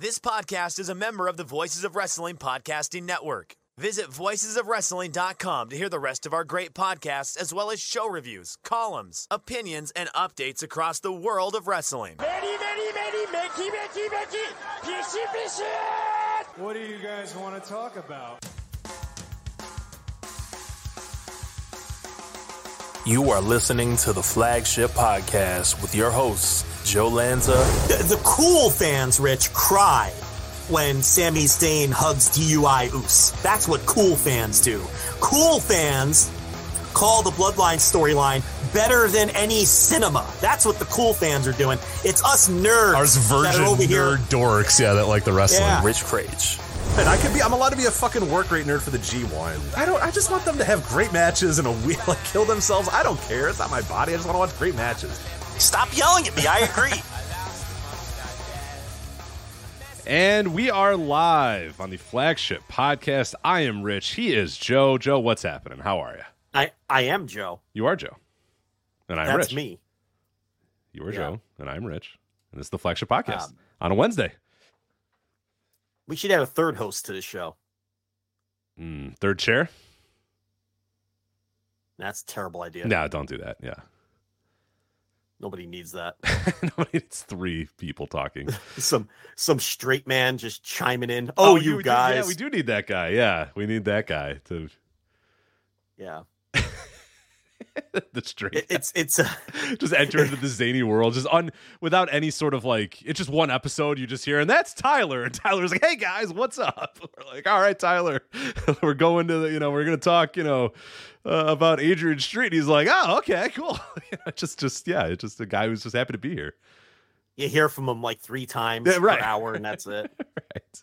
This podcast is a member of the Voices of Wrestling Podcasting Network. Visit voicesofwrestling.com to hear the rest of our great podcasts, as well as show reviews, columns, opinions, and updates across the world of wrestling. Many, many, many, many, many, many, fishy, fishy! What do you guys want to talk about? You are listening to the Flagship Podcast with your hosts, Joe Lanza. The, the cool fans, Rich, cry when Sami Zayn hugs DUI Oos. That's what cool fans do. Cool fans call the Bloodline storyline better than any cinema. That's what the cool fans are doing. It's us nerds. Ours virgin that are over nerd here. dorks, yeah, that like the wrestling. Yeah. Rich Kraetsch. And I could be. I'm allowed to be a fucking work rate nerd for the G1. I don't. I just want them to have great matches and a wheel, like kill themselves. I don't care. It's not my body. I just want to watch great matches. Stop yelling at me. I agree. And we are live on the flagship podcast. I am Rich. He is Joe. Joe, what's happening? How are you? I, I am Joe. You are Joe. And I'm That's Rich. me. You are Yeah. Joe. And I'm Rich. And this is the flagship podcast Um, on a Wednesday. We should have a third host to the show. Mm, third chair? That's a terrible idea. No, don't do that. Yeah. Nobody needs that. it's three people talking. some some straight man just chiming in. Oh, oh you, do- guys. yeah, we do need that guy. Yeah, we need that guy to Yeah. the straight. It- it's it's uh, a just enter into the zany world, just on without any sort of like. It's just one episode you just hear, and that's Tyler. And Tyler's like, "Hey guys, what's up?" We're like, "All right, Tyler, we're going to the, you know, we're gonna talk, you know, uh, about Adrian Street." And he's like, "Oh, okay, cool." You know, just, just yeah, it's just a guy who's just happy to be here. you hear from him like three times Yeah, right. per hour, and that's it. right.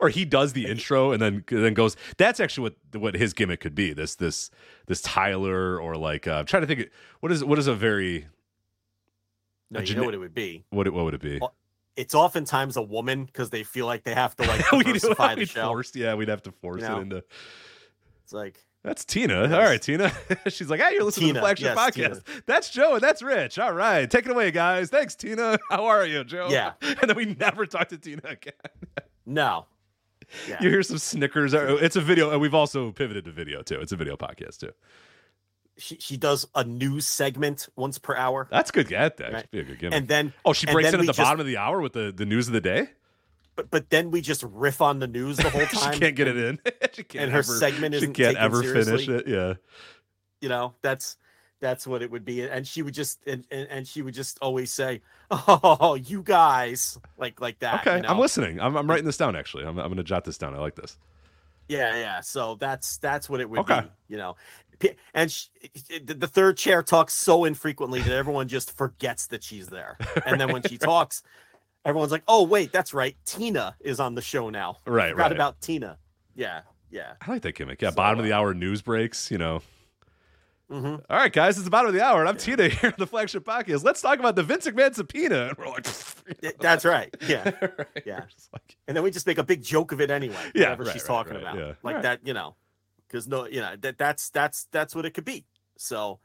Or he does the intro and then then goes. That's actually what what his gimmick could be. This this this Tyler or like uh, I'm trying to think. What is what is a very No, you know what it would be. What what would it be? It's oftentimes a woman because they feel like they have to like we diversify the show. forced, yeah, we'd have to force You know? it into. It's like That's Tina. All right, Tina. She's like, hey, you're listening to the flagship yes, podcast. That's Joe and that's Rich. All right, take it away, guys. Thanks, Tina. How are you, Joe? Yeah. And then we never talk to Tina again. no. Yeah. You hear some snickers. Uh, it's a video, and we've also pivoted to video too. It's a video podcast too. She she does a news segment once per hour. That's good. That that Right. should be a good gimmick. And then oh, she breaks in at the just- bottom of the hour with the, the news of the day. But but then we just riff on the news the whole time. she can't get it in. she can't and her ever, segment isn't can't taken ever finish it. Yeah. You know, that's that's what it would be. And she would just and, and, and she would just always say, "Oh, you guys," like like that. Okay, you know? I'm listening. I'm, I'm writing this down. Actually, I'm, I'm going to jot this down. I like this. Yeah, yeah. So that's that's what it would Okay. be. You know, and sh the the third chair talks so infrequently that everyone just forgets that she's there. And then when she talks, everyone's like, "Oh, wait, that's right. Tina is on the show now. Right, Forgot right. about Tina." Yeah, yeah. I like that gimmick. Yeah, bottom of the hour news breaks. You know. Mhm. All right, guys, it's the bottom of the hour, and I'm Tina here on the flagship podcast. Let's talk about the Vince McMahon subpoena. And we're like, That's right. Yeah, right. yeah. Like- And then we just make a big joke of it anyway. Yeah, whatever right, she's right, talking about, yeah. like that. You know, because no, you know that that's that's that's what it could be. So,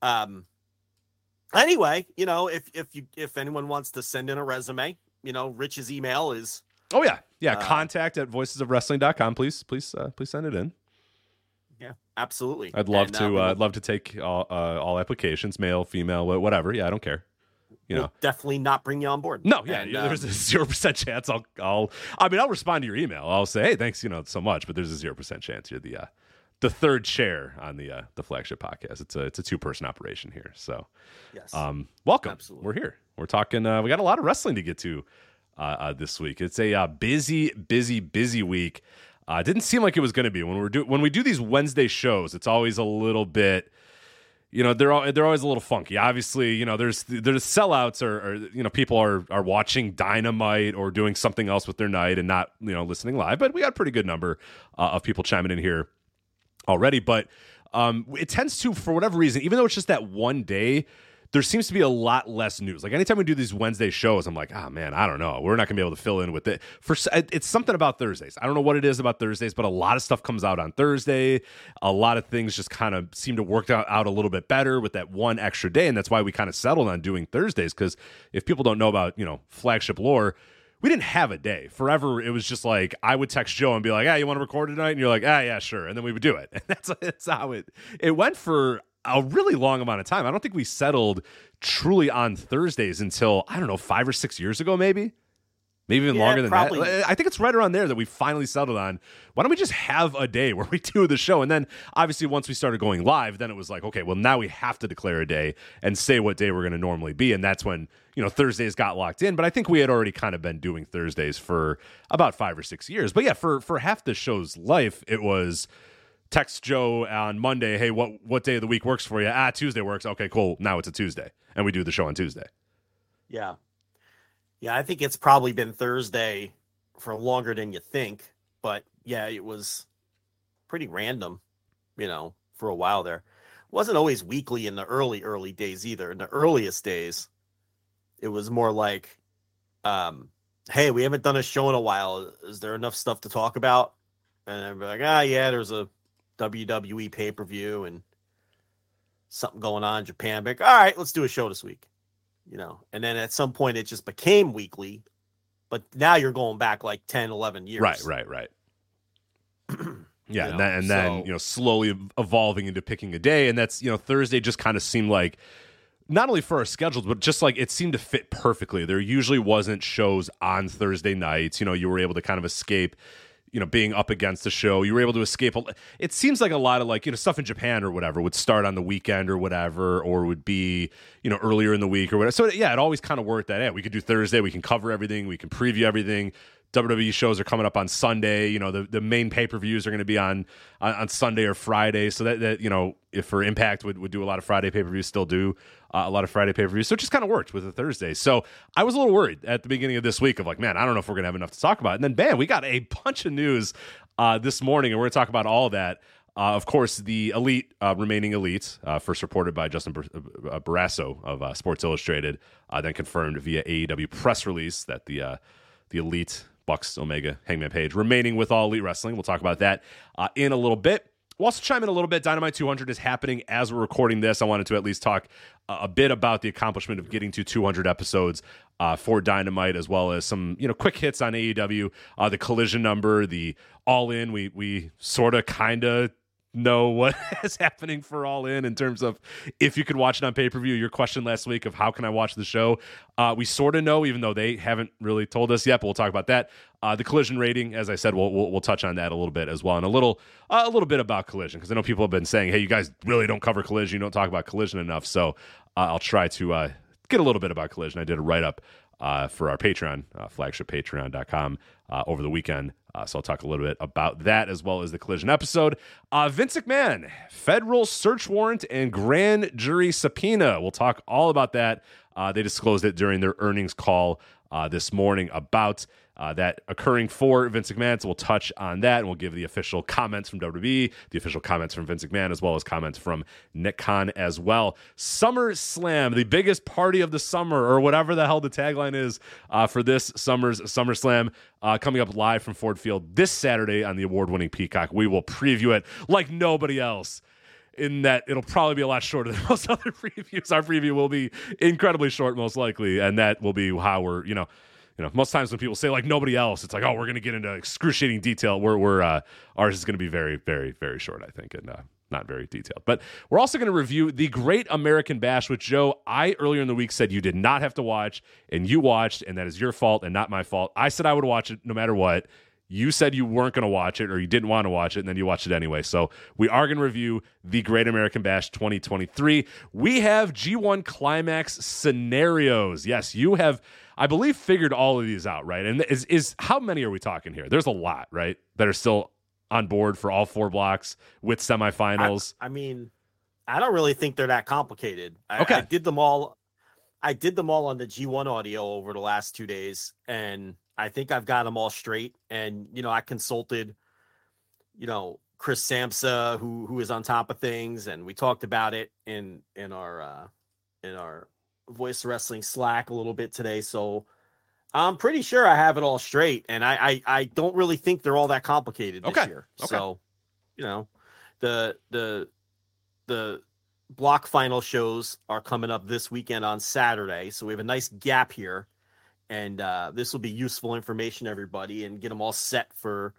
um, anyway, you know, if if you if anyone wants to send in a resume, you know, Rich's email is oh yeah, yeah. Uh, contact at voicesofwrestling.com. Please, please, uh, please send it in. yeah, absolutely. I'd love And, uh, to. Uh, I'd love to take all, uh, all applications, male, female, whatever. Yeah, I don't care. You we'll know. definitely not bring you on board. No, yeah, And, there's um, a zero percent chance. I'll, I'll, I mean, I'll respond to your email. I'll say, hey, thanks, you know, so much, but there's a zero percent chance you're the, uh, the third chair on the, uh, the flagship podcast. It's a, it's a two person operation here. So, yes. um, welcome. Absolutely. We're here. We're talking. Uh, we got a lot of wrestling to get to uh, uh, this week. It's a uh, busy, busy, busy week. Uh, didn't seem like it was going to be when we're do when we do these Wednesday shows. It's always a little bit. You know they're al- they're always a little funky. Obviously, you know there's there's sellouts or, or you know people are are watching Dynamite or doing something else with their night and not you know listening live. But we got a pretty good number uh, of people chiming in here already. But um, it tends to, for whatever reason, even though it's just that one day, there seems to be a lot less news. Like anytime we do these Wednesday shows, I'm like, ah, man, I don't know. We're not gonna be able to fill in with it. For it's something about Thursdays. I don't know what it is about Thursdays, but a lot of stuff comes out on Thursday. A lot of things just kind of seem to work out, out a little bit better with that one extra day, and that's why we kind of settled on doing Thursdays. Because if people don't know about you know flagship lore we didn't have a day. Forever, it was just like I would text Joe and be like, "Ah, you want to record tonight?" And you're like, "Ah, yeah, sure." And then we would do it. And that's that's how it it went for a really long amount of time. I don't think we settled truly on Thursdays until I don't know five or six years ago, maybe. Maybe even Yeah, longer than probably. that. I think it's right around there that we finally settled on. Why don't we just have a day where we do the show? And then obviously once we started going live, then it was like, okay, well now we have to declare a day and say what day we're going to normally be. And that's when, you know, Thursdays got locked in. But I think we had already kind of been doing Thursdays for about five or six years. But yeah, for for half the show's life, it was text Joe on Monday, hey, what what day of the week works for you? Ah, Tuesday works. Okay, cool. Now it's a Tuesday. And we do the show on Tuesday. Yeah. Yeah, I think it's probably been Thursday for longer than you think, but yeah, it was pretty random, you know, for a while there. wasn't always weekly in the early early days either. In the earliest days, it was more like um hey, we haven't done a show in a while. Is there enough stuff to talk about? And I'd be like, ah, yeah, there's a WWE pay per view and something going on in Japan. Like, all right, let's do a show this week you know and then at some point it just became weekly but now you're going back like 10 11 years Right, right, right. yeah, You and know, then, and then so- you know slowly evolving into picking a day, and that's you know Thursday just kind of seemed like not only for our schedules, but just like it seemed to fit perfectly. There usually wasn't shows on Thursday nights. You know, you were able to kind of escape. You know, being up against the show, you were able to escape. It seems like a lot of like you know stuff in Japan or whatever would start on the weekend or whatever, or would be you know earlier in the week or whatever. So yeah, it always kind of worked that. Yeah, we could do Thursday, we can cover everything, we can preview everything. WWE shows are coming up on Sunday. You know, the, the main pay per views are going to be on, on on Sunday or Friday. So that, that you know, if for Impact would, would do a lot of Friday pay per views, still do uh, a lot of Friday pay per views. So it just kind of worked with the Thursday. So I was a little worried at the beginning of this week of like, man, I don't know if we're going to have enough to talk about. And then bam, we got a bunch of news uh, this morning, and we're going to talk about all that. Uh, of course, the elite, uh, remaining elite, uh, first reported by Justin Bar- uh, Barrasso of uh, Sports Illustrated, uh, then confirmed via AEW press release that the the elite Bucks, Omega, Hangman Page remaining with all elite wrestling. We'll talk about that uh, in a little bit. We'll also chime in a little bit. Dynamite 200 is happening as we're recording this. I wanted to at least talk uh, a bit about the accomplishment of getting to 200 episodes uh, for Dynamite, as well as some you know quick hits on AEW, uh, the collision number, the All In. We we sort of kind of know what is happening for All In in terms of if you could watch it on pay per view. Your question last week of how can I watch the show? Uh, we sort of know, even though they haven't really told us yet. But we'll talk about that. Uh, the collision rating, as I said, we'll, we'll, we'll touch on that a little bit as well, and a little uh, a little bit about collision because I know people have been saying, "Hey, you guys really don't cover collision. You don't talk about collision enough." So uh, I'll try to uh, get a little bit about collision. I did a write up uh, for our Patreon, uh, flagshippatreon.com, uh, over the weekend. Uh, so I'll talk a little bit about that as well as the collision episode. Uh, Vince McMahon, federal search warrant and grand jury subpoena. We'll talk all about that. Uh, they disclosed it during their earnings call uh, this morning about uh, that occurring for Vince McMahon. So we'll touch on that and we'll give the official comments from WWE, the official comments from Vince McMahon, as well as comments from Nick Khan as well. SummerSlam, the biggest party of the summer, or whatever the hell the tagline is uh, for this summer's SummerSlam, uh, coming up live from Ford Field this Saturday on the award winning Peacock. We will preview it like nobody else in that it'll probably be a lot shorter than most other previews. Our preview will be incredibly short, most likely, and that will be how we're, you know, you know, most times when people say like nobody else, it's like, oh, we're going to get into excruciating detail. We're, we're, uh, ours is going to be very, very, very short, I think, and uh, not very detailed. But we're also going to review the Great American Bash, which Joe, I earlier in the week said you did not have to watch, and you watched, and that is your fault and not my fault. I said I would watch it no matter what. You said you weren't going to watch it or you didn't want to watch it, and then you watched it anyway. So we are going to review the Great American Bash 2023. We have G1 Climax scenarios. Yes, you have, I believe, figured all of these out, right? And is is how many are we talking here? There's a lot, right, that are still on board for all four blocks with semifinals. I, I mean, I don't really think they're that complicated. I, Okay. I did them all. I did them all on the G1 audio over the last two days, and I think I've got them all straight. And you know, I consulted, you know, Chris Samsa, who who is on top of things, and we talked about it in in our uh in our voice wrestling Slack a little bit today. So I'm pretty sure I have it all straight, and I I, I don't really think they're all that complicated this Okay, year. okay. So, you know, the the the block final shows are coming up this weekend on Saturday, so we have a nice gap here, and uh, this will be useful information, everybody, and get them all set for,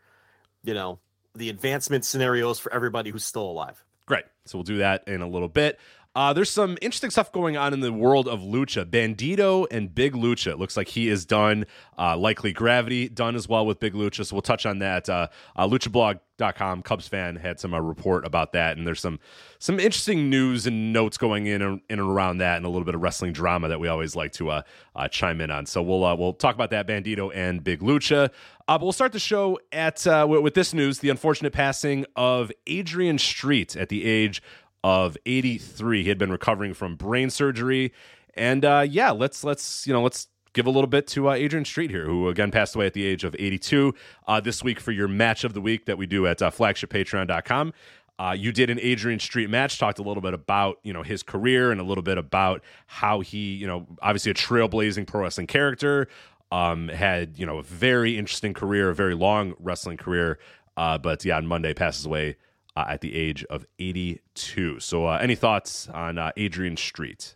you know, the advancement scenarios for everybody who's still alive. Great. So we'll do that in a little bit. Uh, there's some interesting stuff going on in the world of Lucha. Bandido and Big Lucha. It looks like he is done. Uh, likely Gravity done as well with Big Lucha. So we'll touch on that. Uh, uh, LuchaBlog.com, Cubs fan, had some uh, report about that, and there's some some interesting news and notes going in and, in and around that, and a little bit of wrestling drama that we always like to uh, uh, chime in on. So we'll uh, we'll talk about that Bandido and Big Lucha. But we'll start the show at with, with this news: the unfortunate passing of Adrian Street at the age of 83. He had been recovering from brain surgery, and uh, yeah, let's let's you know let's give a little bit to uh, Adrian Street here, who again passed away at the age of 82. Uh, this week for your match of the week that we do at uh, flagshippatreon.com. Uh, you did an Adrian Street match, talked a little bit about you know his career and a little bit about how he you know obviously a trailblazing pro wrestling character, um, had you know a very interesting career, a very long wrestling career, uh, but yeah, on Monday passes away uh, at the age of 82. So, uh, any thoughts on uh, Adrian Street?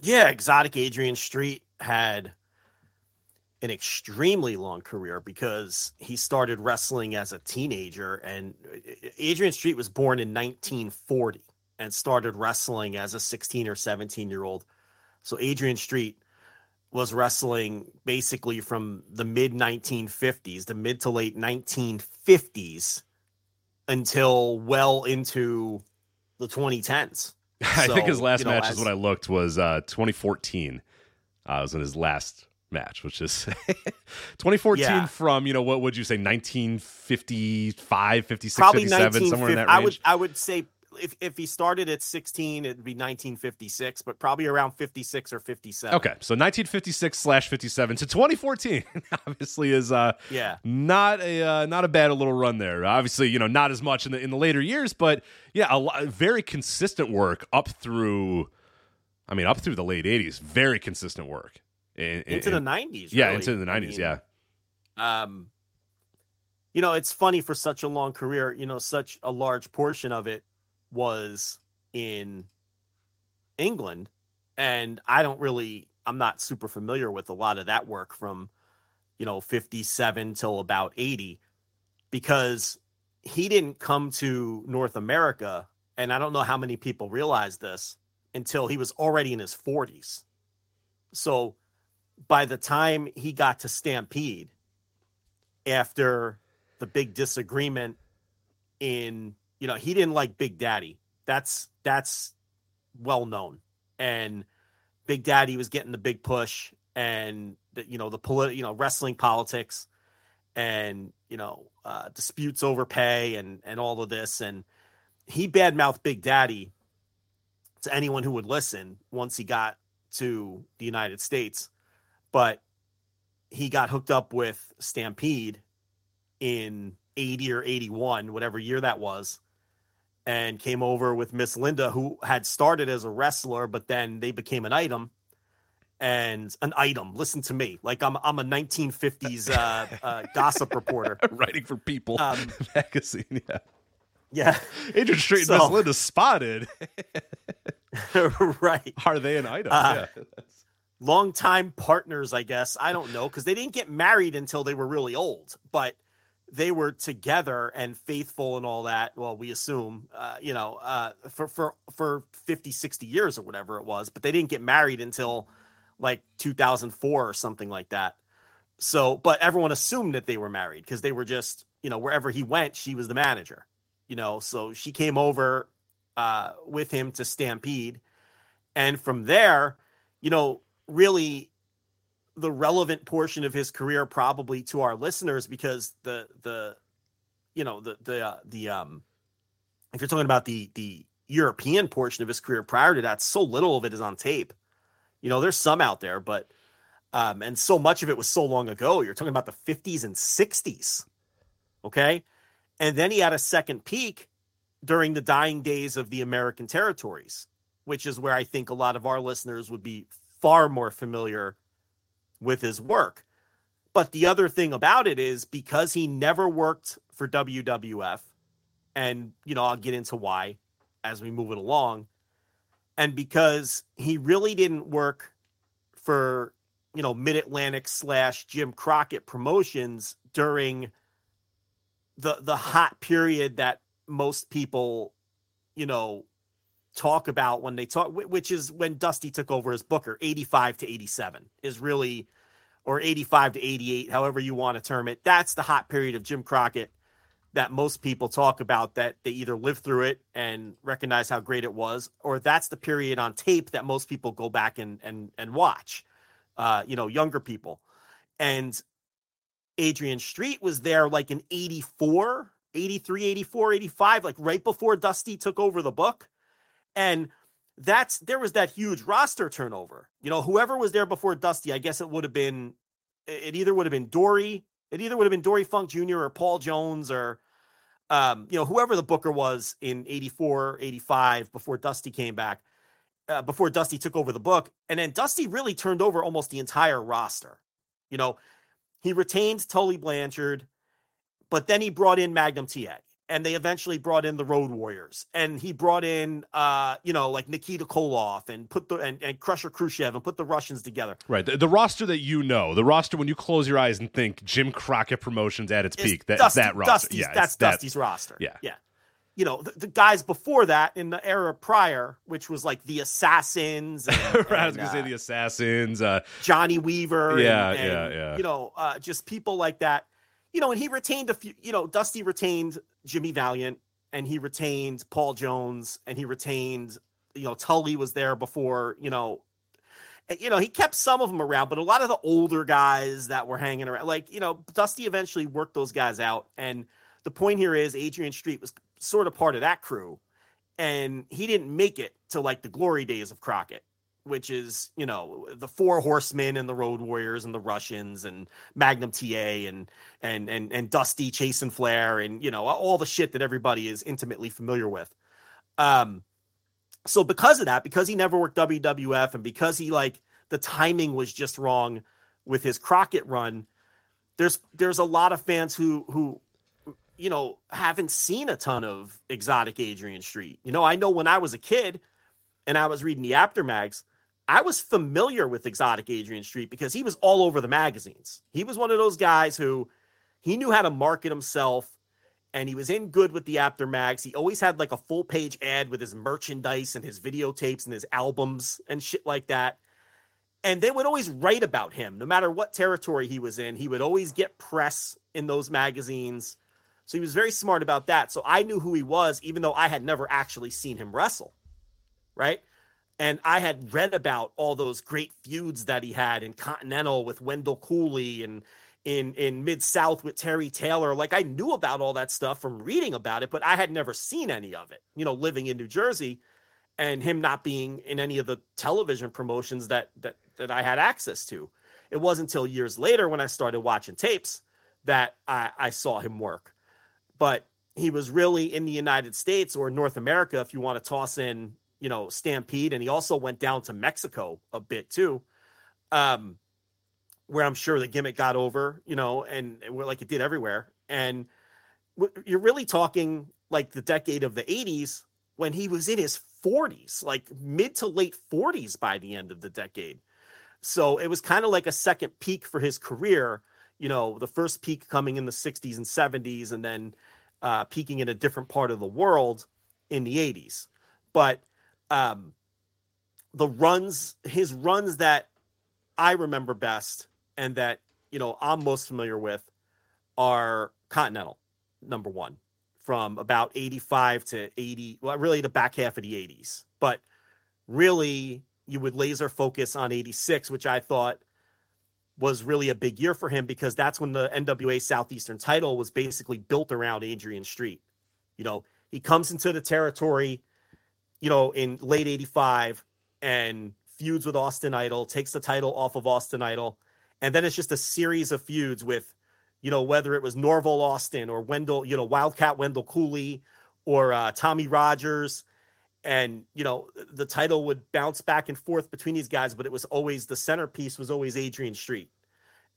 Yeah, Exotic Adrian Street had an extremely long career because he started wrestling as a teenager. And uh, Adrian Street was born in 1940 and started wrestling as a 16 or 17 year old. So Adrian Street was wrestling basically from the mid 1950s, the mid to late 1950s until well into the 2010s. I think his last you know, match is what I looked was uh, 2014. Uh, was in his last match, which is 2014 Yeah. from you know what would you say 1955, 56, probably 57, somewhere in 1950 that I would I would say if if he started at 16, it'd be 1956, but probably around 56 or 57. Okay, so 1956 slash 57 to 2014 obviously is uh Yeah. not a uh, not a bad little run there. Obviously, you know, not as much in the in the later years, but yeah, a lot, very consistent work up through. I mean, up through the late 80s, very consistent work. In, in- Into the in- 90s. yeah, really. into the I 90s, mean, yeah. um you know it's funny for such a long career you know such a large portion of it was in england and i don't really i'm not super familiar with a lot of that work from you know 57 till about 80 because he didn't come to north america and i don't know how many people realize this until he was already in his 40s so by the time he got to stampede after the big disagreement in you know he didn't like big daddy. That's that's well known. And big daddy was getting the big push and the, you know the polit- you know wrestling politics and you know uh, disputes over pay and and all of this. And he badmouthed big daddy to anyone who would listen once he got to the united states. But he got hooked up with stampede in 80 or 81, whatever year that was, and came over with Miss Linda, who had started as a wrestler, but then they became an item. And an item. Listen to me, like I'm I'm a 1950s uh, uh, gossip reporter. Writing for People Um, magazine, yeah. Yeah, Adrian Street and Miss Linda spotted. right. Are they an item? Uh, yeah. longtime partners, I guess. I don't know because they didn't get married until they were really old, but they were together and faithful and all that. Well, we assume, uh, you know, uh, for for for 50, 60 years or whatever it was, but they didn't get married until like 2004 or something like that. So, but everyone assumed that they were married because they were just, you know, wherever he went, she was the manager, you know. So she came over uh, with him to Stampede, and from there, you know, really the relevant portion of his career probably to our listeners because the the you know the the uh, the um if you're talking about the the European portion of his career prior to that so little of it is on tape. You know there's some out there but um and so much of it was so long ago. You're talking about the 50s and 60s okay? And then he had a second peak during the dying days of the American territories which is where I think a lot of our listeners would be far more familiar with his work. But the other thing about it is because he never worked for WWF, and you know, I'll get into why as we move it along, and because he really didn't work for you know Mid Atlantic slash Jim Crockett promotions during the the hot period that most people, you know, talk about when they talk, which is when Dusty took over as Booker, 85 to 87 is really, or 85 to 88, however you want to term it. That's the hot period of Jim Crockett that most people talk about that they either lived through it and recognize how great it was, or that's the period on tape that most people go back and and and watch. Uh, you know, younger people. And Adrian Street was there like in 84, 83, 84, 85, like right before Dusty took over the book. And that's there was that huge roster turnover. You know, whoever was there before Dusty, I guess it would have been it either would have been Dory, it either would have been Dory Funk Jr. or Paul Jones or um, you know, whoever the booker was in 84, 85 before Dusty came back, uh, before Dusty took over the book. And then Dusty really turned over almost the entire roster. You know, he retained Tully Blanchard, but then he brought in Magnum TA and they eventually brought in the Road Warriors, and he brought in, uh, you know, like Nikita Koloff and put the and, and Crusher Khrushchev and put the Russians together. Right. The, the roster that you know, the roster when you close your eyes and think Jim Crockett Promotions at its It's peak, that, Dusty- that roster. Dusty's, yeah, that's that- Dusty's roster. yeah. yeah. You know, the, the guys before that in the era prior, which was like the Assassins, and, I was gonna say uh, the Assassins. Uh, Johnny Weaver. Yeah, and, and, yeah, yeah. You know, uh, just people like that. You know, and he retained a few. You know, Dusty retained Jimmy Valiant, and he retained Paul Jones, and he retained. You know, Tully was there before. You know, you know he kept some of them around, but a lot of the older guys that were hanging around, like you know, Dusty eventually worked those guys out. And the point here is, Adrian Street was sort of part of that crew, and he didn't make it to like the glory days of Crockett, which is you know the Four Horsemen and the Road Warriors and the Russians and Magnum TA and and and and Dusty Chase and Flair and you know all the shit that everybody is intimately familiar with. Um, so because of that, because he never worked WWF and because he like the timing was just wrong with his Crockett run, there's there's a lot of fans who who you know haven't seen a ton of exotic Adrian Street. You know, I know when I was a kid and I was reading the Apter mags, I was familiar with exotic Adrian Street because he was all over the magazines. He was one of those guys who he knew how to market himself and he was in good with the Apter mags. He always had like a full page ad with his merchandise and his videotapes and his albums and shit like that. And they would always write about him, no matter what territory he was in. He would always get press in those magazines. So he was very smart about that. So I knew who he was, even though I had never actually seen him wrestle. Right. And I had read about all those great feuds that he had in Continental with Wendell Cooley and in in Mid South with Terry Taylor. Like I knew about all that stuff from reading about it, but I had never seen any of it, you know, living in New Jersey and him not being in any of the television promotions that that that I had access to. It wasn't until years later when I started watching tapes that I, I saw him work. But he was really in the United States or North America, if you want to toss in, you know, Stampede, and he also went down to Mexico a bit too, um, where I'm sure the gimmick got over, you know, and, like it did everywhere. And you're really talking like the decade of the 80s when he was in his 40s, like mid to late 40s by the end of the decade. So it was kind of like a second peak for his career. You know, the first peak coming in the 60s and 70s, and then uh, peaking in a different part of the world in the 80s. But um, the runs, his runs that I remember best and that, you know, I'm most familiar with are Continental, number one, from about 85 to 80, well, really the back half of the 80s. But really, you would laser focus on 86, which I thought was really a big year for him because that's when the NWA Southeastern title was basically built around Adrian Street. You know, he comes into the territory, you know, in late 85 and feuds with Austin Idol, takes the title off of Austin Idol. And then it's just a series of feuds with, you know, whether it was Norval Austin or Wendell, you know, Wildcat Wendell Cooley or uh, Tommy Rogers. And you know the title would bounce back and forth between these guys but it was always the centerpiece was always adrian street.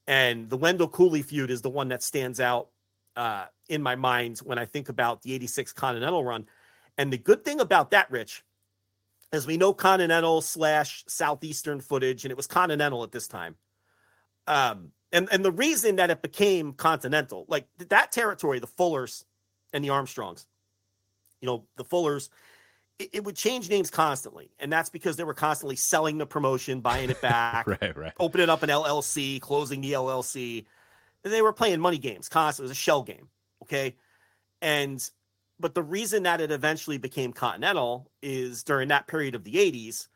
And the wendell cooley feud is the one that stands out uh, in my mind when i think about the 86 continental run and the good thing about that rich as we know continental slash southeastern footage and it was continental at this time um, and and the reason that it became continental like that territory the fullers and the armstrongs you know the fullers it, it, would change names constantly, and that's because they were constantly selling the promotion, buying it back, right, right, opening up an LLC, closing the LLC. And they were playing money games constantly. It was a shell game, okay. And but the reason that it eventually became Continental is during that period of the '80s,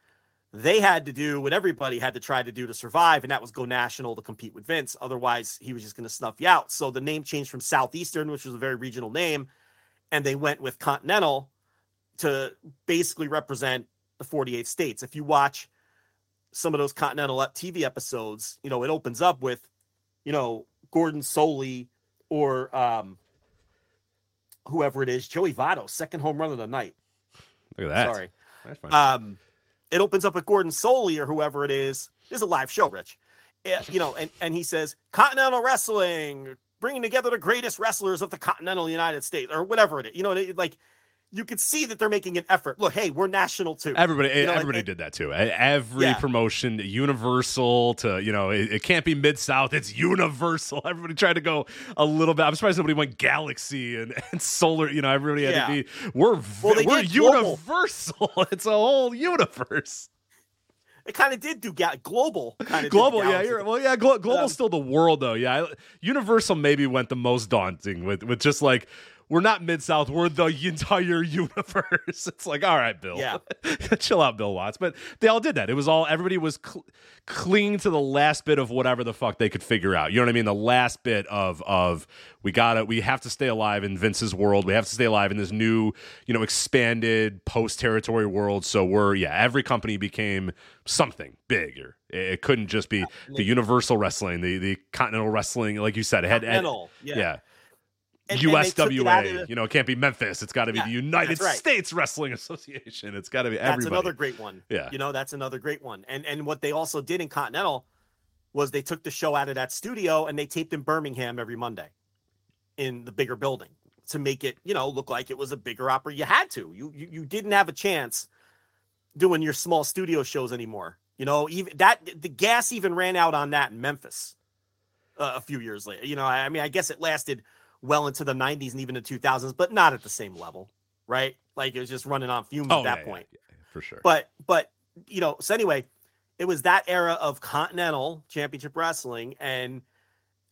they had to do what everybody had to try to do to survive, and that was go national to compete with Vince. Otherwise, he was just going to snuff you out. So the name changed from Southeastern, which was a very regional name, and they went with Continental to basically represent the 48 states. If you watch some of those Continental TV episodes, you know, it opens up with, you know, Gordon Solie or um, whoever it is, Joey Votto, second home run of the night. Look at that. Sorry. Um, it opens up with Gordon Solie or whoever it is. This is a live show, Rich. It, you know, and, and he says, Continental Wrestling, bringing together the greatest wrestlers of the continental United States, or whatever it is. You know, like you could see that they're making an effort. Look, hey, we're national too. Everybody, you know, everybody did that too. Every yeah. promotion, Universal to you know, it, it can't be Mid South. It's Universal. Everybody tried to go a little bit. I'm surprised nobody went Galaxy and, and Solar. You know, everybody had yeah. to be. We're well, we're Universal. it's a whole universe. It kind of did do ga- global. Global, yeah. You're, well, yeah. Glo- global's um, still the world, though. Yeah, Universal maybe went the most daunting with with just like we're not Mid South. We're the entire universe. It's like, all right, Bill, Yeah. chill out, Bill Watts. But they all did that. It was all everybody was cl- clinging to the last bit of whatever the fuck they could figure out. You know what I mean? The last bit of of we gotta we have to stay alive in Vince's world. We have to stay alive in this new, you know, expanded post territory world. So we're yeah, every company became something bigger. It, couldn't just be the Universal Wrestling, the the Continental Wrestling, like you said, it had, had yeah. yeah. And- and they took it out of USWA, the- you know, it can't be Memphis. It's got to be Yeah, the United right. States Wrestling Association. It's got to be That's everybody. another great one. Yeah. You know, that's another great one. And and what they also did in Continental was they took the show out of that studio and they taped in Birmingham every Monday in the bigger building to make it, you know, look like it was a bigger opera. You had to. You you, you didn't have a chance doing your small studio shows anymore. You know, even that the gas even ran out on that in Memphis uh, a few years later. You know, I I mean, I guess it lasted well into the 90s and even the 2000s, but not at the same level, right? Like it was just running on fumes Oh, at that yeah, yeah, point. yeah, for sure. But but you know, so anyway, it was that era of Continental Championship Wrestling, and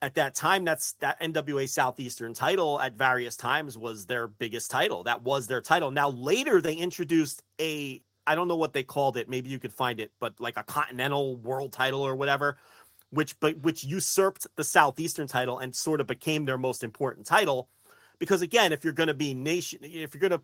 at that time, that's that NWA Southeastern title at various times was their biggest title. That was their title. Now later they introduced a I don't know what they called it. Maybe you could find it, but like a Continental World title or whatever, which but which usurped the Southeastern title and sort of became their most important title. Because again, if you're going to be nation, if you're going to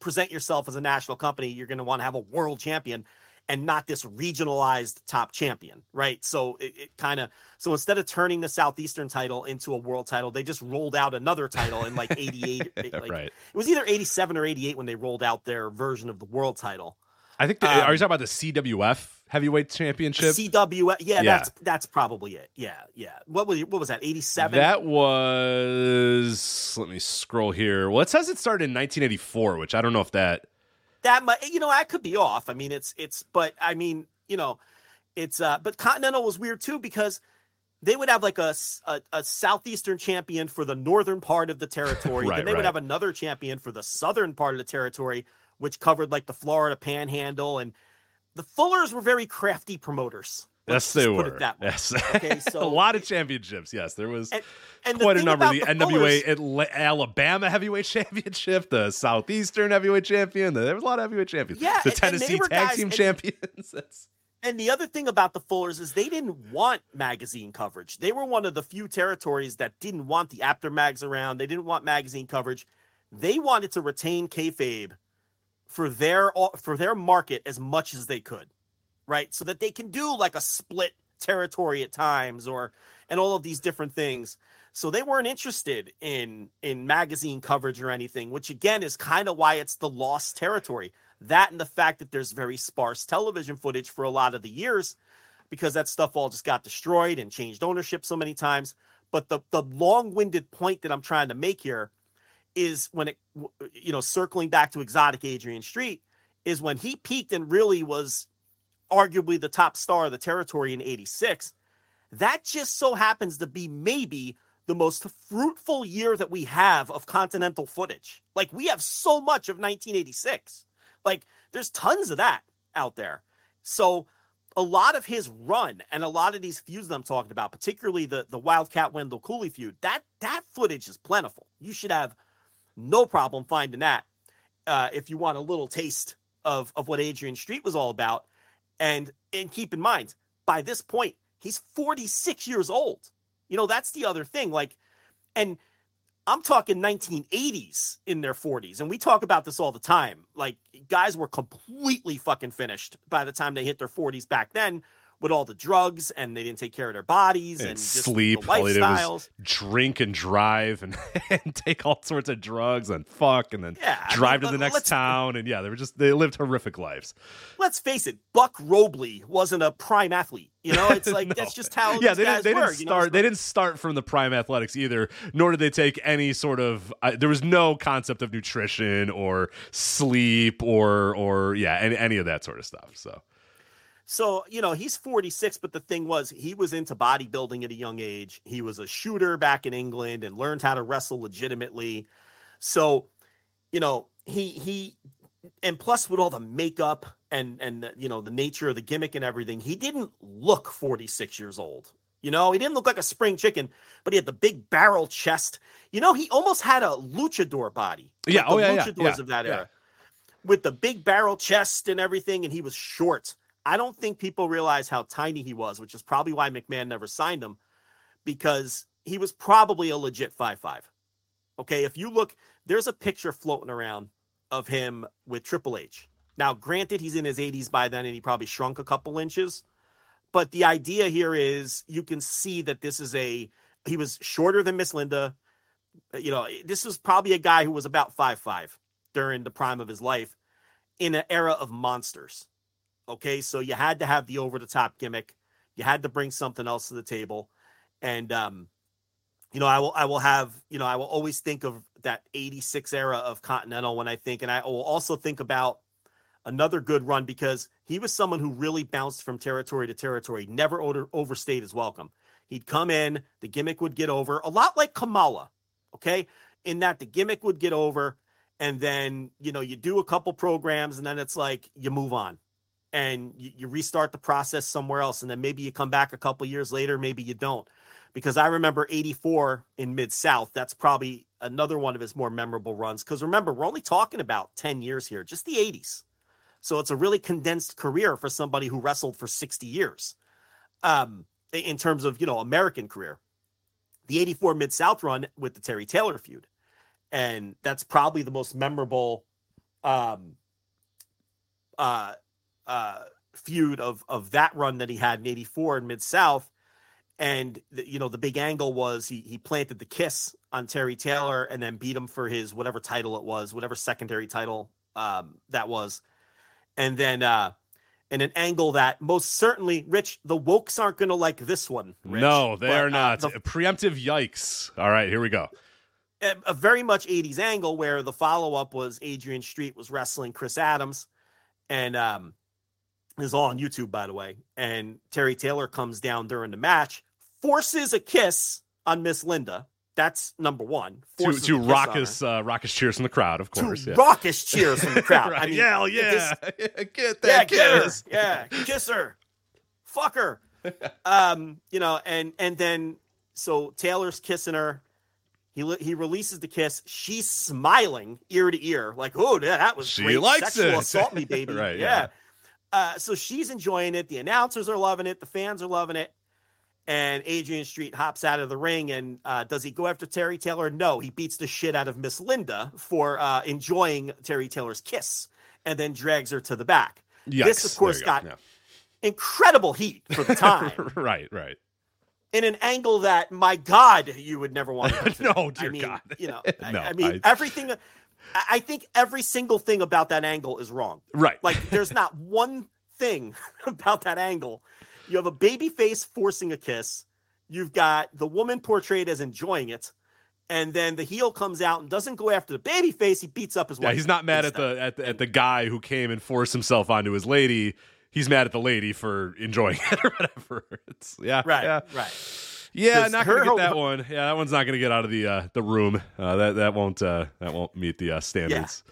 present yourself as a national company, you're going to want to have a world champion and not this regionalized top champion, right? So it, it kind of so instead of turning the southeastern title into a world title, they just rolled out another title in like 88 like, right. It was either 87 or 88 when they rolled out their version of the world title. I think. The, are you um, talking about the CWF Heavyweight Championship? CW yeah, Yeah. that's that's probably it. Yeah, yeah. What was what was that? 87? That was. Let me scroll here. Well, it says it started in 1984, which I don't know if that. that might you know I could be off. I mean it's it's but I mean you know it's uh but Continental was weird too because they would have like a, a, a, southeastern champion for the northern part of the territory. Right, then they right. would have another champion for the southern part of the territory, which covered like the Florida Panhandle and the Fullers were very crafty promoters. Let's yes, they put were. it that way. Yes. Okay, so a lot of championships. Yes, there was And, and the quite a number. The the NWA Fullers- Alabama Heavyweight Championship, the Southeastern Heavyweight Champion. There was a lot of heavyweight champions. Yeah, the and- Tennessee Tag guys- Team Champions. And the other thing about the Fullers is they didn't want magazine coverage. They were one of the few territories that didn't want the Apter mags around. They didn't want magazine coverage. They wanted to retain kayfabe for their uh, for their market as much as they could, right? So that they can do like a split territory at times or and all of these different things. So they weren't interested in in magazine coverage or anything, which again is kind of why it's the lost territory. That and the fact that there's very sparse television footage for a lot of the years because that stuff all just got destroyed and changed ownership so many times. But the the long-winded point that I'm trying to make here is when it uh, you know circling back to exotic Adrian Street is when he peaked and really was arguably the top star of the territory in 86 that just so happens to be maybe the most fruitful year that we have of continental footage. Like we have so much of 1986 like there's tons of that out there. So a lot of his run and a lot of these feuds that I'm talking about, particularly the the Wildcat Wendell Cooley feud, that that footage is plentiful. You should have no problem finding that uh, if you want a little taste of of what Adrian Street was all about. And and keep in mind, by this point, he's 46 years old. You know, that's the other thing. Like, and I'm talking 1980s in their 40s, and we talk about this all the time. Like, guys were completely fucking finished by the time they hit their 40s back then with all the drugs, and they didn't take care of their bodies and, and just sleep. All they did was lifestyles. drink and drive and, and take all sorts of drugs and fuck and then Yeah, I drive mean, to the let- next town. And yeah, they were just, they lived horrific lives. Let's face it, Buck Robley wasn't a prime athlete. You know, it's like No. that's just how yeah they guys didn't, they were. didn't you know? start they didn't start from the prime athletics either nor did they take any sort of uh, there was no concept of nutrition or sleep or or yeah any, any of that sort of stuff so So, you know, he's 46, but the thing was, he was into bodybuilding at a young age. He was a shooter back in England and learned how to wrestle legitimately. So, you know, he, he, and plus with all the makeup and, and, you know, the nature of the gimmick and everything, he didn't look 46 years old. You know, he didn't look like a spring chicken, but he had the big barrel chest. You know, he almost had a luchador body. Yeah, like oh the yeah, yeah, yeah, of that yeah. era, with the big barrel chest and everything, and he was short. I don't think people realize how tiny he was, which is probably why McMahon never signed him, because he was probably a legit five five. Okay, if you look, there's a picture floating around of him with Triple H. Now, granted, he's in his 80s by then, and he probably shrunk a couple inches. But the idea here is you can see that this is a he was shorter than Miss Linda. Uh, You know, this was probably a guy who was about five five during the prime of his life in an era of monsters. Okay, so you had to have the over the top gimmick. You had to bring something else to the table, and um, you know, I will I will have you know I will always think of that '86 era of Continental when I think, and I will also think about another good run because he was someone who really bounced from territory to territory, never over, overstayed his welcome. He'd come in, the gimmick would get over, a lot like Kamala, okay? In that the gimmick would get over, and then you know you do a couple programs, and then it's like you move on, and you, you restart the process somewhere else, and then maybe you come back a couple years later, maybe you don't. Because I remember '84 in Mid South, that's probably another one of his more memorable runs. Because remember, we're only talking about 10 years here, just the 80s. So it's a really condensed career for somebody who wrestled for 60 years. Um, in terms of, you know, American career. The 84 Mid South run with the Terry Taylor feud. And that's probably the most memorable um uh uh feud of of that run that he had in 84 in Mid South. And the, you know, the big angle was he he planted the kiss on Terry Taylor and then beat him for his whatever title it was, whatever secondary title um that was and then uh and an angle that most certainly rich the wokes aren't going to like this one Rich, no, they but, are uh, not. the- Preemptive yikes. All right, here we go. a, a very much 80s angle where the follow-up was adrian street was wrestling chris adams and um this is all on youtube by the way and terry taylor comes down during the match forces a kiss on miss linda that's number one To, to raucous, uh, raucous cheers from the crowd, of course. to yeah. raucous cheers from the crowd. I Right, mean, yeah, this- yeah, get yeah, that get her. kiss. Yeah, kiss her, fuck her. Um, you know, and and then so Taylor's kissing her. He he releases the kiss. She's smiling ear to ear, like, "Oh, yeah, that was She great. likes Sexual it." assault me, baby." Right, Yeah. yeah. Uh, so she's enjoying it. The announcers are loving it. The fans are loving it. And Adrian Street hops out of the ring. And uh, does he go after Terry Taylor? No, he beats the shit out of Miss Linda for uh, enjoying Terry Taylor's kiss and then drags her to the back. this, of course, got go. incredible heat for the time right, right. in an angle that, my God, you would never want to. No, I dear mean, God. you know, I, No, I mean, I- everything. I- think every single thing about that angle is wrong. Right. Like, there's not one thing about that angle. You have a baby face forcing a kiss. You've got the woman portrayed as enjoying it, and then the heel comes out and doesn't go after the baby face. He beats up his wife. Yeah, he's not mad at the, at the at the guy who came and forced himself onto his lady. He's mad at the lady for enjoying it or whatever. It's yeah, right, yeah, right. Yeah. Not gonna get that one. Yeah, that one's not gonna get out of the uh, the room. Uh, that that won't uh, that won't meet the uh, standards.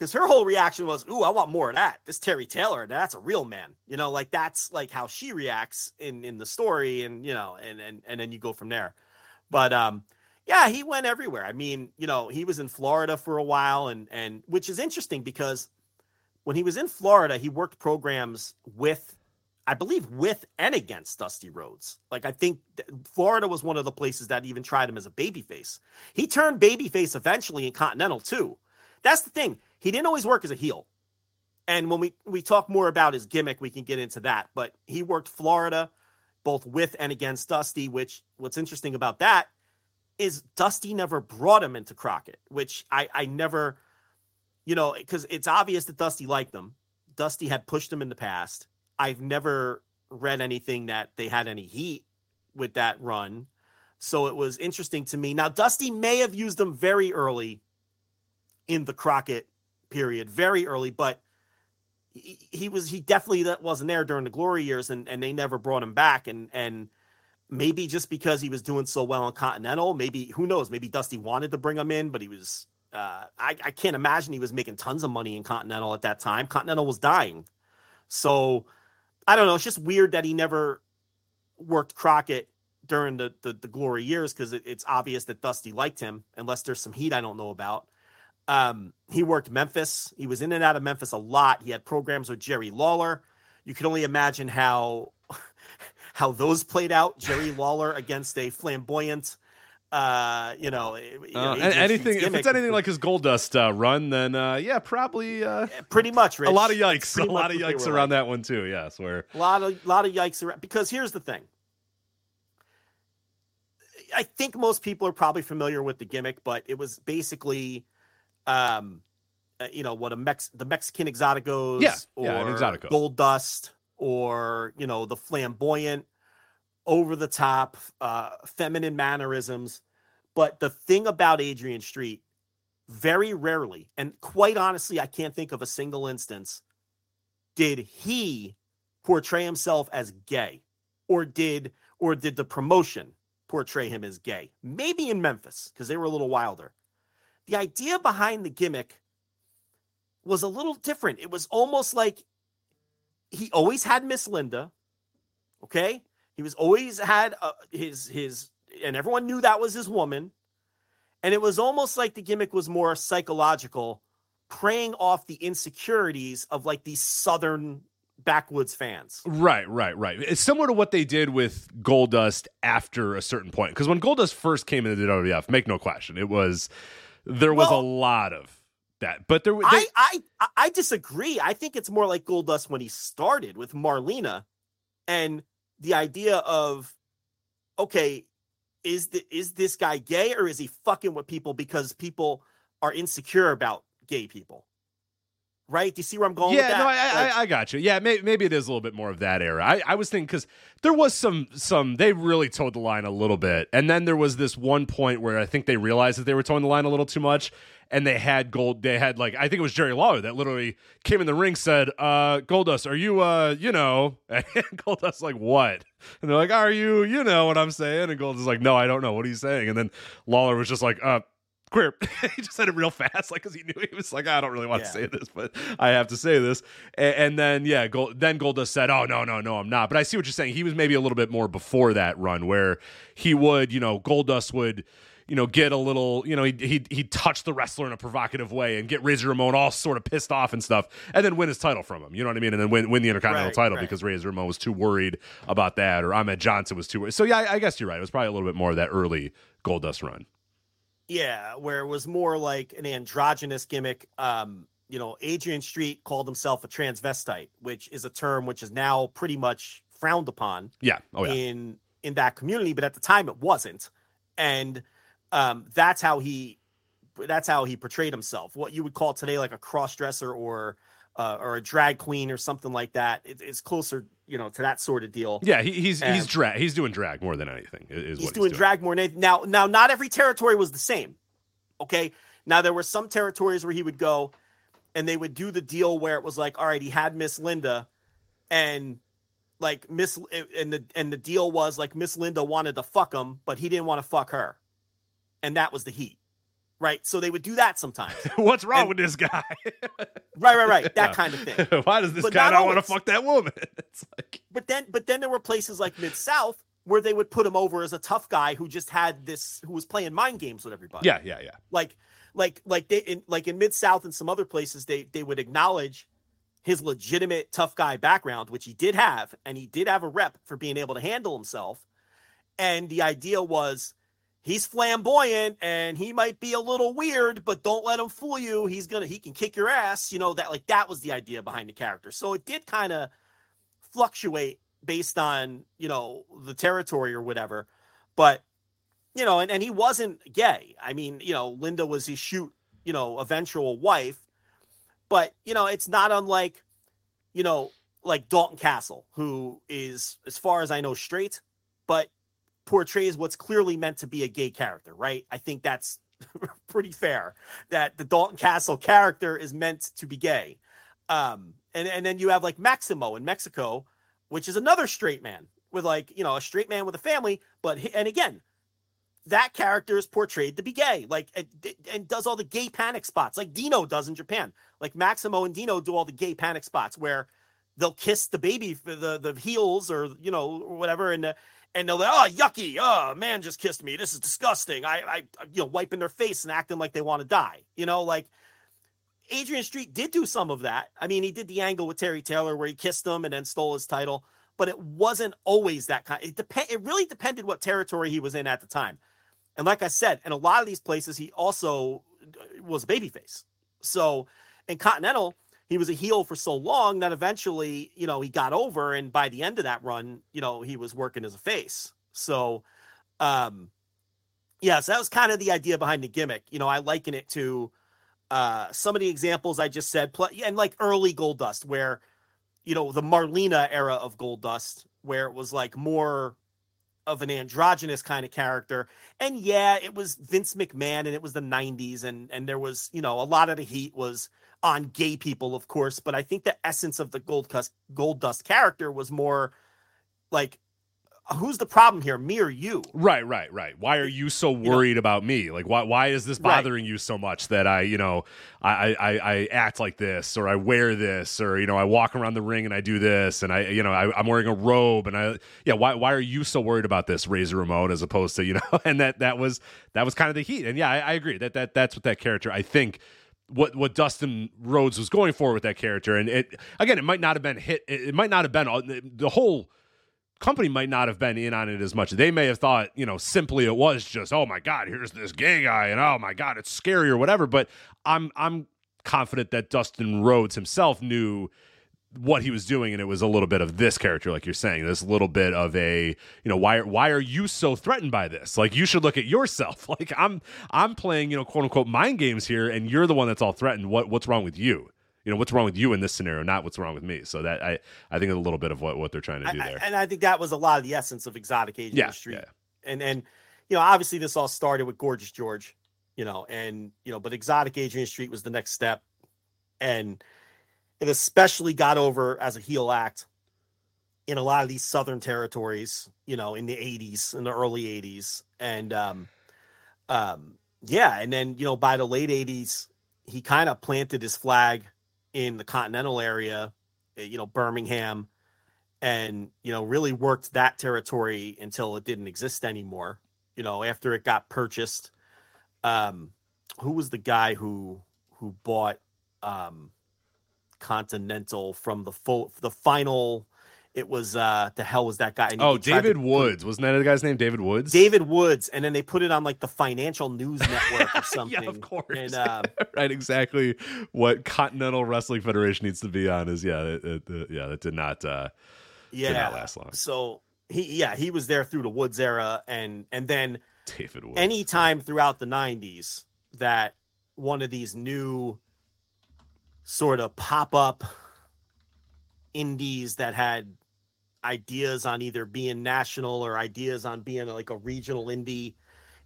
because her whole reaction was, "Ooh, I want more of that." This Terry Taylor, that's a real man. You know, like that's like how she reacts in in the story, and you know, and and and then you go from there. But um, yeah, he went everywhere. I mean, you know, he was in Florida for a while, and and which is interesting because when he was in Florida, he worked programs with. I believe with and against Dusty Rhodes. Like I think Florida was one of the places that even tried him as a babyface. He turned babyface eventually in Continental too. That's the thing. He didn't always work as a heel. And when we we talk more about his gimmick, we can get into that. But he worked Florida both with and against Dusty, which what's interesting about that is Dusty never brought him into Crockett, which I I never, you know, because it's obvious that Dusty liked him. Dusty had pushed him in the past. I've never read anything that they had any heat with that run. So it was interesting to me. Now, Dusty may have used them very early in the Crockett period, very early, but he, he was he definitely that wasn't there during the glory years, and and they never brought him back, and and maybe just because he was doing so well in Continental, maybe who knows, maybe Dusty wanted to bring him in, but he was. Uh, I, I can't imagine he was making tons of money in Continental at that time. Continental was dying, so I don't know. It's just weird that he never worked Crockett during the the, the glory years because it, it's obvious that Dusty liked him, unless there's some heat I don't know about. Um, he worked Memphis. He was in and out of Memphis a lot. He had programs with Jerry Lawler. You can only imagine how how those played out. Jerry Lawler against a flamboyant, uh, you know, know Uh, anything if it's anything like his Goldust uh, run, then uh, yeah, probably uh, pretty much, Rich. a lot of yikes, a lot of yikes around like. that one too. Yes, where A lot of lot of yikes around because here's the thing. I think most people are probably familiar with the gimmick, but it was basically um uh, you know what a Mex the Mexican exoticos Yeah, or yeah, exotico. gold dust or you know the flamboyant over the top uh feminine mannerisms but the thing about Adrian Street very rarely and quite honestly I can't think of a single instance did he portray himself as gay or did or did the promotion portray him as gay maybe in memphis because they were a little wilder. The idea behind the gimmick was a little different. It was almost like he always had miss linda okay he was always had uh, his his and everyone knew that was his woman and it was almost like the gimmick was more psychological preying off the insecurities of like these southern backwoods fans. Right, right, right. It's similar to what they did with Goldust after a certain point. Because when Goldust first came into the WWF, make no question, it was there was Well- a lot of that. But there, they, I, I I- I disagree. I think it's more like Goldust when he started with Marlena and the idea of okay, is the is this guy gay or is he fucking with people because people are insecure about gay people? Right? Do you see where I'm going with yeah, no, I, Like- I, I got you. Yeah, may, maybe it is a little bit more of that era. I, I was thinking because there was some, some they really toed the line a little bit, and then there was this one point where I think they realized that they were toeing the line a little too much, and they had gold. They had like I think it was Jerry Lawler that literally came in the ring said, uh, "Goldust, are you, uh, you know?" And Goldust like, "What?" And they're like, "Are you, you know what I'm saying?" And Goldust is like, "No, I don't know what he's saying." And then Lawler was just like, "Uh." Queer. he just said it real fast, like because he knew he was like, I don't really want Yeah. to say this, but I have to say this. And, and then yeah, Gold, then Goldust said, "Oh no, no, no, I'm not." But I see what you're saying. He was maybe a little bit more before that run, where he would, you know, Goldust would. You know, get a little, you know, he he he touch the wrestler in a provocative way and get Razor Ramon all sort of pissed off and stuff, and then win his title from him. You know what I mean? And then win win the Intercontinental Right, title right. because Razor Ramon was too worried about that, or Ahmed Johnson was too worried. So yeah, I, I guess you're right. It was probably a little bit more of that early Goldust run. Yeah, where it was more like an androgynous gimmick. Um, you know, Adrian Street called himself a transvestite, which is a term which is now pretty much frowned upon Yeah. Oh yeah. in in that community, but at the time it wasn't. And um, that's how he that's how he portrayed himself. What you would call today like a cross dresser or uh, or a drag queen or something like that. It, it's closer, you know, to that sort of deal. Yeah, he, he's he's drag. He's doing drag more than anything. Is he's what doing drag more than anything. now now not every territory was the same okay now there were some territories where he would go and they would do the deal where it was like all right he had miss linda and like miss and the and the deal was like miss linda wanted to fuck him but he didn't want to fuck her and that was the heat right so they would do that sometimes What's wrong And- with this guy? right right right that Yeah. kind of thing Why does this But guy not not want to fuck that woman? It's like but then but then there were places like mid south where they would put him over as a tough guy who just had this who was playing mind games with everybody yeah, yeah, yeah. like like like they in like in mid south and some other places they they would acknowledge his legitimate tough guy background which he did have and he did have a rep for being able to handle himself and the idea was he's flamboyant and he might be a little weird but don't let him fool you. He's gonna he can kick your ass you know that like that was the idea behind the character. So it did kind of fluctuate based on you know the territory or whatever. But you know and, and he wasn't gay. I mean you know linda was his shoot you know eventual wife. But you know it's not unlike you know like dalton castle who is as far as i know straight. But portrays what's clearly meant to be a gay character right? I think that's pretty fair that the dalton castle character is meant to be gay. Um and and then you have like maximo in mexico which is another straight man with like you know a straight man with a family but and again that character is portrayed to be gay like and, does all the gay panic spots like dino does in japan. Like maximo and dino do all the gay panic spots where they'll kiss the baby the the heels or you know or whatever and uh, and they'll like, oh yucky. Oh man just kissed me. This is disgusting. I I you know wiping their face and acting like they want to die. You know like Adrian Street did do some of that. I mean he did the angle with Terry Taylor where he kissed him and then stole his title but it wasn't always that kind it depend it really depended what territory he was in at the time. And like I said in a lot of these places he also uh, was babyface. So in Continental he was a heel for so long that eventually, you know, he got over and by the end of that run, you know, he was working as a face. So um yeah, so that was kind of the idea behind the gimmick. You know, I liken it to uh some of the examples I just said and like early Goldust where you know, the Marlena era of Goldust where it was like more of an androgynous kind of character. And yeah, it was Vince McMahon and it was the 90s and and there was, you know, a lot of the heat was on gay people, of course, but I think the essence of the Gold Dust, Goldust character was more like who's the problem here? Me or you? Right right right. Why are you so worried you know, about me? Like why why is this bothering right. you so much that i you know I, I i act like this or i wear this or you know i walk around the ring and i do this and i you know I, am wearing a robe and i yeah why why are you so worried about this razor ramon as opposed to you know? And that that was that was kind of the heat. And yeah I, I agree. That that that's what that character i think what what Dustin Rhodes was going for with that character. And it again, it might not have been hit. It might not have been the whole company might not have been in on it as much. They may have thought, you know, simply it was just, oh my god, here's this gay guy, and oh my god, it's scary or whatever. But I'm I'm confident that Dustin Rhodes himself knew what he was doing and it was a little bit of this character like you're saying this little bit of a you know why why are you so threatened by this? Like you should look at yourself. Like i'm i'm playing you know quote unquote mind games here and you're the one that's all threatened. What what's wrong with you? You know what's wrong with you in this scenario not what's wrong with me? So that i i think it's a little bit of what what they're trying to do there. and i think that was a lot of the essence of exotic age yeah, street yeah. and and you know obviously this all started with gorgeous george you know and you know but exotic adrian street was the next step. And it especially got over as a heel act in a lot of these southern territories, you know, in the 80s, in the early 80s. And um um yeah, and then you know, by the late 80s, he kind of planted his flag in the continental area, eh, you know, Birmingham, and you know, really worked that territory until it didn't exist anymore. You know, after it got purchased. Um who was the guy who who bought um Continental from the full the final. It was uh the hell was that guy? oh, David Woods wasn't that the guy's name? David Woods. David Woods, and then they put it on like the Financial News Network or something. yeah, of course. And, uh, right, exactly what Continental Wrestling Federation needs to be on is yeah, it, it, it, yeah, that did not uh, yeah did not last long. So he yeah he was there through the Woods era, and and then David Woods. Anytime throughout the '90s that one of these new sort of pop up indies that had ideas on either being national or ideas on being like a regional indie.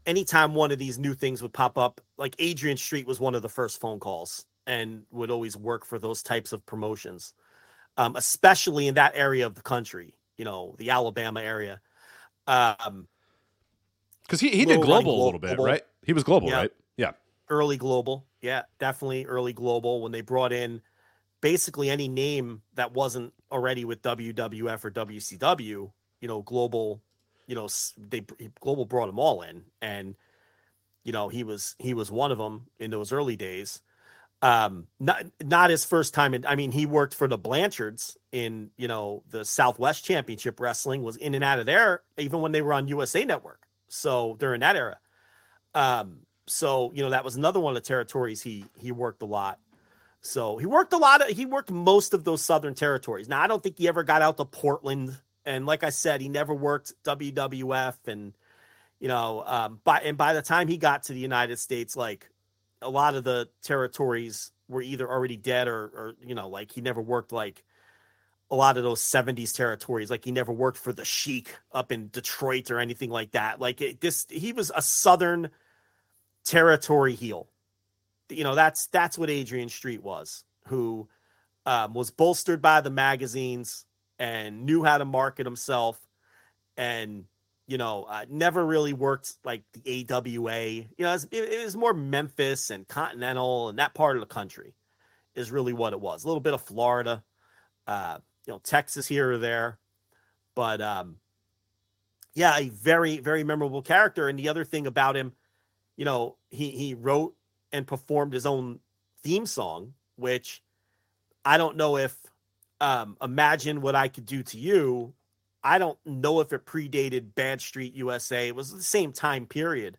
Anytime one of these new things would pop up, like Adrian Street was one of the first phone calls and would always work for those types of promotions, um, especially in that area of the country, you know, the Alabama area. Um, because he, he did global, a little bit, right? He was global, yeah. right? Early global. Yeah, definitely early global when they brought in basically any name that wasn't already with WWF or WCW. You know, global. You know, they global brought them all in, and you know he was he was one of them in those early days. Um, not not his first time. In, I mean, he worked for the Blanchards in you know the Southwest Championship Wrestling. Was in and out of there even when they were on USA Network. So during that era, um, so you know that was another one of the territories he he worked a lot. So he worked a lot of he worked most of those southern territories. Now I don't think he ever got out to Portland, and like I said, he never worked WWF, and you know, um, by and by the time he got to the United States, like a lot of the territories were either already dead or or you know, like he never worked like a lot of those 70s territories like he never worked for the Sheik up in Detroit or anything like that like it, this he was a southern territory heel. You know, that's that's what Adrian Street was, who um, was bolstered by the magazines and knew how to market himself, and you know, uh, never really worked like the AWA. You know, it was, it was more Memphis and Continental and that part of the country is really what it was. A little bit of Florida, uh, you know, Texas here or there. But um, yeah, a very, very memorable character. And the other thing about him, you know, he he wrote and performed his own theme song, which I don't know if um, Imagine What I Could Do to You. I don't know if it predated Bad Street USA. It was the same time period.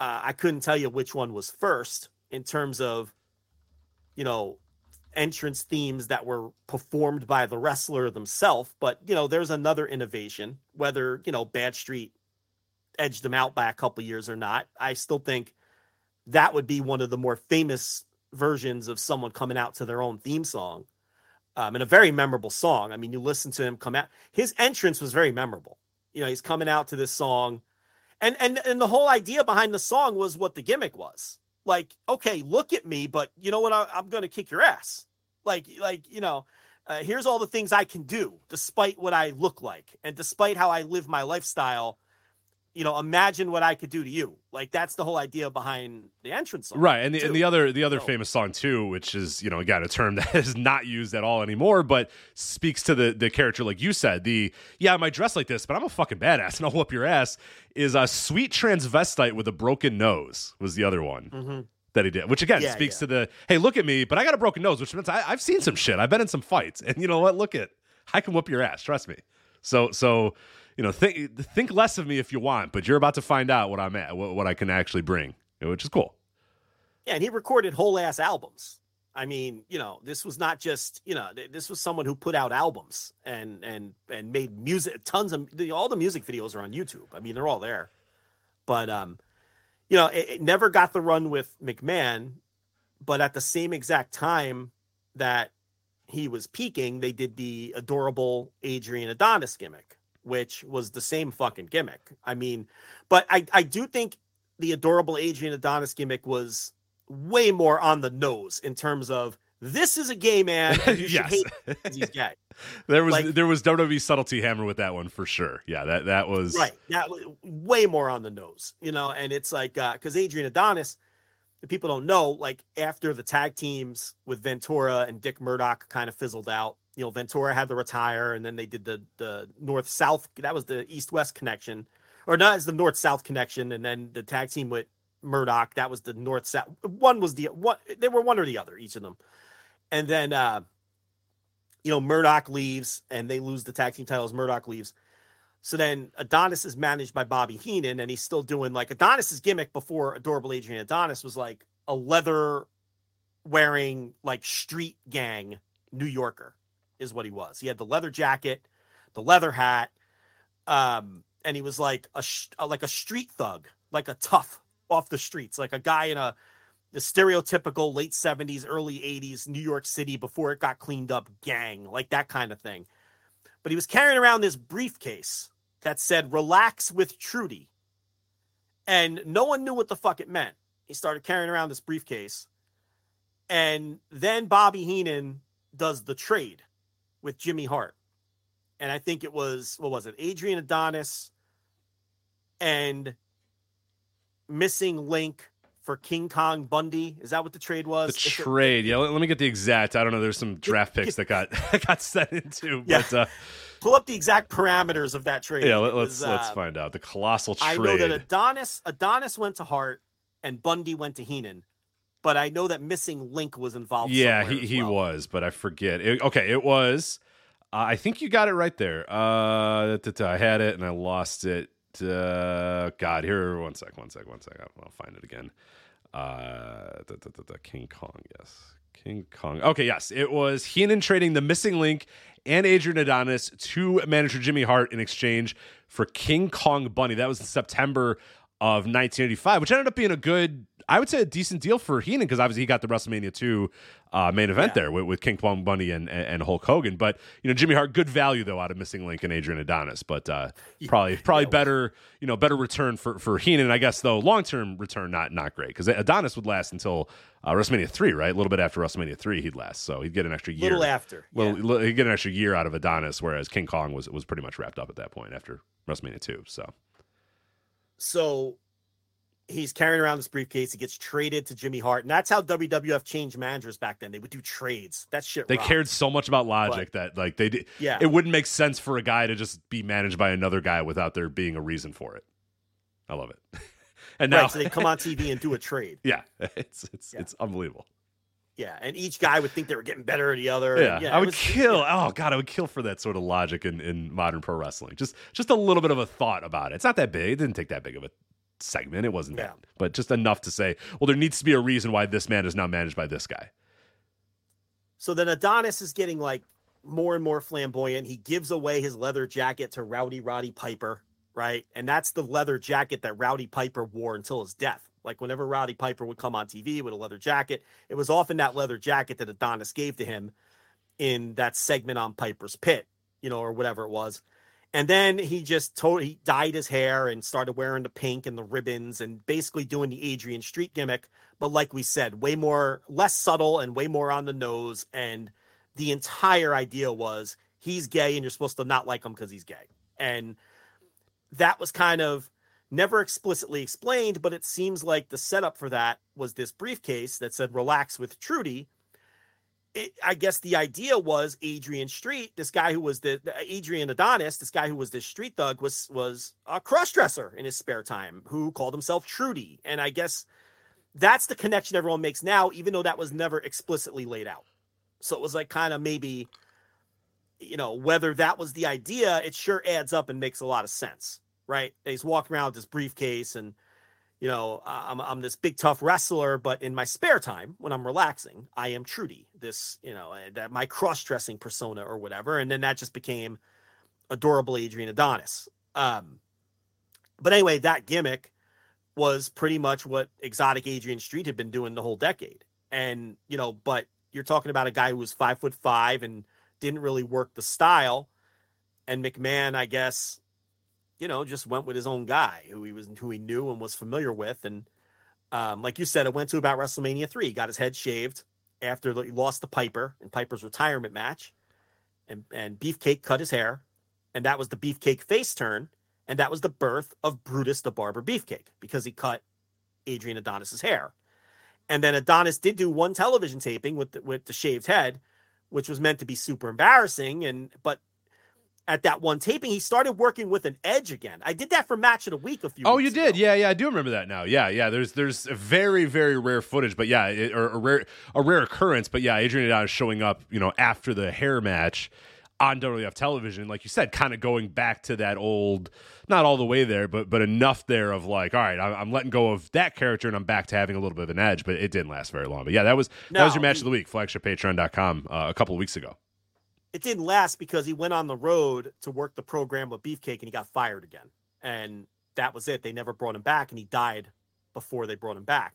Uh, I couldn't tell you which one was first in terms of, you know, entrance themes that were performed by the wrestler themselves. But, you know, there's another innovation, whether, you know, Bad Street edged them out by a couple years or not. I still think that would be one of the more famous versions of someone coming out to their own theme song. Um, and a very memorable song. I mean, you listen to him come out. His entrance was very memorable. You know, he's coming out to this song, and and and the whole idea behind the song was what the gimmick was. Like, okay, look at me, but you know what? I, am going to kick your ass. Like, like you know, uh, here's all the things I can do, despite what I look like, and despite how I live my lifestyle you know, imagine what I could do to you. Like that's the whole idea behind the entrance song. Right. And the, and the other the other so. famous song too, which is, you know, again a term that is not used at all anymore, but speaks to the the character like you said. The yeah, I might dress like this, but I'm a fucking badass and I'll whoop your ass is a sweet transvestite with a broken nose was the other one. Mm-hmm. That he did, which again yeah, speaks yeah. to the hey, look at me, but I got a broken nose, which means I, I've seen some shit. I've been in some fights, and you know what? Look at, I can whoop your ass. Trust me. So, so you know, think think less of me if you want, but you're about to find out what I'm at, what, what I can actually bring, which is cool. Yeah, and he recorded whole ass albums. I mean, you know, this was not just, you know, this was someone who put out albums and and and made music. Tons of all the music videos are on YouTube. I mean, they're all there. But um, you know, it, it never got the run with McMahon. But at the same exact time that he was peaking, they did the adorable Adrian Adonis gimmick which was the same fucking gimmick. I mean, but I, I do think the adorable Adrian Adonis gimmick was way more on the nose in terms of this is a gay man. You yes. hate he's gay. there was like, there was WWE subtlety hammer with that one for sure. Yeah, that that was right. That was way more on the nose, you know. And it's like because uh, Adrian Adonis, the people don't know, like after the tag teams with Ventura and Dick Murdoch kind of fizzled out, you know, Ventura had to retire, and then they did the the north south. That was the east west connection, or not as the north south connection, and then the tag team with Murdoch. That was the north south. One was the one. they were one or the other, each of them, and then uh, you know Murdoch leaves, and they lose the tag team titles. Murdoch leaves. So then Adonis is managed by Bobby Heenan, and he's still doing like Adonis's gimmick before Adorable Adrian Adonis was like a leather wearing like street gang New Yorker is what he was. He had the leather jacket, the leather hat, um, and he was like a like a street thug, like a tough off the streets, like a guy in a the stereotypical late 70s, early 80s New York City before it got cleaned up gang, like that kind of thing. But he was carrying around this briefcase that said relax with Trudy. And no one knew what the fuck it meant. He started carrying around this briefcase. And then Bobby Heenan does the trade with Jimmy Hart. And I think it was, what was it? Adrian Adonis and missing link for King Kong Bundy. Is that what the trade was? The trade, it, yeah. Let, let, me get the exact. I don't know. There's some draft picks that got got sent into. Yeah. But, uh, Pull up the exact parameters of that trade. Yeah, let, us let's uh, find out the colossal trade. I know that Adonis Adonis went to Hart and Bundy went to Heenan but I know that missing link was involved. Yeah, he, he well. was, but I forget. It, okay, it was. Uh, I think you got it right there. Uh, I had it and I lost it. Uh, God, here, one sec, one sec, one sec. I'll find it again. Uh, King Kong, yes. King Kong. Okay, yes. It was Heenan trading the missing link and Adrian Adonis to manager Jimmy Hart in exchange for King Kong Bundy. That was in September of 1985, which ended up being a good I would say a decent deal for Heenan because obviously he got the WrestleMania 2 uh, main event yeah. there with, with, King Kong Bundy and, and Hulk Hogan. But you know Jimmy Hart, good value though out of Missing Link and Adrian Adonis, but uh, probably probably yeah, better you know better return for for Heenan. I guess though long term return not not great because Adonis would last until uh, WrestleMania 3, right? A little bit after WrestleMania 3 he'd last, so he'd get an extra year. Little after, little, yeah. he'd get an extra year out of Adonis, whereas King Kong was was pretty much wrapped up at that point after WrestleMania 2. So so he's carrying around this briefcase. He gets traded to Jimmy Hart, and that's how WWF changed managers back then. They would do trades. That shit. They rocked. cared so much about logic that like they did. Yeah. it wouldn't make sense for a guy to just be managed by another guy without there being a reason for it. I love it. and now, Right, so they come on TV and do a trade. yeah, it's it's Yeah. it's unbelievable. Yeah, and each guy would think they were getting better at the other. and Yeah, I would was- kill. yeah. Oh god, I would kill for that sort of logic in, in modern pro wrestling. Just just a little bit of a thought about it. It's not that big. It didn't take that big of a segment. It wasn't Yeah. that, but just enough to say, well, there needs to be a reason why this man is now managed by this guy. So then Adonis is getting like more and more flamboyant. He gives away his leather jacket to Rowdy Roddy Piper, right? And that's the leather jacket that Rowdy Piper wore until his death. Like whenever Rowdy Piper would come on TV with a leather jacket, it was often that leather jacket that Adonis gave to him in that segment on Piper's Pit, you know, or whatever it was. And then he just totally dyed his hair and started wearing the pink and the ribbons and basically doing the Adrian Street gimmick. But like we said, way more, less subtle and way more on the nose. And the entire idea was he's gay and you're supposed to not like him because he's gay. And that was kind of never explicitly explained, but it seems like the setup for that was this briefcase that said relax with Trudy. It, I guess the idea was Adrian Street, this guy who was the, the Adrian Adonis, this guy who was this street thug, was was a crossdresser in his spare time who called himself Trudy, and I guess that's the connection everyone makes now, even though that was never explicitly laid out. So it was like kind of maybe, you know, whether that was the idea, it sure adds up and makes a lot of sense, right? He's walking around with this briefcase and, you know, I'm, I'm this big tough wrestler, but in my spare time when I'm relaxing, I am Trudy, this, you know, uh, that my cross dressing persona or whatever. And then that just became adorable Adrian Adonis. Um, but anyway, that gimmick was pretty much what exotic Adrian Street had been doing the whole decade. And, you know, but you're talking about a guy who was five foot five and didn't really work the style. And McMahon, I guess, you know, just went with his own guy who he was who he knew and was familiar with. And um, like you said, it went to about WrestleMania three. He got his head shaved after he lost to Piper in Piper's retirement match. And and Beefcake cut his hair. And that was the Beefcake face turn. And that was the birth of Brutus the Barber Beefcake because he cut Adrian Adonis's hair. And then Adonis did do one television taping with the, with the shaved head, which was meant to be super embarrassing. And but at that one taping, he started working with an edge again. I did that for Match of the Week a few. Oh, you did? ago. Yeah, yeah, I do remember that now. Yeah, yeah. There's there's very very rare footage, but yeah, it, or a rare a rare occurrence. But yeah, Adrian Adonis showing up, you know, after the hair match on WWF television, like you said, kind of going back to that old, not all the way there, but but enough there of like, all right, I'm, I'm letting go of that character and I'm back to having a little bit of an edge. But it didn't last very long. But yeah, that was that was your match he- of the week, flagshippatreon.com, uh, a couple of weeks ago. It didn't last because he went on the road to work the program with Beefcake and he got fired again. And that was it. They never brought him back and he died before they brought him back.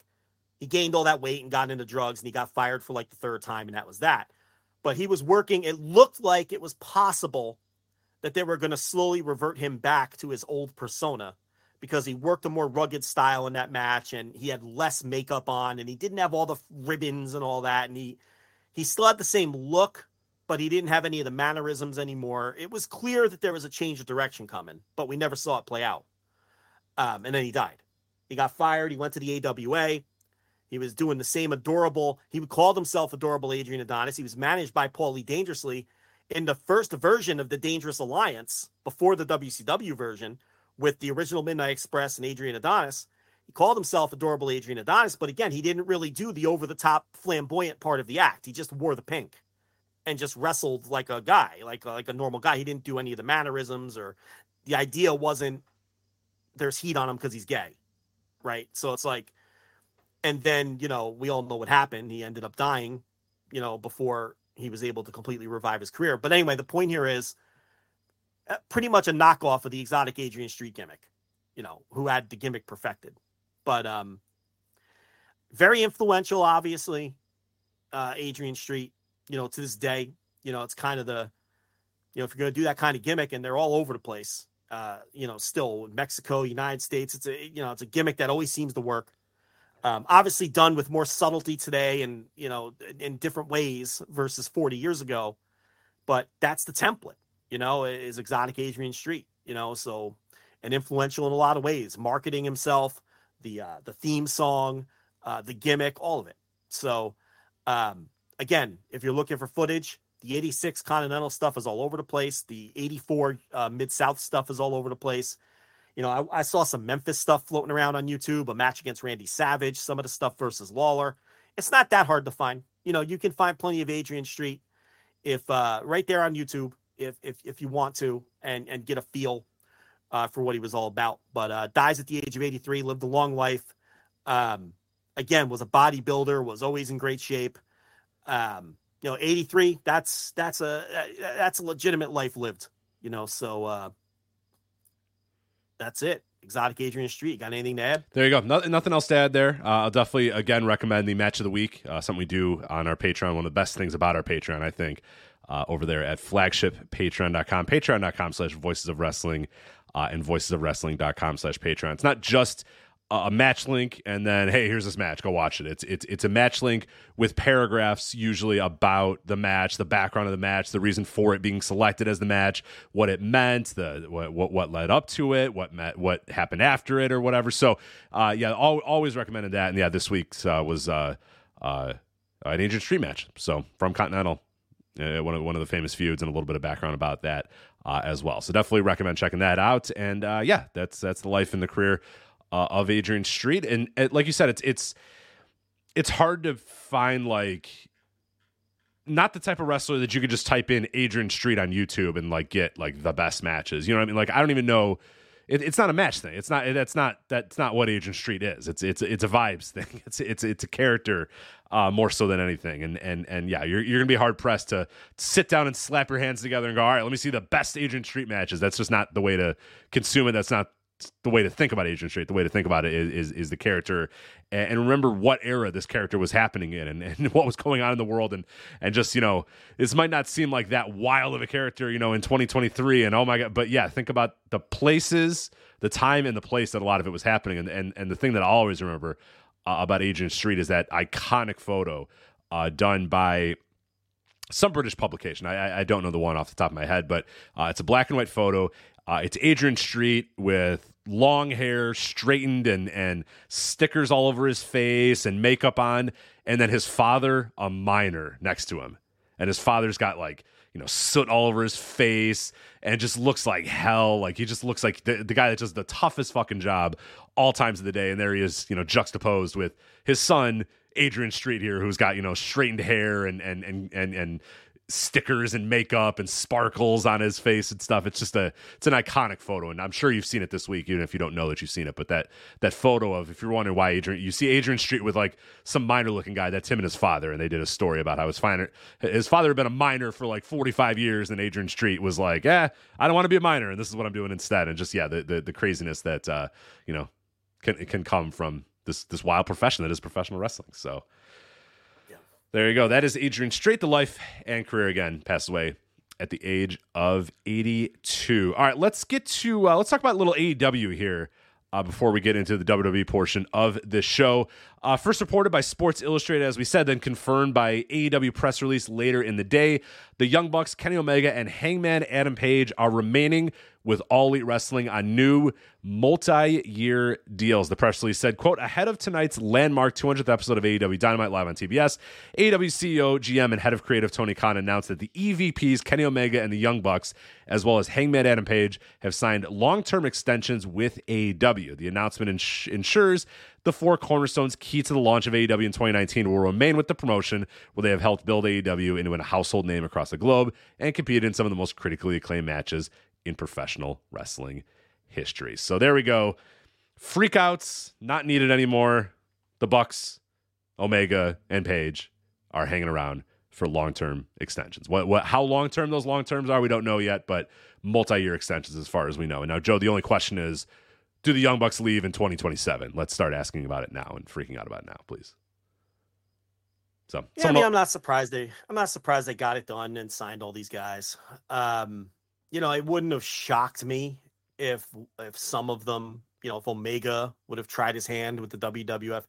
He gained all that weight and got into drugs and he got fired for like the third time and that was that. But he was working it looked like it was possible that they were going to slowly revert him back to his old persona because he worked a more rugged style in that match and he had less makeup on and he didn't have all the ribbons and all that and he he still had the same look but he didn't have any of the mannerisms anymore. It was clear that there was a change of direction coming, but we never saw it play out. Um, and then he died. He got fired. He went to the AWA. He was doing the same adorable. He called himself adorable Adrian Adonis. He was managed by Paulie Dangerously in the first version of the Dangerous Alliance before the WCW version with the original Midnight Express and Adrian Adonis. He called himself adorable Adrian Adonis, but again, he didn't really do the over the top flamboyant part of the act. He just wore the pink and just wrestled like a guy, like like a normal guy. He didn't do any of the mannerisms or the idea wasn't there's heat on him because he's gay, right? So it's like, and then you know we all know what happened. He ended up dying, you know, before he was able to completely revive his career. But anyway, the point here is uh, pretty much a knockoff of the exotic Adrian Street gimmick, you know, who had the gimmick perfected. But um, very influential, obviously, uh, Adrian Street you know, to this day, you know, it's kind of the, you know, if you're going to do that kind of gimmick and they're all over the place, uh, you know, still Mexico, United States, it's a, you know, it's a gimmick that always seems to work. Um, obviously done with more subtlety today and, you know, in, different ways versus 40 years ago. But that's the template, you know, is exotic Adrian Street, you know, so and influential in a lot of ways, marketing himself, the uh, the theme song, uh, the gimmick, all of it. So um, again, if you're looking for footage, the 86 Continental stuff is all over the place. The 84 uh, Mid South stuff is all over the place. You know, I, I, saw some Memphis stuff floating around on YouTube, a match against Randy Savage, some of the stuff versus Lawler. It's not that hard to find. You know, you can find plenty of Adrian Street if uh, right there on YouTube if if if you want to and and get a feel uh, for what he was all about. But uh, dies at the age of 83, lived a long life. Um, again, was a bodybuilder, was always in great shape. Um, you know, 83, that's that's a that's a legitimate life lived, you know. So uh that's it. Exotic Adrian Street. Got anything to add? There you go. Nothing, nothing else to add there. Uh, I'll definitely again recommend the match of the week. Uh, something we do on our Patreon. One of the best things about our Patreon, I think, uh, over there at flagshippatreon.com, patreon.com slash voices of wrestling, uh, and voicesofwrestling.com slash Patreon. It's not just a match link and then hey here's this match. Go watch it. It's it's it's a match link with paragraphs usually about the match the background of the match the reason for it being selected as the match what it meant the what what, what led up to it what met what happened after it or whatever. So uh yeah al- always recommended that. And yeah this week's uh, was uh uh an Adrian Street match. So from Continental uh, one of one of the famous feuds and a little bit of background about that uh, as well. So definitely recommend checking that out. And uh yeah that's that's the life and the career uh, of Adrian Street, and, and like you said, it's it's it's hard to find like not the type of wrestler that you could just type in Adrian Street on YouTube and like get like the best matches. You know what I mean? Like I don't even know. It, it's not a match thing. It's not. That's not. That's not what Adrian Street is. It's it's it's a vibes thing. It's it's it's a character uh, more so than anything. And and and yeah, you're you're gonna be hard pressed to sit down and slap your hands together and go, all right, let me see the best Adrian Street matches. That's just not the way to consume it. That's not the way to think about Adrian Street. The way to think about it is is, is the character, and, and, remember what era this character was happening in, and, and what was going on in the world, and and just you know, this might not seem like that wild of a character, you know, in 2023, and oh my god, but yeah, think about the places, the time, and the place that a lot of it was happening, and and and the thing that I always remember uh, about Adrian Street is that iconic photo uh, done by some British publication. I, I don't know the one off the top of my head, but uh, it's a black and white photo. Uh, it's Adrian Street with long hair, straightened, and and stickers all over his face and makeup on, and then his father, a miner, next to him, and his father's got like you know soot all over his face and just looks like hell. Like he just looks like the, the guy that does the toughest fucking job all times of the day, and there he is, you know, juxtaposed with his son. Adrian Street here, who's got you know straightened hair and and and and and stickers and makeup and sparkles on his face and stuff. It's just a it's an iconic photo, and I'm sure you've seen it this week, even if you don't know that you've seen it. But that that photo of if you're wondering why Adrian, you see Adrian Street with like some miner looking guy. That's him and his father, and they did a story about how his father his father had been a miner for like 45 years, and Adrian Street was like, "Yeah, I don't want to be a miner, and this is what I'm doing instead." And just yeah, the the, the craziness that uh, you know can can come from this this wild profession that is professional wrestling. So there you go. That is Adrian Street The life and career again passed away at the age of 82. All right, let's get to uh, let's talk about a little AEW here uh, before we get into the WWE portion of this show. Uh, first reported by Sports Illustrated, as we said, then confirmed by AEW press release later in the day. The Young Bucks, Kenny Omega, and Hangman Adam Page are remaining with All Elite Wrestling on new multi-year deals. The press release said, quote, ahead of tonight's landmark 200th episode of AEW Dynamite Live on TBS, AEW CEO, GM, and head of creative Tony Khan announced that the EVPs, Kenny Omega and the Young Bucks, as well as Hangman Adam Page, have signed long-term extensions with AEW. The announcement ins- ensures the four cornerstones key to the launch of AEW in 2019 will remain with the promotion, where they have helped build AEW into a household name across the globe and competed in some of the most critically acclaimed matches in professional wrestling history. So there we go. Freakouts not needed anymore. The Bucks, Omega, and Page are hanging around for long-term extensions. What, what, how long-term those long terms are, we don't know yet, but multi-year extensions as far as we know. And now, Joe, the only question is do the Young Bucks leave in 2027? Let's start asking about it now and freaking out about it now, please. So, yeah, I mean, I'm not surprised they, I'm not surprised they got it done and signed all these guys. Um, you know, it wouldn't have shocked me if, if some of them, you know, if Omega would have tried his hand with the WWF.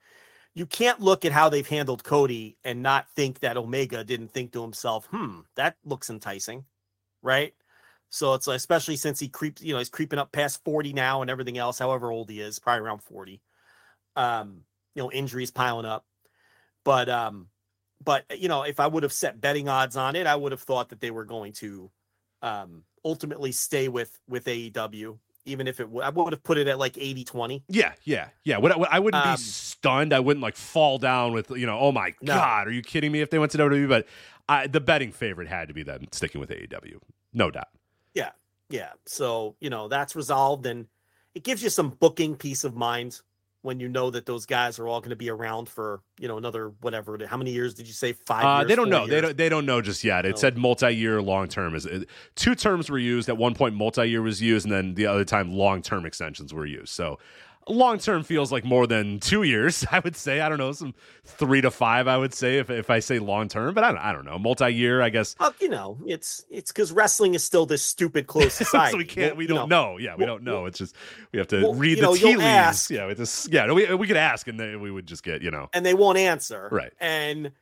You can't look at how they've handled Cody and not think that Omega didn't think to himself, hmm, that looks enticing, right? So it's especially since he creeps, you know, he's creeping up past 40 now and everything else, however old he is, probably around 40. Um, you know, injuries piling up. But um, but you know, if I would have set betting odds on it, I would have thought that they were going to um ultimately stay with with AEW even if it w- I would have put it at like 80 20. Yeah, yeah, yeah. What, what, I wouldn't Um, be stunned. I wouldn't like fall down with you know, oh my No. god, are you kidding me? If they went to WWE, but I, the betting favorite had to be them sticking with AEW, no doubt. Yeah. Yeah. So, you know, that's resolved and it gives you some booking peace of mind when you know that those guys are all going to be around for, you know, another whatever. How many years did you say? Five Uh, years, they don't know. They don't. They don't know just yet. It No. said multi-year, long-term. Is it, two terms were used at one point? Multi-year was used, and then the other time, long-term extensions were used. So, long-term feels like more than two years. I would say. I don't know, some three to five. I would say if if I say long-term, but I don't. I don't know. Multi-year, I guess. Well, you know, it's it's because wrestling is still this stupid close society. so we can't. We You don't know, know. Yeah, we well, don't know. It's just we have to well, read the know, tea leaves. ask- yeah, with this. Yeah, we we could ask, and then we would just get you know. and they won't answer. Right. And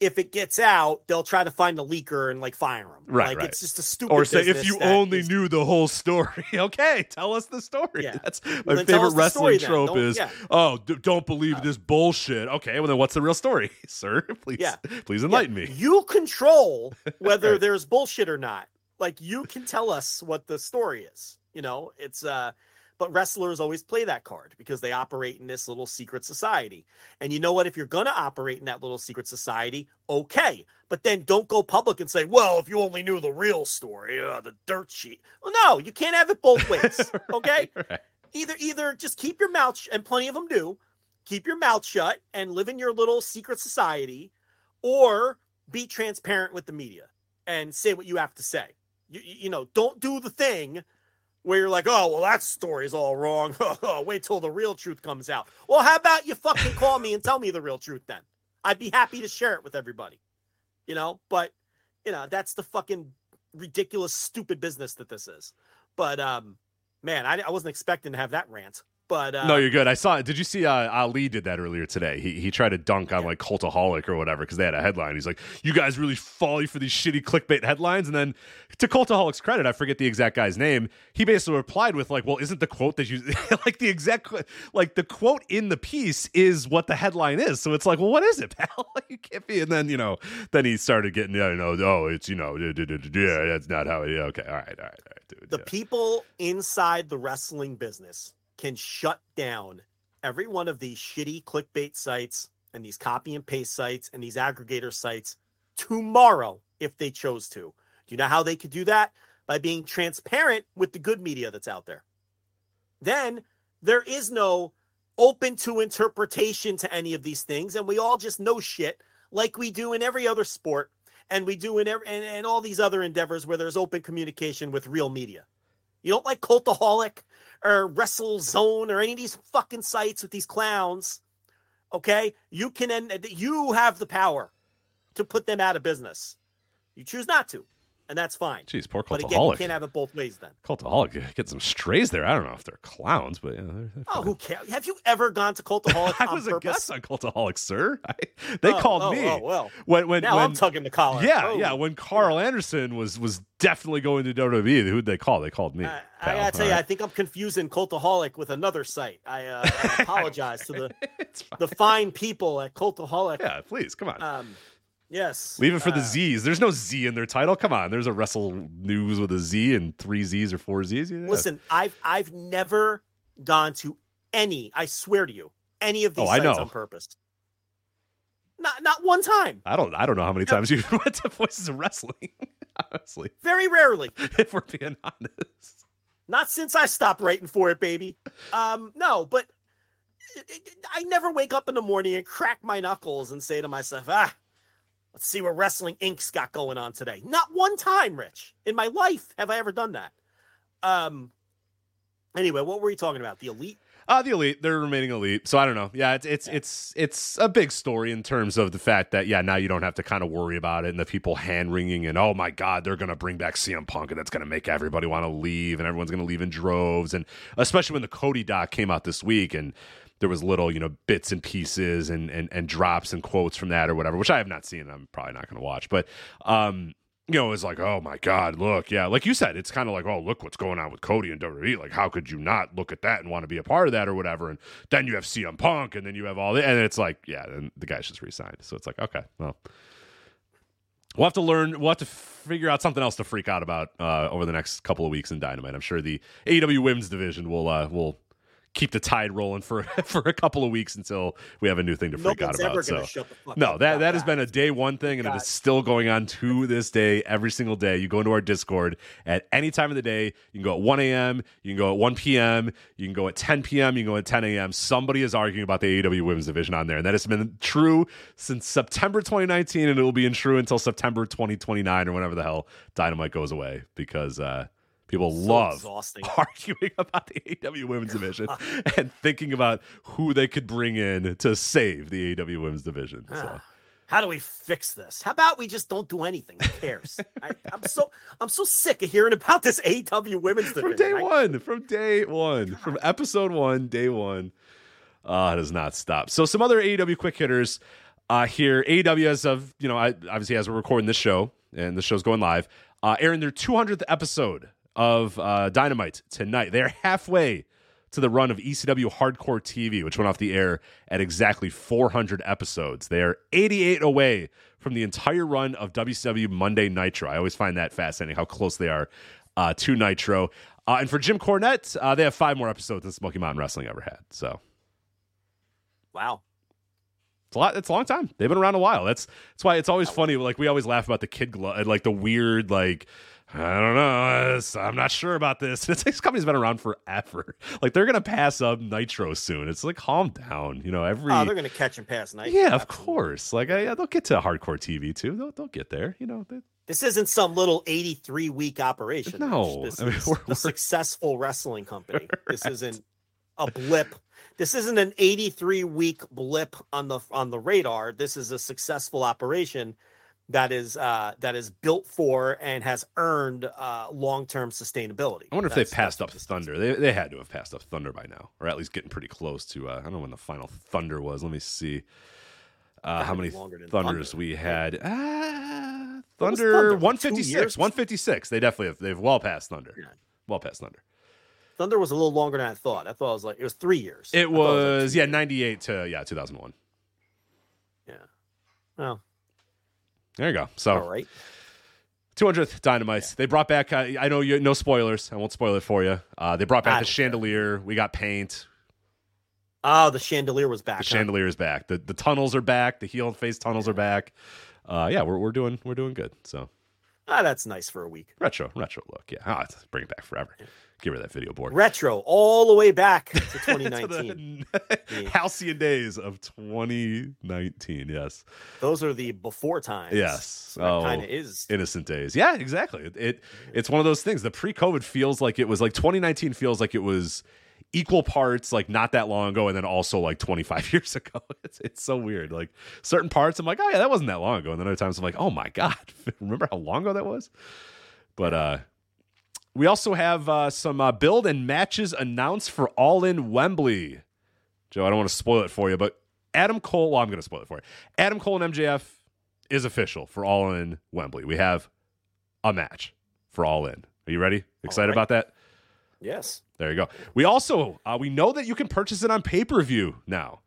if it gets out, they'll try to find the leaker and like fire him. Right, Like right. it's just a stupid. Or say if you only is- knew the whole story. okay, tell us the story. Yeah. That's Well, my favorite the story wrestling trope is yeah. oh d- don't believe this bullshit. Okay, well then what's the real story, sir? Please, Yeah. please Yeah, enlighten me. You control whether Right. there's bullshit or not. Like you can tell us what the story is. You know, it's uh but wrestlers always play that card because they operate in this little secret society. And you know what? If you're gonna operate in that little secret society, okay. But then don't go public and say, well, if you only knew the real story, uh, the dirt sheet. Well, no, you can't have it both ways. Okay. Right. either either just keep your mouth sh- and plenty of them do keep your mouth shut and live in your little secret society or be transparent with the media and say what you have to say you you know don't do the thing where you're like oh well that story's all wrong. Wait till the real truth comes out. Well how about you fucking call me and tell me the real truth then? I'd be happy to share it with everybody you know? But you know that's the fucking ridiculous stupid business that this is. But um man i, I wasn't expecting to have that rant but uh, no, you're good. I saw it. Did you see uh, Ali did that earlier today? He he tried to dunk on like Cultaholic or whatever because they had a headline. He's like, "You guys really fall for these shitty clickbait headlines." And then, to Cultaholic's credit, I forget the exact guy's name. He basically replied with like, "Well, isn't the quote that you like the exact like the quote in the piece is what the headline is?" So it's like, "Well, what is it, pal? you can't be." And then you know, then he started getting, you know, oh, it's you know, yeah, that's not how it. Okay, all right, all right, all right, dude. the people inside the wrestling business can shut down every one of these shitty clickbait sites and these copy and paste sites and these aggregator sites tomorrow if they chose to. Do you know how they could do that? By being transparent with the good media that's out there. Then there is no open to interpretation to any of these things, and we all just know shit like we do in every other sport and we do in every, and, and all these other endeavors where there's open communication with real media. You don't like Cultaholic or Wrestle Zone or any of these fucking sites with these clowns. Okay, you can end. You have the power to put them out of business. You choose not to, and that's fine. Jeez, poor But again, you Cultaholic. can't have it both ways. Then. Cultaholic get some strays there. I don't know if they're clowns, but yeah, they're, they're Oh, who cares? Have you ever gone to Cultaholic I was a guest on Cultaholic, sir. I, they Oh, called oh, me Oh, well, when when now when I'm tugging the collar. yeah Oh. yeah when Karl Anderson was was definitely going to WWE. Who'd they call? They called me. I, I gotta tell you, I think I'm confusing Cultaholic with another site. I, uh, I apologize to the fine. the fine people at Cultaholic. yeah, please come on. Um, yes. Leave it for the uh, Z's. There's no Z in their title. Come on. There's a Wrestle News with a Z and three Z's or four Z's. Yeah. Listen, I've I've never gone to any. I swear to you, any of these Oh, I know. on purpose. Not not one time. I don't. I don't know how many No. times you went to Voices of Wrestling. Honestly, Very rarely. if we're being honest. Not since I stopped writing for it, baby. Um, no, but I never wake up in the morning and crack my knuckles and say to myself, ah, let's see what Wrestling Inc.'s got going on today. Not one time, Rich. In my life have I ever done that. Um anyway, what were we talking about? The elite? Uh, the elite, they're remaining elite. So I don't know. Yeah, it's it's it's it's a big story in terms of the fact that yeah, now you don't have to kind of worry about it and the people hand wringing and oh my god, they're gonna bring back CM Punk and that's gonna make everybody want to leave and everyone's gonna leave in droves and especially when the Cody doc came out this week and there was little you know bits and pieces and and and drops and quotes from that or whatever, which I have not seen. I'm probably not gonna watch, but um. you know, is like, oh my God, look, yeah, like you said, it's kind of like, oh, look what's going on with Cody and WWE. Like, how could you not look at that and want to be a part of that or whatever? And then you have CM Punk, and then you have all the, and it's like, yeah, then the guy's just resigned. So it's like, okay, well, we'll have to learn, we'll have to figure out something else to freak out about uh, over the next couple of weeks in Dynamite. I'm sure the AEW Women's division will uh, will keep the tide rolling for for a couple of weeks until we have a new thing to freak No out about. So gonna shut the fuck no, that that has been a day one thing, and it God. is still going on to this day. Every single day, you go into our Discord at any time of the day. You can go at 1 a.m. You can go at 1 p.m. You can go at 10 p.m. You can go at 10 a.m. Somebody is arguing about the AEW Women's Division on there, and that has been true since September 2019, and it will be true until September 2029 or whenever the hell Dynamite goes away because. uh People love exhausting. arguing about the AEW Women's Division and thinking about who they could bring in to save the AEW Women's Division. So. Ah, How do we fix this? How about we just don't do anything? Who cares? I, I'm so I'm so sick of hearing about this AEW women's division. from day I- one, from day one, from episode one, day one. Uh, it has not stopped. So some other AEW quick hitters uh, here. AEW as of you know, I, obviously as we're recording this show and the show's going live, uh, airing their 200th episode of uh, Dynamite tonight. They're halfway to the run of ECW Hardcore TV, which went off the air at exactly 400 episodes. They are 88 away from the entire run of WCW Monday Nitro. I always find that fascinating how close they are uh, to Nitro. Uh, and for Jim Cornette, uh, they have five more episodes than Smoky Mountain Wrestling ever had. So Wow. it's a lot. It's a long time. They've been around a while. That's that's why it's always funny. Like we always laugh about the kid glove, like the weird, like I don't know. it's- I'm not sure about this. It's this company's been around forever. Like they're gonna pass up Nitro soon. It's like calm down. You know every. Oh, they're gonna catch and pass night. yeah, of course. Like I, they'll get to hardcore TV too. They'll they'll get there. You know. They, This isn't some little 83 week operation. No, This I mean, is we're- a we're- successful wrestling company. This isn't a blip. This isn't an 83 week blip on the on the radar. This is a successful operation that is uh that is built for and has earned uh long-term sustainability. I wonder if they passed up Thunder. They they had to have passed up Thunder by now, or at least getting pretty close to. Uh, I don't know when the final Thunder was. Let me see. Uh, how many thunders Thunder, we had? Ah, Thunder, Thunder, 156. 156. They definitely have. They've well past Thunder. Yeah. Well past Thunder. Thunder was a little longer than I thought. I thought it was like it was three years. I It thought like was yeah, 98 to yeah, 2001. Yeah. Well, There you go. So all right. 200th Dynamites. They brought back. Uh, I know you no spoilers. I won't spoil it for you. Uh, they brought I back the don't care. chandelier. We got paint. Oh, the chandelier was back. The huh? chandelier is back. The the tunnels are back. The heel and face tunnels are back. Uh, yeah, we're we're doing we're doing good. So Ah, that's nice for a week. retro retro look. Yeah, ah, bring it back forever. Get rid of that video board. Retro, all the way back to To 2019. the halcyon days of 2019. Yes, Those are the before times. yes. Oh, kind of is. innocent days. Yeah, exactly. It, it it's one of those things. The pre-COVID feels like it was like 2019 feels like it was equal parts like not that long ago and then also like 25 years ago. It's it's so weird. Like certain parts I'm like, "Oh yeah, that wasn't that long ago." And then other times I'm like, "Oh my god, remember how long ago that was?" But uh we also have uh, some uh, build and matches announced for All In Wembley. Joe, I don't want to spoil it for you, but Adam Cole, well, I'm going to spoil it for you. Adam Cole and MJF is official for All In Wembley. We have a match for All In. Are you ready? Excited right. about that? Yes. There you go. We also uh, we know that you can purchase it on pay per view now.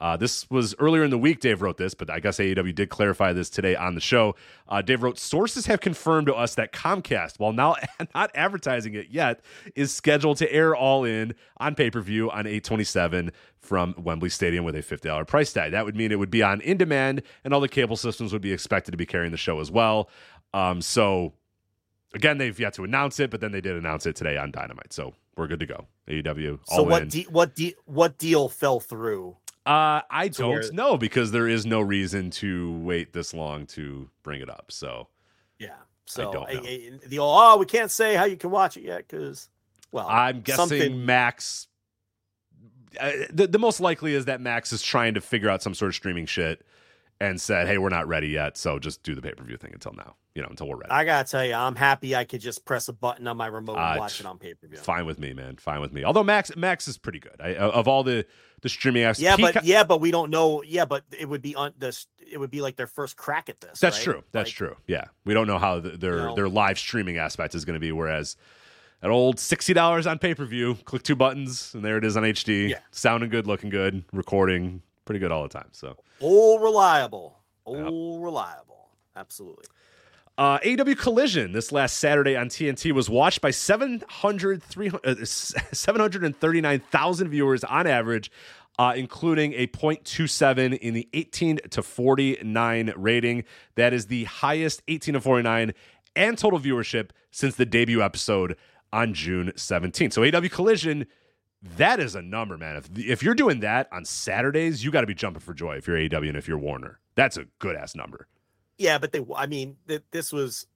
Uh, this was earlier in the week. Dave wrote this, but I guess AEW did clarify this today on the show. Uh, Dave wrote, "Sources have confirmed to us that Comcast, while now not advertising it yet, is scheduled to air All In on pay per view on 827 from Wembley Stadium with a $50 price tag. That would mean it would be on in demand, and all the cable systems would be expected to be carrying the show as well. Um, so." Again, they've yet to announce it, but then they did announce it today on Dynamite, so we're good to go. AEW. So what in. de- what de- what deal fell through? Uh, I don't know because there is no reason to wait this long to bring it up. So Yeah. So don't know. I- I- the old, oh, we can't say how you can watch it yet because well, I'm guessing something- Max. Uh, the, the most likely is that Max is trying to figure out some sort of streaming shit, and said, "Hey, we're not ready yet, so just do the pay per view thing until now, you know, until we're ready." I gotta tell you, I'm happy I could just press a button on my remote and Uh, watch it on pay per view. Fine with me, man. Fine with me. Although Max Max is pretty good. I, of all the the streaming apps, Yeah, Peacock- but yeah, but we don't know. Yeah, but it would be on this. It would be like their first crack at this. That's right? true. That's Like, true. Yeah, we don't know how the, their You know. their live streaming aspect is going to be. Whereas that old sixty dollars on pay per view, click two buttons, and there it is on HD. Yeah. sounding good, looking good, recording pretty good all the time. So All reliable. All reliable. Absolutely. Uh, AW Collision this last Saturday on TNT was watched by 700, 300, uh, 739,000 viewers on average, uh, including a 0.27 in the 18 to 49 rating. That is the highest 18 to 49 and total viewership since the debut episode on June 17th. So AW Collision, that is a number, man. If, if you're doing that on Saturdays, you got to be jumping for joy if you're AW and if you're Warner. That's a good ass number. Yeah, but they. I mean, th- this was.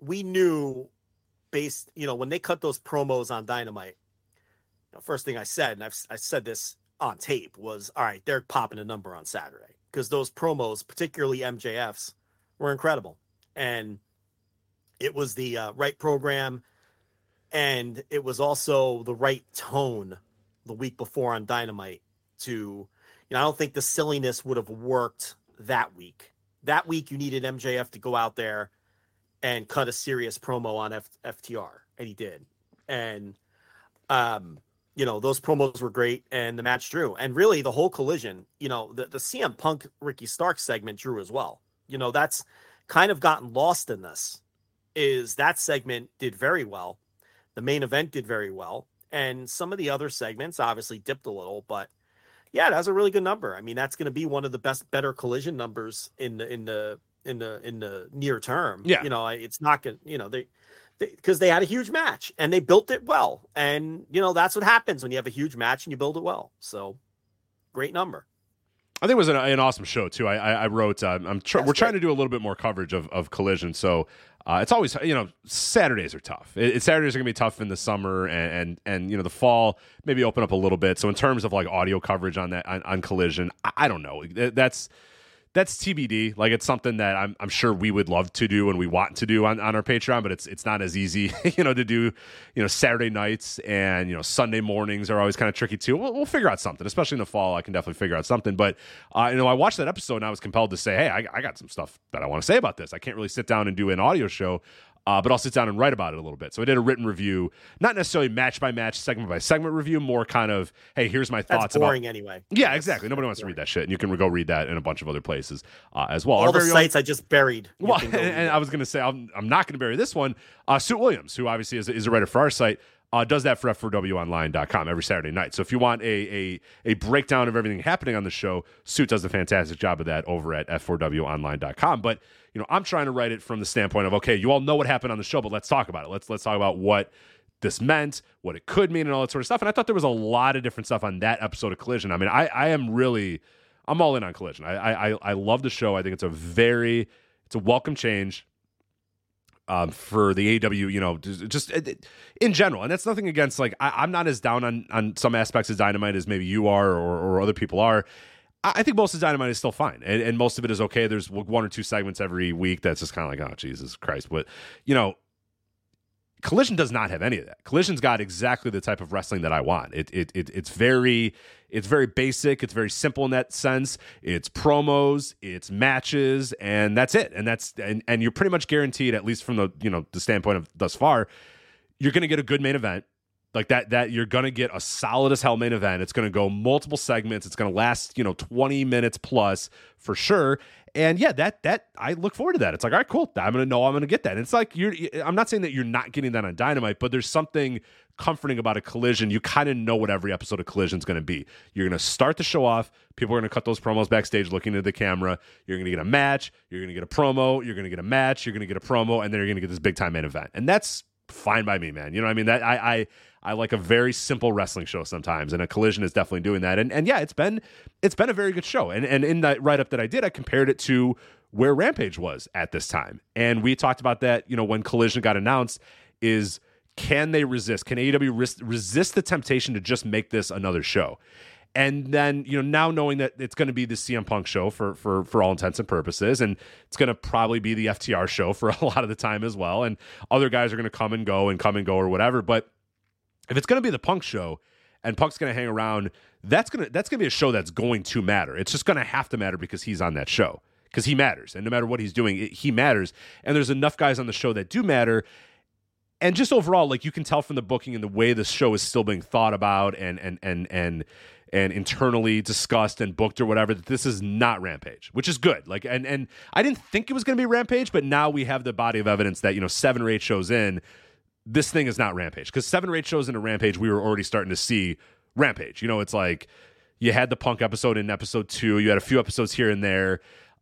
We knew, based. You know, when they cut those promos on Dynamite. The first thing I said, and I've I said this on tape, was all right. They're popping a number on Saturday because those promos, particularly MJF's, were incredible, and it was the uh, right program, and it was also the right tone the week before on Dynamite to. You know, I don't think the silliness would have worked that week that week you needed MJF to go out there and cut a serious promo on F- FTR, and he did. And um, you know, those promos were great, and the match drew. And really, the whole collision, you know, the the CM Punk Ricky Stark segment drew as well. You know, that's kind of gotten lost in this. Is that segment did very well, the main event did very well, and some of the other segments obviously dipped a little, but yeah, that's a really good number. I mean, that's going to be one of the best, better collision numbers in the in the in the in the near term. Yeah. you know, it's not going. to You know, they because they, had a huge match and they built it well, and you know that's what happens when you have a huge match and you build it well. So, great number. I think it was an, an awesome show too. I, I, I wrote. Uh, I'm tr- we're trying to do a little bit more coverage of, of collision. So uh, it's always you know Saturdays are tough. It, it- Saturdays are gonna be tough in the summer and, and and you know the fall maybe open up a little bit. So in terms of like audio coverage on that on, on collision, I, I don't know. That's that's TBD. Like it's something that I'm I'm sure we would love to do and we want to do on, on our Patreon, but it's it's not as easy, you know, to do, you know, Saturday nights and you know Sunday mornings are always kind of tricky too. We'll, we'll figure out something, especially in the fall. I can definitely figure out something. But uh, you know, I watched that episode and I was compelled to say, hey, I, I got some stuff that I want to say about this. I can't really sit down and do an audio show. Uh, but I'll sit down and write about it a little bit. So I did a written review, not necessarily match by match, segment by segment review, more kind of, hey, here's my That's thoughts about boring anyway. yeah, That's- exactly. Nobody wants to read that shit, and you can go read that in a bunch of other places uh, as well. All Our the very own- sites I just buried. well, and, and. I was going to say I'm, I'm not going to bury this one. Uh, Suit Williams, who obviously is, is a writer for our site, uh, does that for F4WOnline.com every Saturday night. So if you want a, a a breakdown of everything happening on the show, Suit does a fantastic job of that over at F4WOnline.com. But you know, I'm trying to write it from the standpoint of okay, you all know what happened on the show, but let's talk about it. Let's let's talk about what this meant, what it could mean, and all that sort of stuff. And I thought there was a lot of different stuff on that episode of Collision. I mean, I, I am really, I'm all in on Collision. I, I, I- I love the show. I think it's a very, it's a welcome change um, for the AW. You know, just uh, in general, and that's nothing against. Like, I, I'm not as down on on some aspects of Dynamite as maybe you are or, or other people are. I I think most of Dynamite is still fine, and, and most of it is okay. There's one or two segments every week that's just kind of like, oh Jesus Christ! But you know, Collision does not have any of that. Collision's got exactly the type of wrestling that I want. It, it, it it's very it's very basic. It's very simple in that sense. It's promos, it's matches, and that's it. And that's and, and you're pretty much guaranteed, at least from the you know the standpoint of thus far, you're going to get a good main event like that that you're to get a solid as hell main event. It's to go multiple segments. It's to last you know 20 minutes plus for sure. And yeah that that i look forward to that. It's like all right cool. I'm to know i'm to get that. And it's like you're i'm not saying that you're not getting that on dynamite but there's something comforting about a collision. You kind of know what every episode of collision is going to be. You're going to start the show off. People are going to cut those promos backstage looking at the camera. You're going to get a match. You're going to get a promo. You're going to get a match. You're going to get a promo. And then you're going to get this big time main event. And that's fine by me, man. You know what I mean? That I I I like a very simple wrestling show sometimes, and a collision is definitely doing that. And and yeah, it's been it's been a very good show. And and in that write up that I did, I compared it to where Rampage was at this time, and we talked about that. You know, when Collision got announced, is can they resist? Can AEW res- resist the temptation to just make this another show? and then you know now knowing that it's going to be the CM Punk show for for for all intents and purposes, and it's going to probably be the FTR show for a lot of the time as well, and other guys are going to come and go and come and go or whatever. But if it's going to be the Punk show, and Punk's going to hang around, that's gonna that's gonna be a show that's going to matter. It's just going to have to matter because he's on that show because he matters, and no matter what he's doing, it, he matters. And there's enough guys on the show that do matter. And just overall, like you can tell from the booking and the way the show is still being thought about and and and and and internally discussed and booked or whatever that this is not Rampage, which is good. Like and and I didn't think it was going to be Rampage, but now we have the body of evidence that you know seven or eight shows in, this thing is not Rampage because seven or eight shows into Rampage, we were already starting to see Rampage. You know, it's like you had the Punk episode in episode two, you had a few episodes here and there.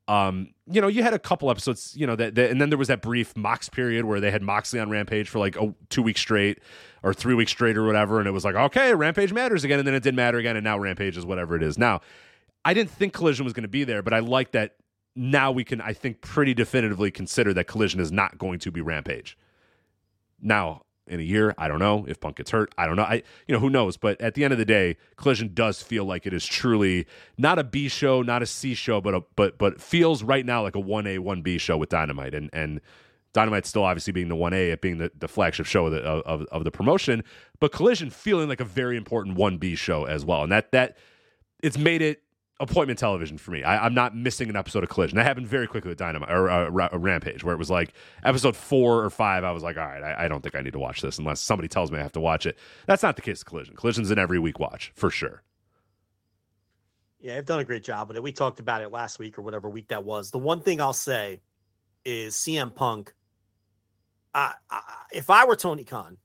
Um, you know, you had a couple episodes, you know, that, that, and then there was that brief Mox period where they had Moxley on Rampage for like two weeks straight or three weeks straight or whatever, and it was like, okay, Rampage matters again, and then it didn't matter again, and now Rampage is whatever it is. Now, I didn't think Collision was going to be there, but I like that now we can, I think, pretty definitively consider that Collision is not going to be Rampage. Now, in a year. I don't know if Punk gets hurt. I don't know. I you know who knows. But at the end of the day, Collision does feel like it is truly not a B show, not a C show, but a but but feels right now like a one A one B show with Dynamite and and. Dynamite still obviously being the 1A, it being the, the flagship show of the, of, of the promotion, but Collision feeling like a very important 1B show as well. And that that it's made it appointment television for me. I, am not missing an episode of Collision. That happened very quickly with Dynamite or uh, Rampage, where it was like episode four or five. I was like, all right, I, I, don't think I need to watch this unless somebody tells me I have to watch it. That's not the case. Of Collision. Collision's an every week watch for sure. Yeah, I've done a great job with it. We talked about it last week or whatever week that was. The one thing I'll say is CM Punk. I, if I were Tony Khan,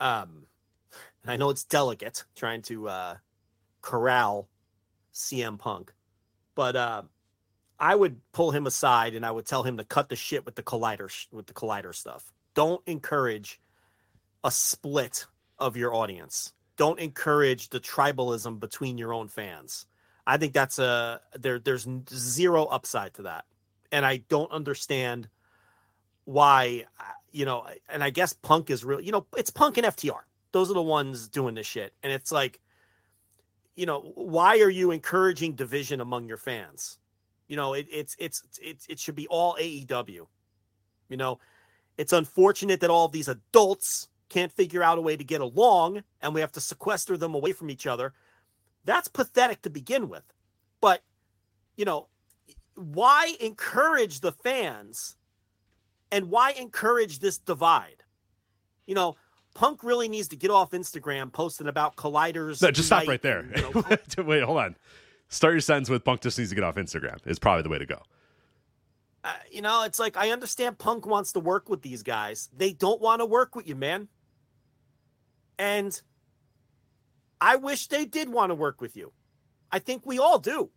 um, I know it's delicate trying to uh, corral CM Punk. But uh, I would pull him aside and I would tell him to cut the shit with the collider with the collider stuff. Don't encourage a split of your audience. Don't encourage the tribalism between your own fans. I think that's a there. There's zero upside to that, and I don't understand why. Uh, you know, and I guess Punk is real. You know, it's Punk and FTR. Those are the ones doing this shit, and it's like you know, why are you encouraging division among your fans? You know, it, it's it's it's it should be all AEW. You know, it's unfortunate that all these adults can't figure out a way to get along, and we have to sequester them away from each other. That's pathetic to begin with. But you know, why encourage the fans, and why encourage this divide? You know, Punk really needs to get off Instagram posting about colliders. No, just stop right there. And, you know, Wait, hold on. Start your sentence with Punk just needs to get off Instagram. Is probably the way to go. Uh, you know, it's like I understand Punk wants to work with these guys. They don't want to work with you, man. And I wish they did want to work with you. I think we all do.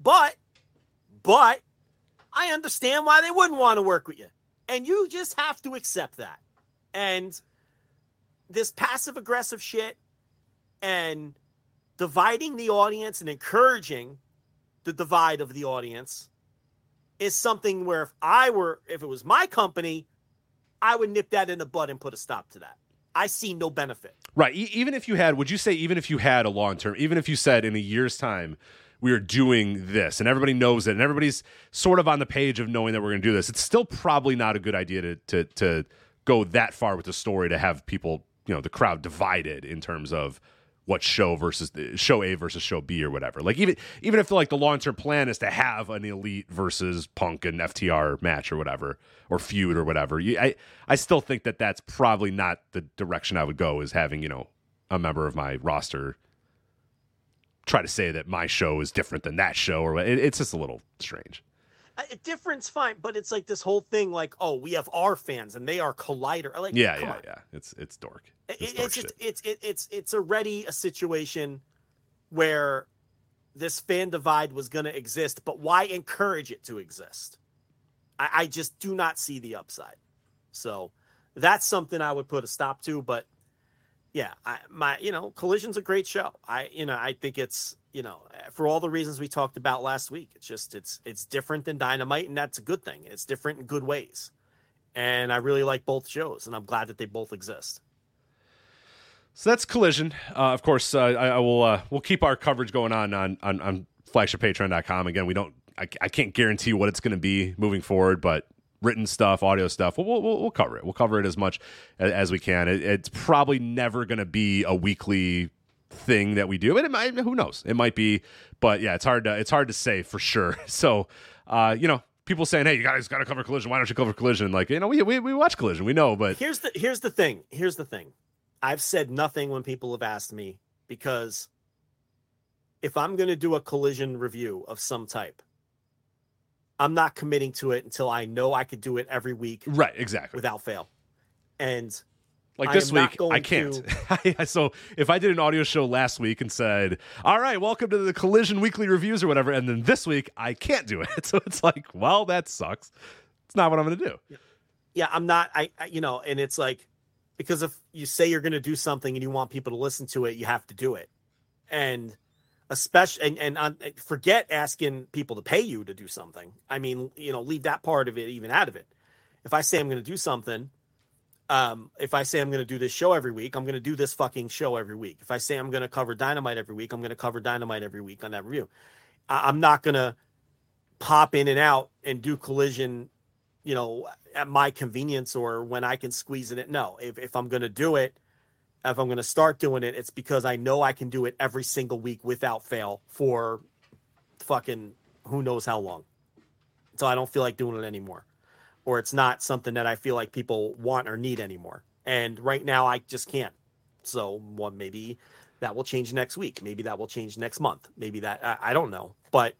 But, but I understand why they wouldn't want to work with you. And you just have to accept that. And this passive aggressive shit and dividing the audience and encouraging the divide of the audience is something where if I were, if it was my company, I would nip that in the bud and put a stop to that. I see no benefit. Right. E- even if you had, would you say, even if you had a long term, even if you said in a year's time, we are doing this and everybody knows it and everybody's sort of on the page of knowing that we're going to do this, it's still probably not a good idea to, to, to go that far with the story to have people you know the crowd divided in terms of what show versus show A versus show B or whatever. Like even even if like the long term plan is to have an elite versus Punk and FTR match or whatever or feud or whatever, you, I I still think that that's probably not the direction I would go. Is having you know a member of my roster try to say that my show is different than that show or it, it's just a little strange a difference fine but it's like this whole thing like oh we have our fans and they are collider like yeah yeah on. yeah. It's it's dork. It's, it, dork it's just it's it, it's it's already a situation where this fan divide was going to exist but why encourage it to exist? I, I just do not see the upside. So that's something i would put a stop to but yeah I, my you know collision's a great show. I you know i think it's you know, eh, for all the reasons we talked about last week. It's just it's it's different than Dynamite, and that's a good thing. It's different in good ways, and I really like both shows, and I'm glad that they both exist. So that's Collision. Uh, of course, uh, I, I, will. Uh, we'll keep our coverage going on on on, on flagshippatreon.com. Again, we don't. I, I can't guarantee what it's going to be moving forward, but written stuff, audio stuff, we'll, we'll, we'll cover it. We'll cover it as much as, we can. It, it's probably never going to be a weekly thing that we do, but it might. Who knows? It might be, but yeah, it's hard to it's hard to say for sure. So, uh, you know, people saying, "Hey, you guys got to cover Collision. Why don't you cover Collision?" Like, you know, we, we we watch Collision, we know, but here's the here's the thing. Here's the thing. I've said nothing when people have asked me because if I'm going to do a collision review of some type, I'm not committing to it until I know I could do it every week. Right, exactly. Without fail. And like this week, I can't. To... so if I did an audio show last week and said, "All right, welcome to the Collision Weekly Reviews" or whatever, and then this week I can't do it, so it's like, well, that sucks. It's not what I'm going to do. Yeah. yeah, I'm not. I, I, you know, and it's like because if you say you're going to do something and you want people to listen to it, you have to do it, and especially and and on, forget asking people to pay you to do something. I mean, you know, leave that part of it even out of it. If I say I'm going to do something um, if I say I'm going to do this show every week, I'm going to do this fucking show every week. If I say I'm going to cover Dynamite every week, I'm going to cover Dynamite every week on that review. I- I'm not going to pop in and out and do collision, you know, at my convenience or when I can squeeze it in. No, if, if I'm going to do it, if I'm going to start doing it, it's because I know I can do it every single week without fail for fucking who knows how long. So I don't feel like doing it anymore or it's not something that I feel like people want or need anymore. And right now, I just can't. So, well, maybe that will change next week. Maybe that will change next month. Maybe that I, I don't know, but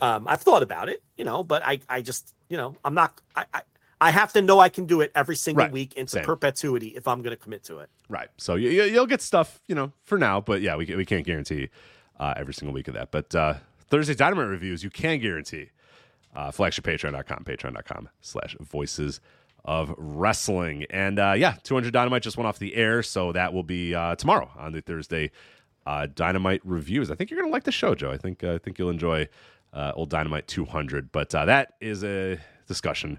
um, I've thought about it, you know. But I, I just, you know, I'm not. I, I, I have to know I can do it every single right. week into Same. perpetuity if I'm going to commit to it. Right. So you, you'll get stuff, you know, for now. But yeah, we we can't guarantee uh, every single week of that. But uh, Thursday Dynamite reviews, you can guarantee uh, flagshippatreon.com, patreon.com slash voices of wrestling. And uh, yeah, 200 Dynamite just went off the air, so that will be uh, tomorrow on the Thursday uh, Dynamite reviews. I think you're going to like the show, Joe. I think uh, I think you'll enjoy uh, old Dynamite 200. But uh, that is a discussion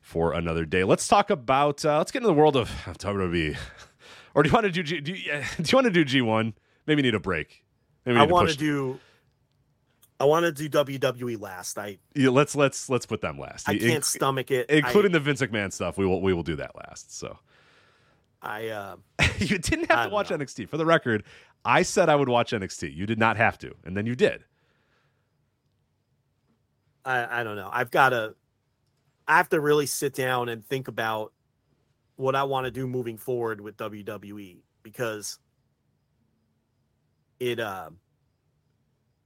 for another day. Let's talk about. Uh, let's get into the world of, of WWE. or do you want to do G? Do you, do you want to do G1? Maybe need a break. Maybe I want to do I want to do WWE last. I yeah, let's let's let's put them last. I can't stomach it, including I, the Vince McMahon stuff. We will we will do that last. So I uh, you didn't have to watch know. NXT. For the record, I said I would watch NXT. You did not have to, and then you did. I I don't know. I've got to. I have to really sit down and think about what I want to do moving forward with WWE because it. Uh,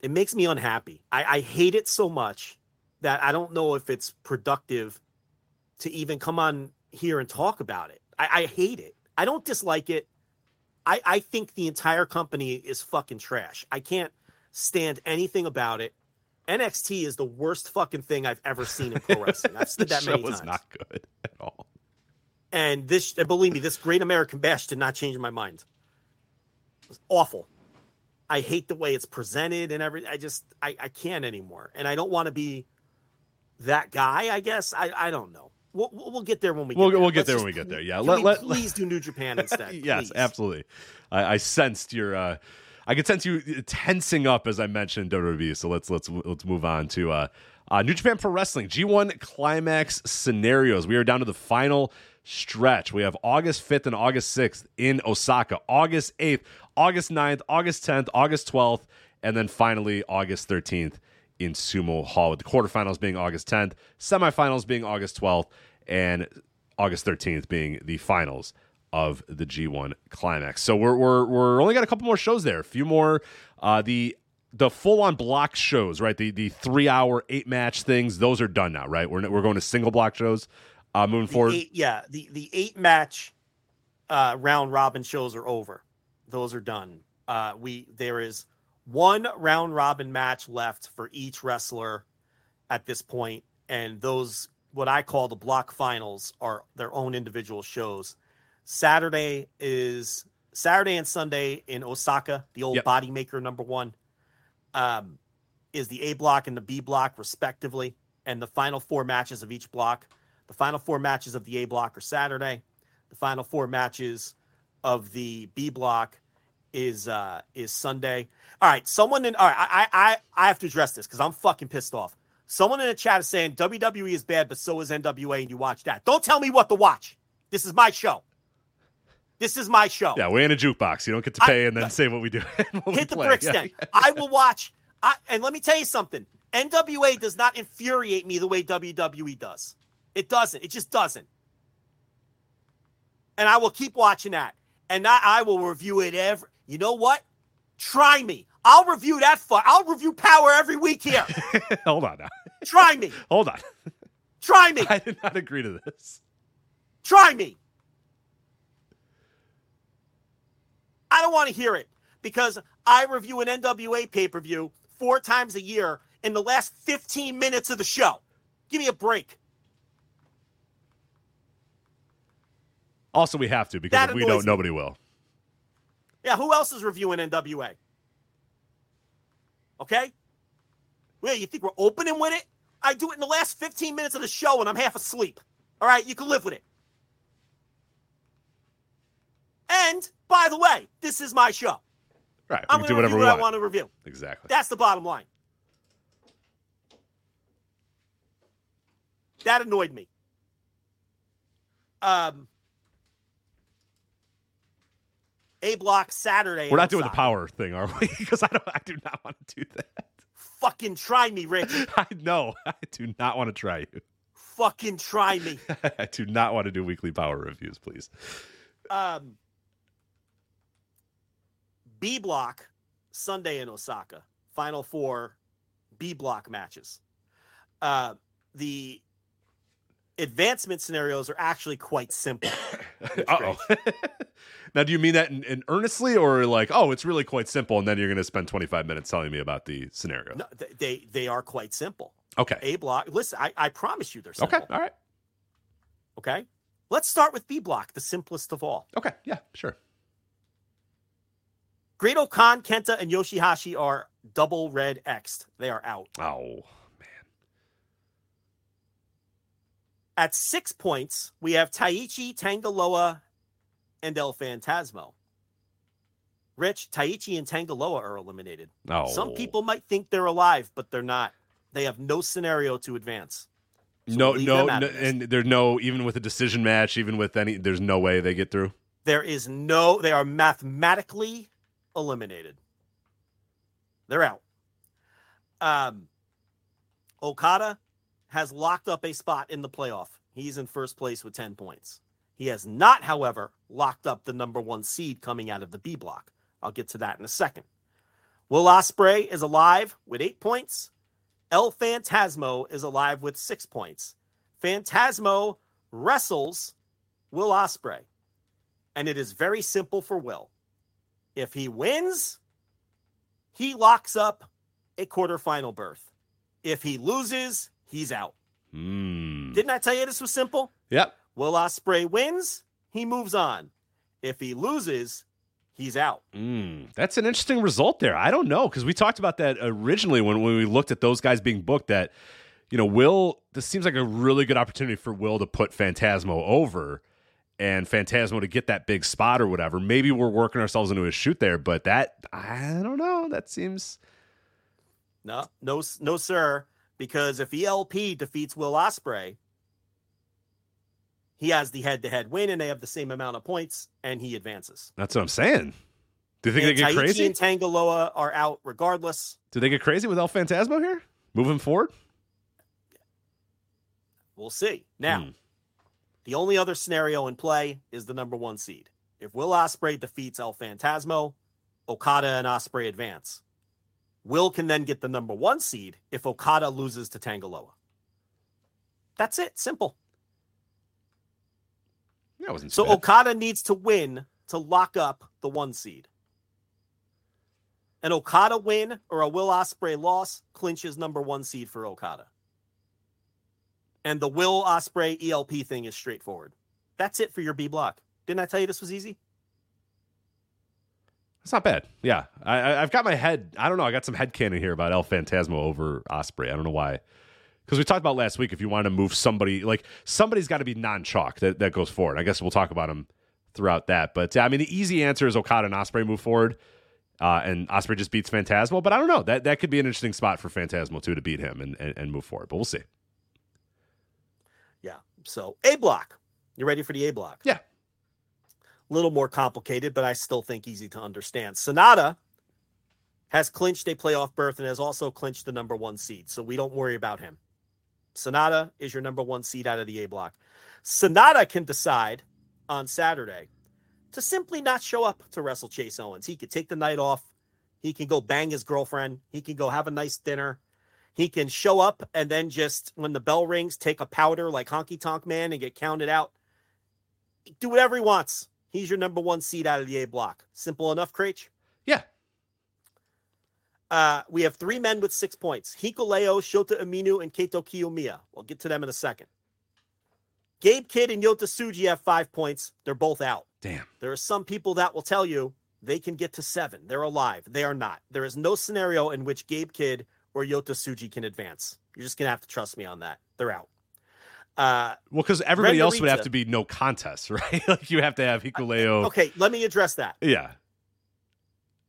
it makes me unhappy. I, I hate it so much that I don't know if it's productive to even come on here and talk about it. I, I hate it. I don't dislike it. I, I think the entire company is fucking trash. I can't stand anything about it. NXT is the worst fucking thing I've ever seen in pro wrestling. I've said that many times. not good at all. And this, believe me, this Great American Bash did not change my mind. It was awful. I hate the way it's presented and everything. I just I, I can't anymore, and I don't want to be that guy. I guess I I don't know. We'll, we'll get there when we get we'll, there. We'll get there when we get there. Yeah, let, let, please do New Japan instead. yes, please. absolutely. I, I, sensed your. Uh, I could sense you tensing up as I mentioned WWE. So let's let's let's move on to uh, uh, New Japan Pro Wrestling G1 Climax scenarios. We are down to the final stretch. We have August 5th and August 6th in Osaka, August 8th, August 9th, August 10th, August 12th, and then finally August 13th in Sumo Hall, with the quarterfinals being August 10th, semifinals being August 12th, and August 13th being the finals of the G1 Climax. So we're we're we're only got a couple more shows there, a few more. Uh, the the full on block shows, right? The the three hour eight match things, those are done now, right? We're we're going to single block shows uh, moving the forward. Eight, yeah, the the eight match uh, round robin shows are over. Those are done. Uh, we there is one round robin match left for each wrestler at this point, and those what I call the block finals are their own individual shows. Saturday is Saturday and Sunday in Osaka, the old yep. body maker number one. Um, is the A block and the B block respectively, and the final four matches of each block the final four matches of the A block are Saturday. The final four matches of the B block is uh is Sunday. All right, someone in all right, I I I have to address this because I'm fucking pissed off. Someone in the chat is saying WWE is bad, but so is NWA, and you watch that. Don't tell me what to watch. This is my show. This is my show. Yeah, we're in a jukebox. You don't get to pay I, and then say what we do. what hit we the bricks yeah. then. I will watch. I, and let me tell you something. NWA does not infuriate me the way WWE does. It doesn't. It just doesn't. And I will keep watching that. And I, I will review it every. You know what? Try me. I'll review that. Fu- I'll review Power every week here. Hold on now. Try me. Hold on. Try me. I did not agree to this. Try me. I don't want to hear it because I review an NWA pay per view four times a year in the last 15 minutes of the show. Give me a break. Also, we have to because that if we don't, me. nobody will. Yeah, who else is reviewing NWA? Okay? Well, you think we're opening with it? I do it in the last 15 minutes of the show and I'm half asleep. All right, you can live with it. And by the way, this is my show. Right. I'm going to do whatever what want. I want to review. Exactly. That's the bottom line. That annoyed me. Um, A block Saturday. We're not doing the power thing, are we? because I don't. I do not want to do that. Fucking try me, Rick. I know. I do not want to try you. Fucking try me. I do not want to do weekly power reviews, please. Um, B block Sunday in Osaka. Final four B block matches. Uh, the advancement scenarios are actually quite simple. oh. now, do you mean that in, in, earnestly, or like, oh, it's really quite simple, and then you're going to spend 25 minutes telling me about the scenario? No, they they are quite simple. Okay. A block. Listen, I, I promise you they're simple. Okay. All right. Okay. Let's start with B block, the simplest of all. Okay. Yeah. Sure. Great-O-Khan, Kenta, and Yoshihashi are double red X'd. They are out. Oh. At six points, we have Taichi, Tanga Loa, and El Phantasmo. Rich, Taichi and Tanga Loa are eliminated. Oh. Some people might think they're alive, but they're not. They have no scenario to advance. So no, we'll no, no and there's no even with a decision match, even with any, there's no way they get through. There is no. They are mathematically eliminated. They're out. Um, Okada has locked up a spot in the playoff. He's in first place with 10 points. He has not, however, locked up the number one seed coming out of the B block. I'll get to that in a second. Will Ospreay is alive with eight points. El Phantasmo is alive with six points. Phantasmo wrestles Will Ospreay, and it is very simple for Will. If he wins, he locks up a quarterfinal berth. If he loses, he's out. Mm. Didn't I tell you this was simple? Yep. Will Ospreay wins, he moves on. If he loses, he's out. Mm. That's an interesting result there. I don't know because we talked about that originally when, when we looked at those guys being booked. That you know, Will. This seems like a really good opportunity for Will to put Phantasmo over and Phantasmo to get that big spot or whatever. Maybe we're working ourselves into a shoot there, but that I don't know. That seems no, no, no, sir because if ELP defeats Will Ospreay, he has the head-to-head win, and they have the same amount of points, and he advances. That's what I'm saying. Do you think and they get Taichi crazy? and Tanga Loa are out regardless. Do they get crazy with El Phantasmo here, moving forward? We'll see. Now, hmm. the only other scenario in play is the number one seed. If Will Ospreay defeats El Phantasmo, Okada and Ospreay advance. Will can then get the number one seed if Okada loses to Tanga Loa. That's it. Simple. That wasn't so. Bad. Okada needs to win to lock up the one seed. An Okada win or a Will Ospreay loss clinches number one seed for Okada. And the Will Ospreay ELP thing is straightforward. That's it for your B block. Didn't I tell you this was easy? It's not bad. Yeah, I, have got my head. I don't know. I got some head canon here about El Phantasmo over Ospreay. I don't know why. Because we talked about last week, if you want to move somebody, like somebody's got to be non chalk that, that goes forward. I guess we'll talk about him throughout that. But yeah, I mean, the easy answer is Okada and Ospreay move forward. Uh, and Ospreay just beats Phantasmo, but I don't know. That that could be an interesting spot for Phantasmo too to beat him and, and, and move forward. But we'll see. Yeah. So A block. You ready for the A block? Yeah. Little more complicated, but I still think easy to understand. Sanada has clinched a playoff berth and has also clinched the number one seed. So we don't worry about him. Sanada is your number one seed out of the A block. Sanada can decide on Saturday to simply not show up to wrestle Chase Owens. He could take the night off. He can go bang his girlfriend. He can go have a nice dinner. He can show up and then just, when the bell rings, take a powder like Honky Tonk Man and get counted out. Do whatever he wants. He's your number one seed out of the A block. Simple enough, Craich? Yeah. Uh, we have three men with six points Hikuleo, Shota Umino, and Kaito Kiyomiya. We'll get to them in a second. Gabe Kidd and Yota Tsuji have five points. They're both out. Damn. There are some people that will tell you they can get to seven. They're alive. They are not. There is no scenario in which Gabe Kidd or Yota Tsuji can advance. You're just going to have to trust me on that. They're out. Uh, well, because everybody Ren else would have to be no contest, right? like you have to have Hikuleo. Okay, let me address that. Yeah.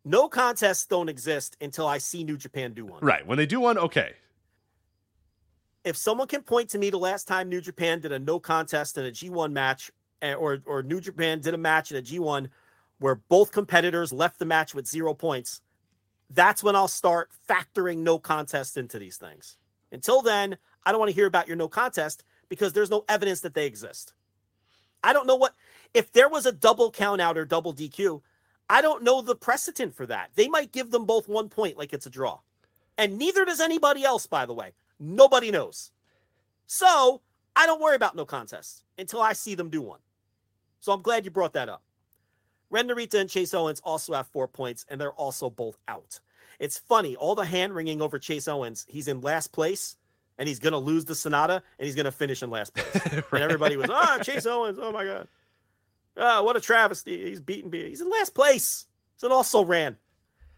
No contests don't exist until I see New Japan do one. Right. When they do one, okay. If someone can point to me the last time New Japan did a no contest in a G1 match, eh, or or New Japan did a match in a G1 where both competitors left the match with zero points, that's when I'll start factoring no contest into these things. Until then, I don't want to hear about your no contest because there's no evidence that they exist. I don't know what if there was a double count out or double DQ. I don't know the precedent for that. They might give them both one point like it's a draw. And neither does anybody else, by the way. Nobody knows. So I don't worry about no contests until I see them do one. So I'm glad you brought that up. Ren Narita and Chase Owens also have four points, and they're also both out. It's funny, all the hand wringing over Chase Owens. He's in last place, and he's going to lose the Sanada, and he's going to finish in last place. And everybody was, ah, Chase Owens, oh my God. Ah, what a travesty. He's beaten B. He's in last place. So it also ran.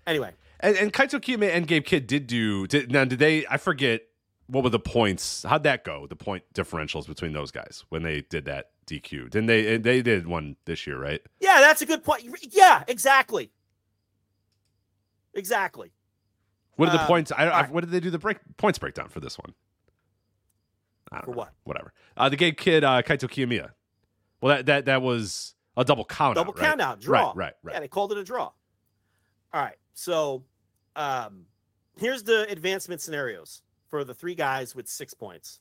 Anyway, And, and Kaito Kiyome and Gabe Kidd did do. Did, now, did they? I forget what were the points. How'd that go? The point differentials between those guys when they did that DQ. Didn't they? They did one this year, right? yeah, that's a good point. Yeah, exactly. Exactly. What are the Uh, points? I, I, alright. what did they do the break points breakdown for this one? For know. what? Whatever. Uh, the Gabe Kidd uh, Kaito Kiyomiya. Well, that that that was a double count. Double out, right? count out, draw. Right, right, right. Yeah, they called it a draw. All right. So um here's the advancement scenarios for the three guys with six points.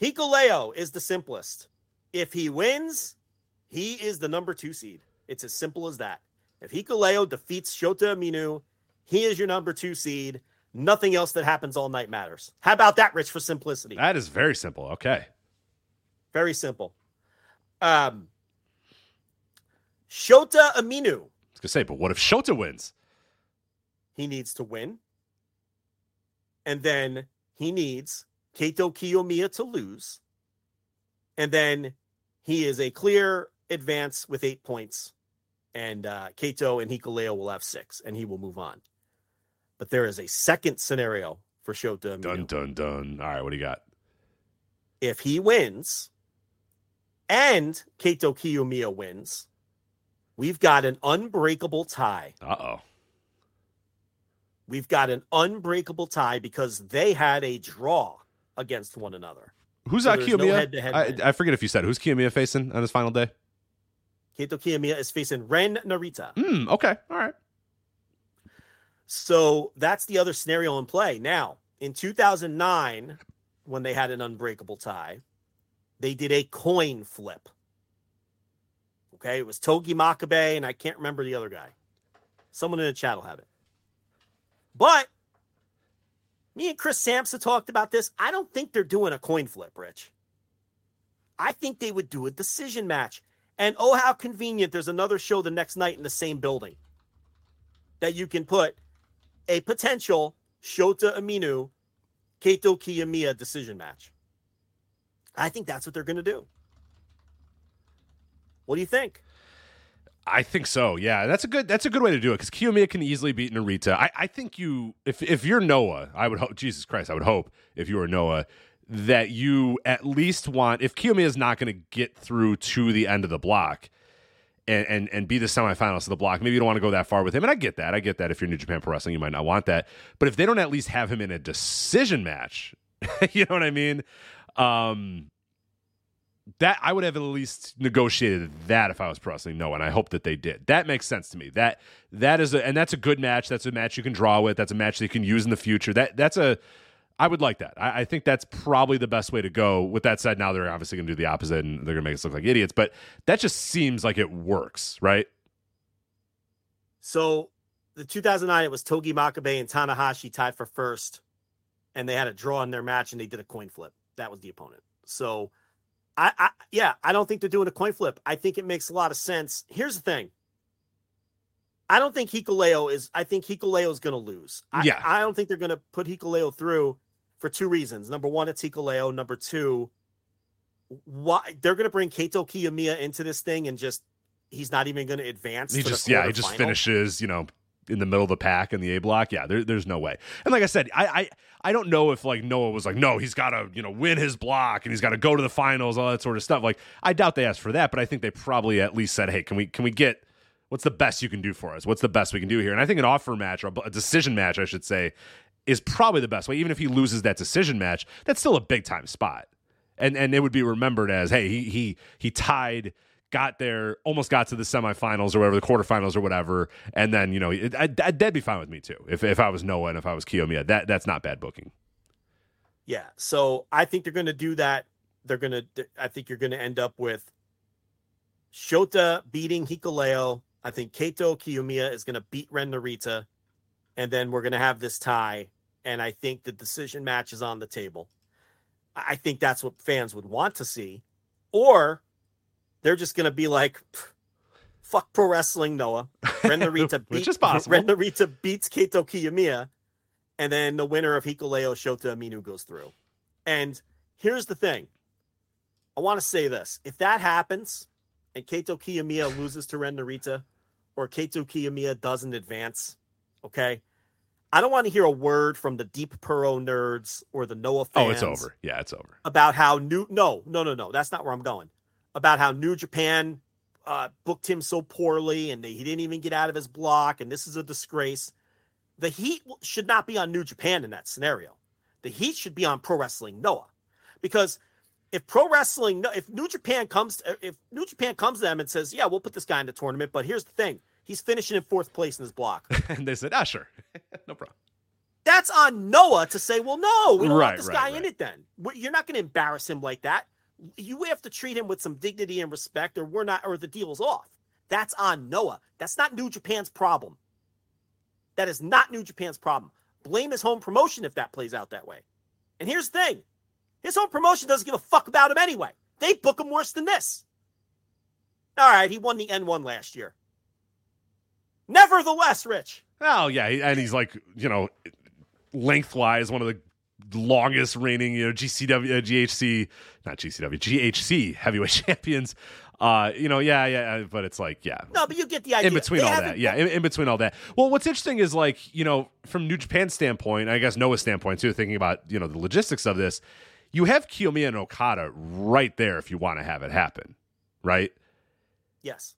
Hikuleo is the simplest. If he wins, he is the number two seed. It's as simple as that. If Hikuleo defeats Shota Umino, he is your number two seed. Nothing else that happens all night matters. How about that, Rich, for simplicity? That is very simple. Okay. Very simple. Um, Shota Umino, I was gonna say, but what if Shota wins? he needs to win. And then he needs Kaito Kiyomiya to lose. And then he is a clear advance with eight points. And uh, Kaito and Hikuleo will have six, and he will move on. But there is a second scenario for Shota Umino. Dun dun dun. All right, what do you got? if he wins and Kaito Kiyomiya wins, we've got an unbreakable tie. Uh oh. We've got an unbreakable tie because they had a draw against one another. Who's So that there's no Kiyomiya? I. I forget if you said who's Kiyomiya facing on his final day. Kaito Kiyomiya is facing Ren Narita. Hmm. Okay. All right. So that's the other scenario in play. Now, in 2009, when they had an unbreakable tie, they did a coin flip. Okay, it was Togi Makabe, and I can't remember the other guy. Someone in the chat will have it. But me and Chris Samsa talked about this. I don't think they're doing a coin flip, Rich. I think they would do a decision match. And oh, how convenient. There's another show the next night in the same building that you can put a potential Shota Umino Kaito Kiyomiya decision match. I think that's what they're going to do. What do you think? I think so. Yeah, that's a good. That's a good way to do it because Kiyomiya can easily beat Narita. I, I think you, if if you're Noah, I would hope. Jesus Christ, I would hope if you were Noah that you at least want if Kiyomiya is not going to get through to the end of the block and, and and be the semifinals of the block, maybe you don't want to go that far with him. And I get that. I get that if you're New Japan Pro Wrestling, you might not want that. But if they don't at least have him in a decision match, you know what I mean? Um that I would have at least negotiated that if I was pro wrestling. No, and I hope that they did. That makes sense to me. That that is a and that's a good match. That's a match you can draw with. That's a match that you can use in the future. That that's a I would like that. I, I, think that's probably the best way to go. With that said, now they're obviously going to do the opposite and they're going to make us look like idiots. But that just seems like it works, right? So the 2009, it was Togi Makabe and Tanahashi tied for first, and they had a draw in their match, and they did a coin flip. That was the opponent. So, I, I yeah, I don't think they're doing a coin flip. I think it makes a lot of sense. Here's the thing. I don't think Hikuleo is. I think Hikuleo is going to lose. I, yeah, I don't think they're going to put Hikuleo through for two reasons. Number one, it's Hikuleo. Number two, why they're going to bring Kaito Kiyomiya into this thing and just he's not even going to advance. He just yeah, he just final. finishes. You know, in the middle of the pack in the A block. Yeah, there, there's no way. And like I said, I, I I don't know if like Noah was like, no, he's got to you know win his block and he's got to go to the finals, all that sort of stuff. Like I doubt they asked for that, but I think they probably at least said, hey, can we can we get what's the best you can do for us? What's the best we can do here? And I think an offer match or a decision match, I should say, is probably the best way. Even if he loses that decision match, that's still a big time spot, and and it would be remembered as, hey, he he he tied, got there, almost got to the semifinals or whatever, the quarterfinals or whatever, and then you know, it, I, that'd be fine with me too. If if I was Noah and if I was Kiyomiya, that that's not bad booking. Yeah, so I think they're going to do that. They're going to. I think you're going to end up with Shota beating Hikuleo. I think Kaito Kiyomiya is going to beat Ren Narita and then we're going to have this tie. And I think the decision match is on the table. I think that's what fans would want to see. Or they're just going to be like, fuck pro wrestling, Noah. Ren Narita, beat, Which is possible. Ren Narita beats Kaito Kiyomiya. And then the winner of Hikuleo Shota Umino goes through. And here's the thing I want to say this. If that happens and Kaito Kiyomiya loses to Ren Narita or Kaito Kiyomiya doesn't advance, Okay. I don't want to hear a word from the Deep Puro nerds or the Noah fans. Oh, it's over. Yeah, it's over. About how new. No, no, no, no. That's not where I'm going. About how New Japan uh, booked him so poorly and they, he didn't even get out of his block and this is a disgrace. The heat should not be on New Japan in that scenario. The heat should be on Pro Wrestling Noah, because if Pro Wrestling, if New Japan comes, if New Japan comes to them and says, "Yeah, we'll put this guy in the tournament," but here's the thing: He's finishing in fourth place in his block. and they said, ah, sure. no problem. That's on Noah to say, well, no, we don't right, want this right, guy right. in it then. You're not going to embarrass him like that. You have to treat him with some dignity and respect, or we're not, or the deal's off. That's on Noah. That's not New Japan's problem. That is not New Japan's problem. Blame his home promotion if that plays out that way. And here's the thing his home promotion doesn't give a fuck about him anyway. They book him worse than this. All right, he won the N1 last year. Nevertheless, Rich. Oh yeah, and he's like you know, lengthwise one of the longest reigning you know GCW uh, GHC not GCW GHC heavyweight champions. Uh, you know, yeah, yeah, but it's like, yeah. No, but you get the idea. In between They all that, yeah, in, in between all that. Well, what's interesting is like, you know, from New Japan's standpoint, I guess Noah's standpoint too, thinking about you know the logistics of this, you have Kiyomiya and Okada right there if you want to have it happen, right? Yes.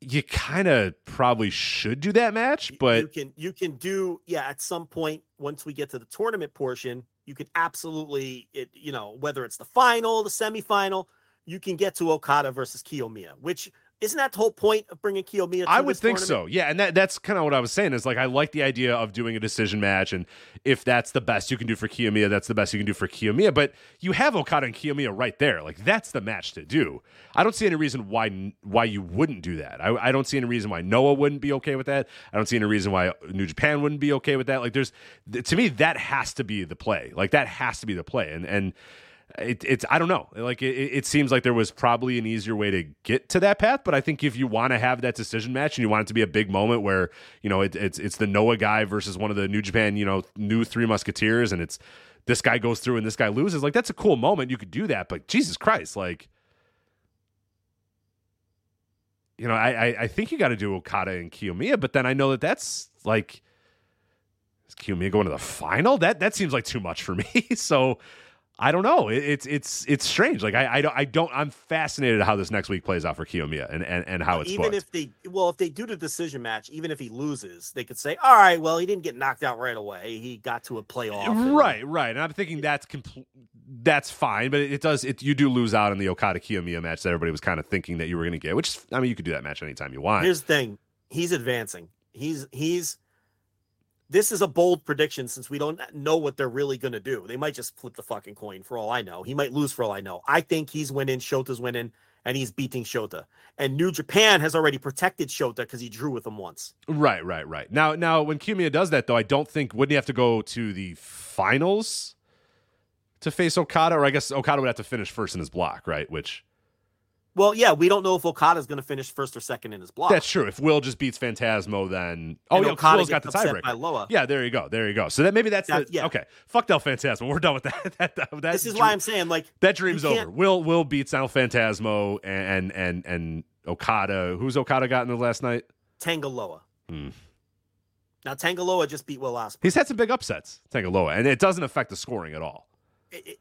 You kind of probably should do that match, but you can you can do yeah at some point once we get to the tournament portion you can absolutely it you know whether it's the final the semifinal you can get to okada versus kiyomiya which isn't that the whole point of bringing kiyomiya to I would think tournament? so. Yeah, and that that's kind of what I was saying is like I like the idea of doing a decision match, and if that's the best you can do for Kiyomiya, that's the best you can do for Kiyomiya. But you have Okada and Kiyomiya right there. Like that's the match to do. I don't see any reason why why you wouldn't do that. I, I don't see any reason why Noah wouldn't be okay with that. I don't see any reason why New Japan wouldn't be okay with that. Like there's to me that has to be the play. Like that has to be the play. And and it, it's I don't know. Like it, it seems like there was probably an easier way to get to that path, but I think if you want to have that decision match and you want it to be a big moment where you know it, it's it's the Noah guy versus one of the New Japan you know new Three Musketeers, and it's this guy goes through and this guy loses. Like that's a cool moment. You could do that, but Jesus Christ, like you know, I I, I think you got to do Okada and Kiyomiya, but then I know that that's like is Kiyomiya going to the final? That that seems like too much for me. so I don't know. It's it's it's strange. Like I I don't I don't I'm fascinated how this next week plays out for Kiyomiya and and, and how it's even booked. if they well if they do the decision match even if he loses they could say all right well he didn't get knocked out right away he got to a playoff and- Right, right. And I'm thinking that's compl- that's fine, but it, it does it you do lose out in the Okada Kiyomiya match that everybody was kind of thinking that you were going to get, which I mean you could do that match anytime you want. here's the thing he's advancing he's he's this is a bold prediction since we don't know what they're really going to do. They might just flip the fucking coin for all i know. He might lose for all i know. I think he's winning shota's winning and he's beating shota. And new japan has already protected shota because he drew with him once. Right, right, right. Now, now when Kiyomiya does that, though, I don't think wouldn't he have to go to the finals to face Okada, or I guess Okada would have to finish first in his block, right? Which well yeah we don't know if okada's going to finish first or second in his block that's true. If Will just beats Phantasmo, then oh And yeah, Okada Will's got the tiebreaker. Yeah, there you go, there you go. So that maybe that's That- the yeah. okay. Fuck Del Phantasmo. We're done with that. that, that, this is why i'm saying like that dream's over. Will Will beats El Phantasmo and and and Okada. Who's Okada got in the last night? Tangaloa. Hmm. Now Tangaloa just beat Will Ospreay. He's had some big upsets, Tangaloa, and it doesn't affect the scoring at all. It- it-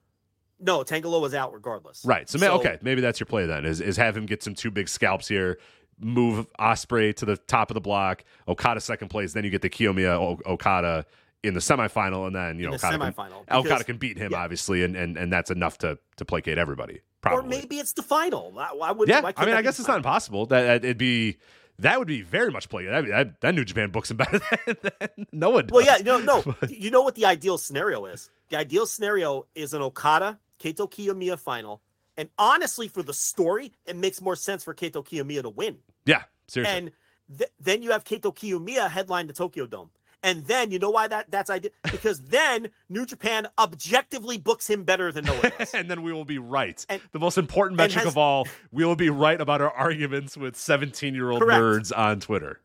no, Tangaloa's out regardless. Right. So, ma- okay, maybe that's your play then. Is is have him get some two big scalps here, move Ospreay to the top of the block, Okada second place, then you get the Kiyomiya o- Okada in the semifinal, and then you know Okada can, semifinal, Okada can beat him yeah. obviously, and, and and that's enough to to placate everybody. Probably. Or maybe it's the final. Why, would? yeah. why I mean, I guess it's not impossible. That, that it'd be. That would be very much played. That, that, that New Japan books him better than, than no one. Well, yeah, no, no. You know what the ideal scenario is? The ideal scenario is an Okada Kaito Kiyomiya final, and honestly, for the story, it makes more sense for Kaito Kiyomiya to win. yeah. Seriously. And th- then you have Kaito Kiyomiya headline the Tokyo Dome. And then you know why that that's ideal because then New Japan objectively books him better than Noah does. and then we will be right. And- the most important metric has- of all, we will be right about our arguments with 17 year old Correct. nerds on Twitter.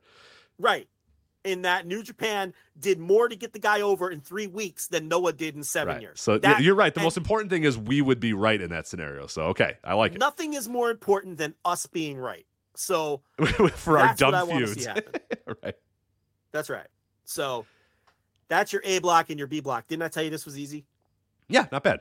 right. In that New Japan did more to get the guy over in three weeks than Noah did in seven Right. years. So That- you're right. The most important thing is we would be right in that scenario. So okay, I like it. nothing is more important than us being right. So for our that's what I dumb feuds. right. That's right. So that's your A block and your B block. Didn't I tell you this was easy? Yeah, not bad.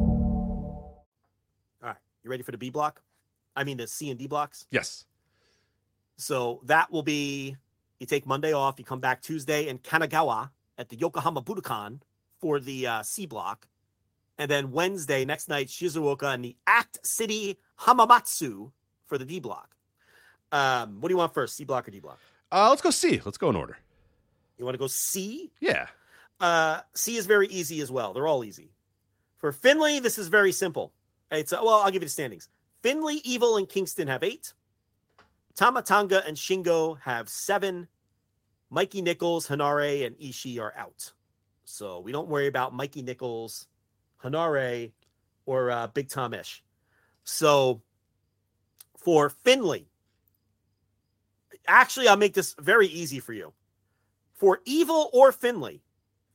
You ready for the B block? I mean the C and D blocks. Yes. So that will be you take Monday off, you come back Tuesday in Kanagawa at the Yokohama Budokan for the uh, C block. And then Wednesday, next night, Shizuoka and the Act City Hamamatsu for the D block. Um, what do you want first, C block or D block? Uh, let's go C. Let's go in order. You want to go C? Yeah. Uh, C is very easy as well. They're all easy. For Finley, this is very simple. It's uh, well, I'll give you the standings. Finley, Evil, and Kingston have eight. Tama Tonga and Shingo have seven. Mikey Nichols, Henare, and Ishii are out. So we don't worry about Mikey Nichols, Henare, or uh, Big Tom Ish. So for Finley, actually, I'll make this very easy for you. For Evil or Finley,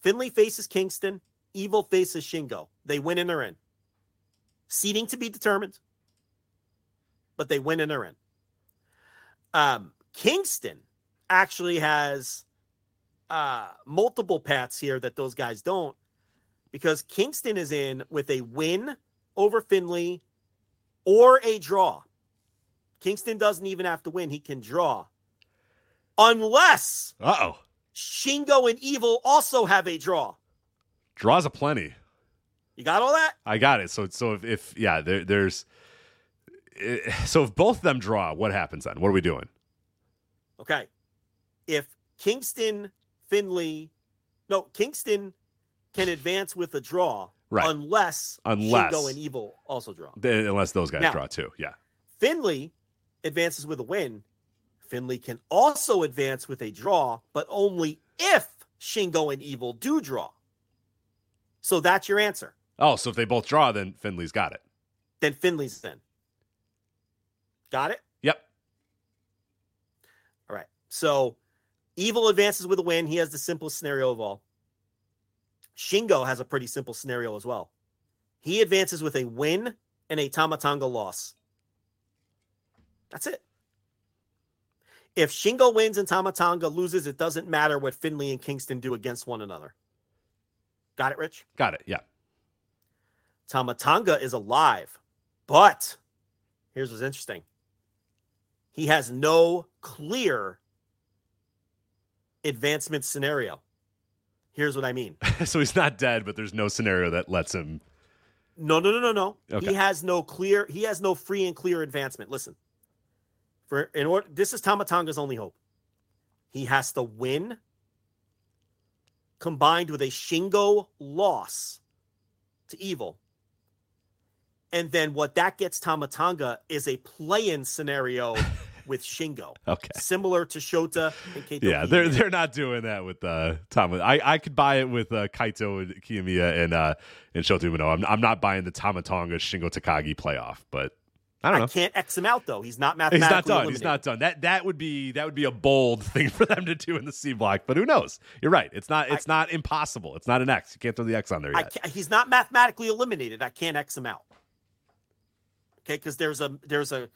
Finley faces Kingston, Evil faces Shingo. They win and they're in. Seating to be determined, but they win and they're in. Um, Kingston actually has uh, multiple paths here that those guys don't because Kingston is in with a win over Finley or a draw. Kingston doesn't even have to win, he can draw. Unless Uh oh. Shingo and Evil also have a draw. Draws a plenty. You got all that? I got it. So so if, if yeah, there, there's eh, so if both of them draw, what happens then? What are we doing? Okay. If Kingston, Finley, no, Kingston can advance with a draw Right. unless, Unless- Shingo and Evil also draw. Then- Unless those guys Now- draw too. Yeah. Finley advances with a win. Finley can also advance with a draw, but only if Shingo and Evil do draw. So that's your answer. Oh, so if they both draw, then Finley's got it. Then Finley's in. Got it? Yep. All right. So Evil advances with a win. He has the simplest scenario of all. Shingo has a pretty simple scenario as well. He advances with a win and a Tama Tonga loss. That's it. If Shingo wins and Tama Tonga loses, it doesn't matter what Finley and Kingston do against one another. Got it, Rich? Got it. Yeah. Tama Tonga is alive, but here's what's interesting. He has no clear advancement scenario. Here's what I mean. so he's not dead, but there's no scenario that lets him. No, no, no, no, no. Okay. He has no clear. He has no free and clear advancement. Listen, for in order, this is Tama Tonga's only hope. He has to win, combined with a Shingo loss to Evil, and then what that gets Tama Tonga is a play-in scenario with Shingo, Okay. similar to Shota and Kaito. Yeah, they're they're not doing that with uh Tom. I I could buy it with uh, Kaito and Kiyomiya and uh and Shota Umino. I'm I'm not buying the Tama Tonga Shingo Takagi playoff, but I don't know. I can't X him out though. He's not He's mathematically not done. He's not done. That that would be that would be a bold thing for them to do in the C block. But who knows? You're right. It's not it's not impossible. It's not an X. You can't throw the X on there I yet. he's not mathematically eliminated. I can't X him out. Okay, because there's a there's a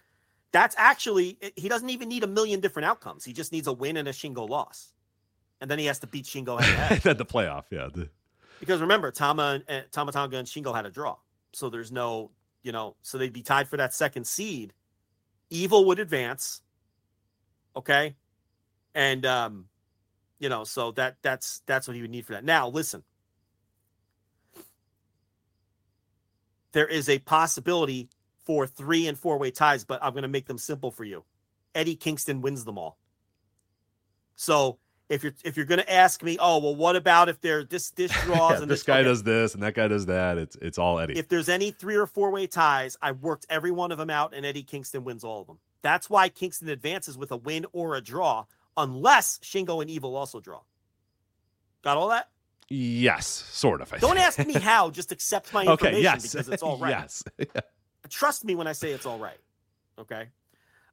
that's actually he doesn't even need a million different outcomes. He just needs a win and a Shingo loss, and then he has to beat Shingo head to then the playoff. Yeah. The, because remember, Tama and Tama Tonga and Shingo had a draw, so there's no you know, so they'd be tied for that second seed. Evil would advance. Okay, and um, you know, so that that's that's what he would need for that. Now, listen. there is a possibility for three and four way ties, but I'm going to make them simple for you. Eddie Kingston wins them all. So if you're if you're going to ask me, oh well, what about if there this this draws yeah, and this this guy okay. does this and that guy does that. It's it's all Eddie. If there's any three or four way ties, I worked every one of them out, and Eddie Kingston wins all of them. That's why Kingston advances with a win or a draw, unless Shingo and Evil also draw. Got all that? yes, sort of. I Don't ask me how. Just accept my information okay. Yes. because it's all right. yes. Trust me when I say it's all right. Okay.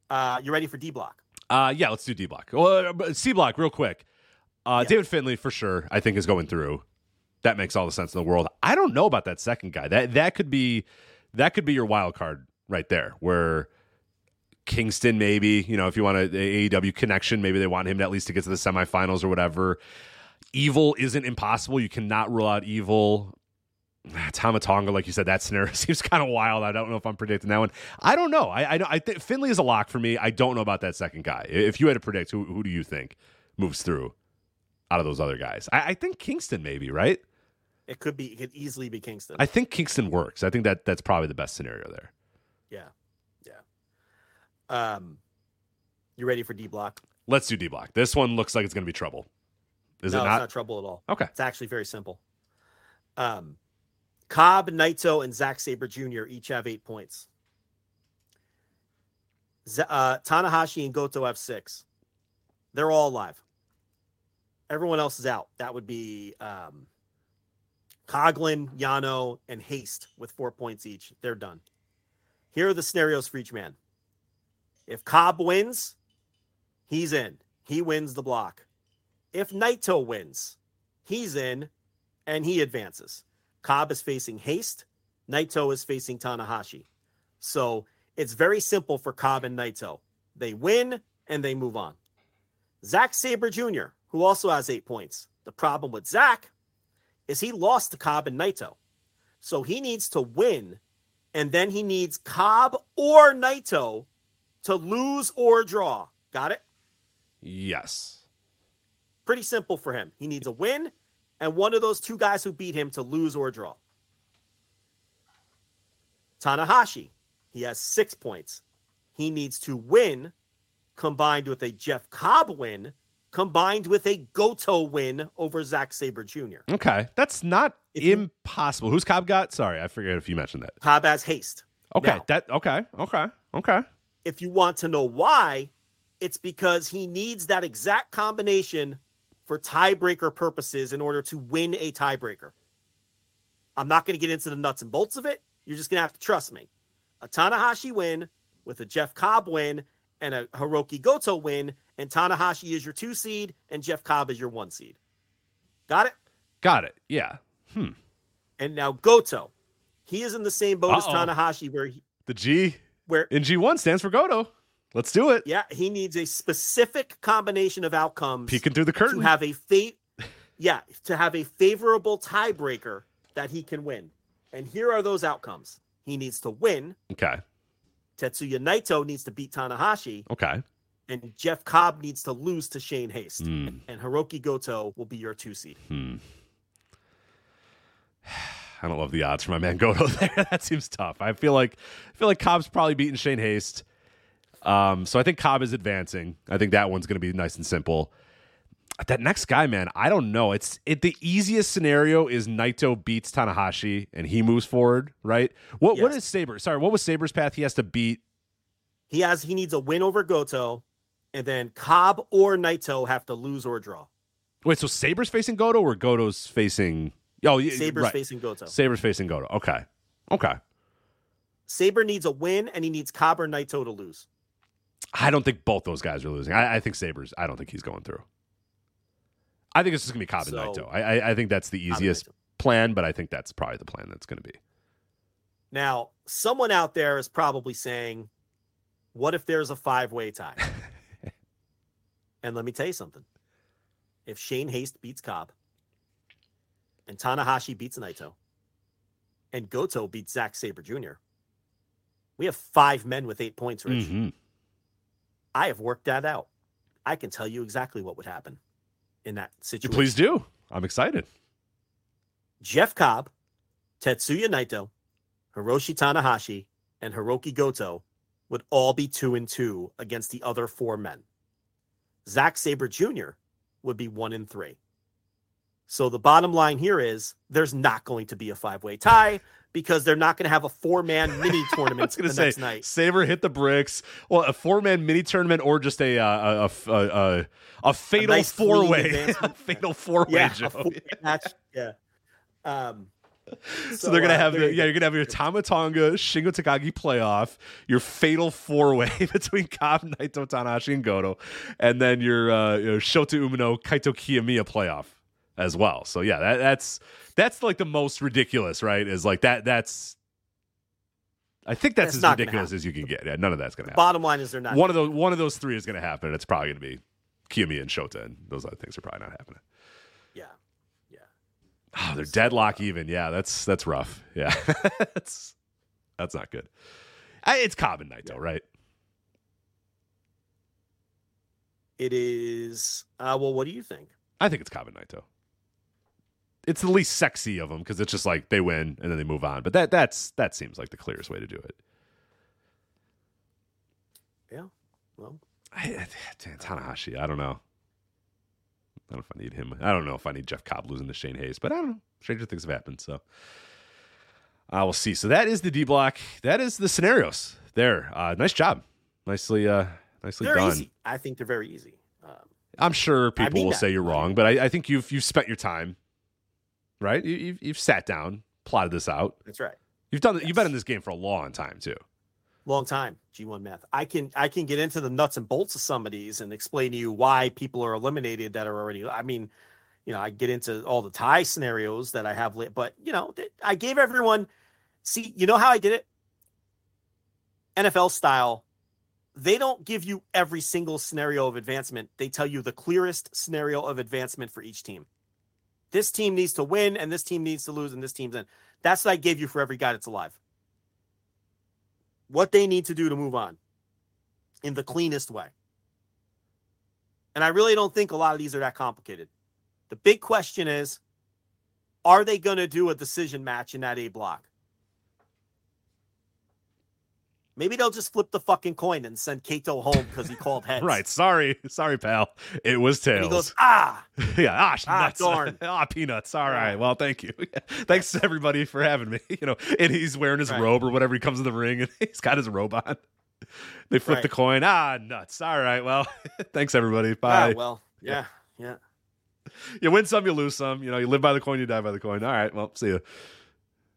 Uh, you ready for D block? Uh, yeah, let's do D block. Well, uh, C block, real quick. Uh, Yeah. David Finley for sure. I think is going through. That makes all the sense in the world. I don't know about that second guy. That that could be that could be your wild card right there. Where Kingston, maybe you know, if you want a, a AEW connection, maybe they want him to at least to get to the semifinals or whatever. Evil isn't impossible. You cannot rule out evil. Tama Tonga, like you said, that scenario seems kind of wild. I don't know if I'm predicting that one. I don't know. I I, I think Finley is a lock for me. I don't know about that second guy. If you had to predict, who who do you think moves through out of those other guys? I, I think Kingston maybe right. It could be. It could easily be Kingston. I think Kingston works. I think that that's probably the best scenario there. yeah. Yeah. Um, you ready for D block? Let's do D block. This one looks like it's going to be trouble. Is no, it it's not? not trouble at all. Okay. It's actually very simple. Um, Cobb, Naito, and Zack Sabre Jr. each have eight points. Z- uh, Tanahashi and Goto have six. They're all alive. Everyone else is out. That would be um, Coughlin, Yano, and Haste with four points each. They're done. Here are the scenarios for each man. If Cobb wins, he's in. He wins the block. If Naito wins, he's in and he advances. Cobb is facing Haste, Naito is facing Tanahashi. So it's very simple for Cobb and Naito. They win and they move on. Zack Sabre Jr., who also has eight points. The problem with Zack is he lost to Cobb and Naito. So he needs to win, and then he needs Cobb or Naito to lose or draw. Got it? Yes. Pretty simple for him. He needs a win and one of those two guys who beat him to lose or draw. Tanahashi, he has six points. He needs to win combined with a Jeff Cobb win combined with a Goto win over Zack Sabre Jr. Okay. That's not you- impossible. Who's Cobb got? Sorry, I forget if you mentioned that. Cobb has haste. Okay. Now, That okay. Okay. Okay. if you want to know why, it's because he needs that exact combination for tiebreaker purposes in order to win a tiebreaker. I'm not going to get into the nuts and bolts of it. You're just going to have to trust me. A Tanahashi win with a Jeff Cobb win and a Hiroki Goto win, and Tanahashi is your two seed and Jeff Cobb is your one seed. Got it? Got it. Yeah. Hmm. And now Goto, he is in the same boat Uh-oh. as Tanahashi, where he, The G where in G1 stands for Goto. Let's do it. yeah, he needs a specific combination of outcomes Peeking through the curtain. to have a fate yeah to have a favorable tiebreaker that he can win and here are those outcomes he needs to win okay. tetsuya naito needs to beat tanahashi Okay. and jeff cobb needs to lose to shane haste Hmm. and hiroki goto will be your two seed Hmm. I don't love the odds for my man Goto there. that seems tough. I feel like I feel like Cobb's probably beating Shane Haste. Um, so I think Cobb is advancing. I think that one's going to be nice and simple. That next guy, man, I don't know. It's it. The easiest scenario is Naito beats Tanahashi and he moves forward, right? What what Yes. is Sabre? Sorry, what was Sabre's path? He has to beat. he has he needs a win over goto and then cobb or naito have to lose or draw Wait, so Sabre's facing Goto or Goto's facing? Oh, sabre's right. facing goto Sabre's facing Goto. Okay, okay. sabre needs a win and he needs cobb or naito to lose I don't think both those guys are losing. I, I think Sabers. I don't think he's going through. I think it's just gonna be Cobb and So- Naito. I, I I think that's the easiest plan, but I think that's probably the plan that's gonna be. Now, someone out there is probably saying, what if there's a five way tie? and let me tell you something. If Shane Haste beats Cobb, and Tanahashi beats Naito, and Goto beats Zack Sabre Jr., we have five men with eight points, Rich. Mhm. I have worked that out. I can tell you exactly what would happen in that situation. Please do. I'm excited. Jeff Cobb, Tetsuya Naito, Hiroshi Tanahashi, and Hiroki Goto would all be two and two against the other four men. Zack Sabre Jr. would be one and three. So the bottom line here is there's not going to be a five way tie because they're not going to have a four man mini tournament the say next night. Sabre hit the bricks. Well, a four man mini tournament or just a uh, a, a, a, a fatal nice four way, fatal four way. Yeah, four match. Yeah. Um, So, they're gonna uh, have the, you yeah, you're gonna have your Tama Tonga Shingo Takagi playoff, your fatal four way between Cobb, Naito, Tanahashi, and Goto, and then your, uh, your Shota Umino Kaito Kiyomiya playoff as well. So yeah, that, that's that's like the most ridiculous, right? Is like that that's I think that's, That's as ridiculous as you can get. Yeah, none of that's gonna happen. Bottom line is they're not. One of those one of those three is gonna happen. and It's probably gonna be Kiyomiya and Shota, and those other things are probably not happening. yeah. Yeah. Oh, they're deadlock even. Yeah, that's that's rough. Yeah, that's that's not good. I, it's Cobb and Naito, right? It is. Uh, well, what do you think? I think it's Cobb Naito. It's the least sexy of them because it's just like they win and then they move on. But that that's that seems like the clearest way to do it. Yeah. Well, I, I, Tanahashi, I don't know. I don't know if I need him. I don't know if I need Jeff Cobb losing to Shane Haste, but I don't know. Stranger things have happened, so I will see. So that is the D block. That is the scenarios there. Uh, nice job, nicely, uh, nicely they're done. easy. I think they're very easy. Um, I'm sure I people mean will that. say you're wrong, but I, I think you've you've spent your time, right? You, you've you've sat down, plotted this out. that's right. You've done. You've been in this game for a long time too. Long time. G1 math. I can I can get into the nuts and bolts of some of these and explain to you why people are eliminated that are already. I mean, you know, I get into all the tie scenarios that I have lit, but you know, I gave everyone See, you know how I did it? NFL style. They don't give you every single scenario of advancement. They tell you the clearest scenario of advancement for each team. This team needs to win, and this team needs to lose, and this team's in. That's what I gave you for every guy that's alive. What they need to do to move on in the cleanest way. And I really don't think a lot of these are that complicated. The big question is are they going to do a decision match in that A block? Maybe they'll just flip the fucking coin and send Kaito home because he called heads. right. Sorry. Sorry, pal. It was tails. And he goes, ah. yeah. Ah, ah nuts. darn. ah, peanuts. All right. Well, thank you. Thanks everybody for having me. You know, and he's wearing his Right. robe or whatever. He comes in the ring and he's got his robe on. They flip Right. the coin. Ah, nuts. All right. Well, thanks everybody. Ah, Bye. well, yeah, yeah. you win some, you lose some. You know, you live by the coin, you die by the coin. All right. Well, see you.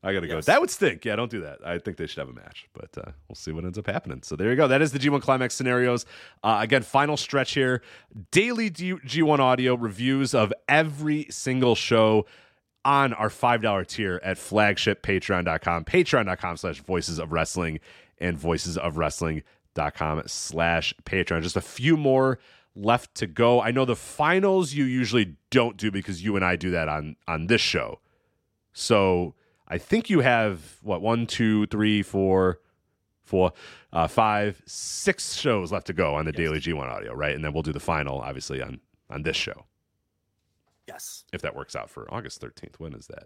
I gotta go. That would stink. Yeah, don't do that. I think they should have a match, but uh, we'll see what ends up happening. So there you go. That is the G1 Climax scenarios. Uh, again, final stretch here. Daily G- G1 audio reviews of every single show on our $5 tier at flagshippatreon.com, patreon.com slash voices of wrestling, and voices of wrestling.com slash patreon. Just a few more left to go. I know the finals you usually don't do because you and I do that on on this show. So I think you have what one, two, three, four, four, uh, five, six shows left to go on the Daily G1 audio, right? And then we'll do the final, obviously, on on this show Yes. if that works out for August 13th. When is that?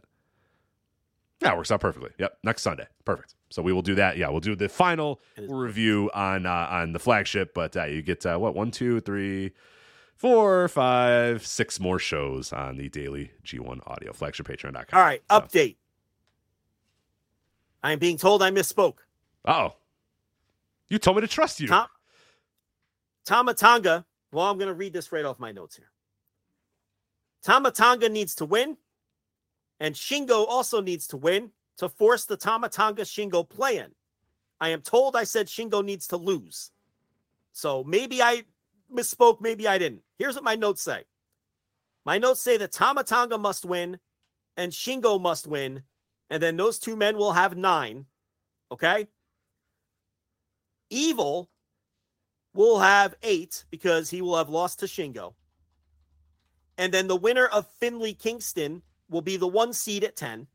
Yeah, it works out perfectly. Yep, next Sunday. Perfect. So we will do that. Yeah, we'll do the final review on uh, on the flagship. But uh, you get uh, what one, two, three, four, five, six more shows on the daily G1 audio flagshippatreon.com. All right, So- update. I am being told I misspoke. Oh, you told me to trust you. Tom, Tama Tonga. Well, I'm going to read this right off my notes here. Tama Tonga needs to win, and Shingo also needs to win to force the Tama Tonga Shingo play in. I am told I said Shingo needs to lose. So maybe I misspoke, maybe I didn't. Here's what my notes say my notes say that Tama Tonga must win and Shingo must win, and then those two men will have nine. Okay. Evil will have eight because he will have lost to Shingo. And then the winner of Finley Kingston will be the one seed at 10.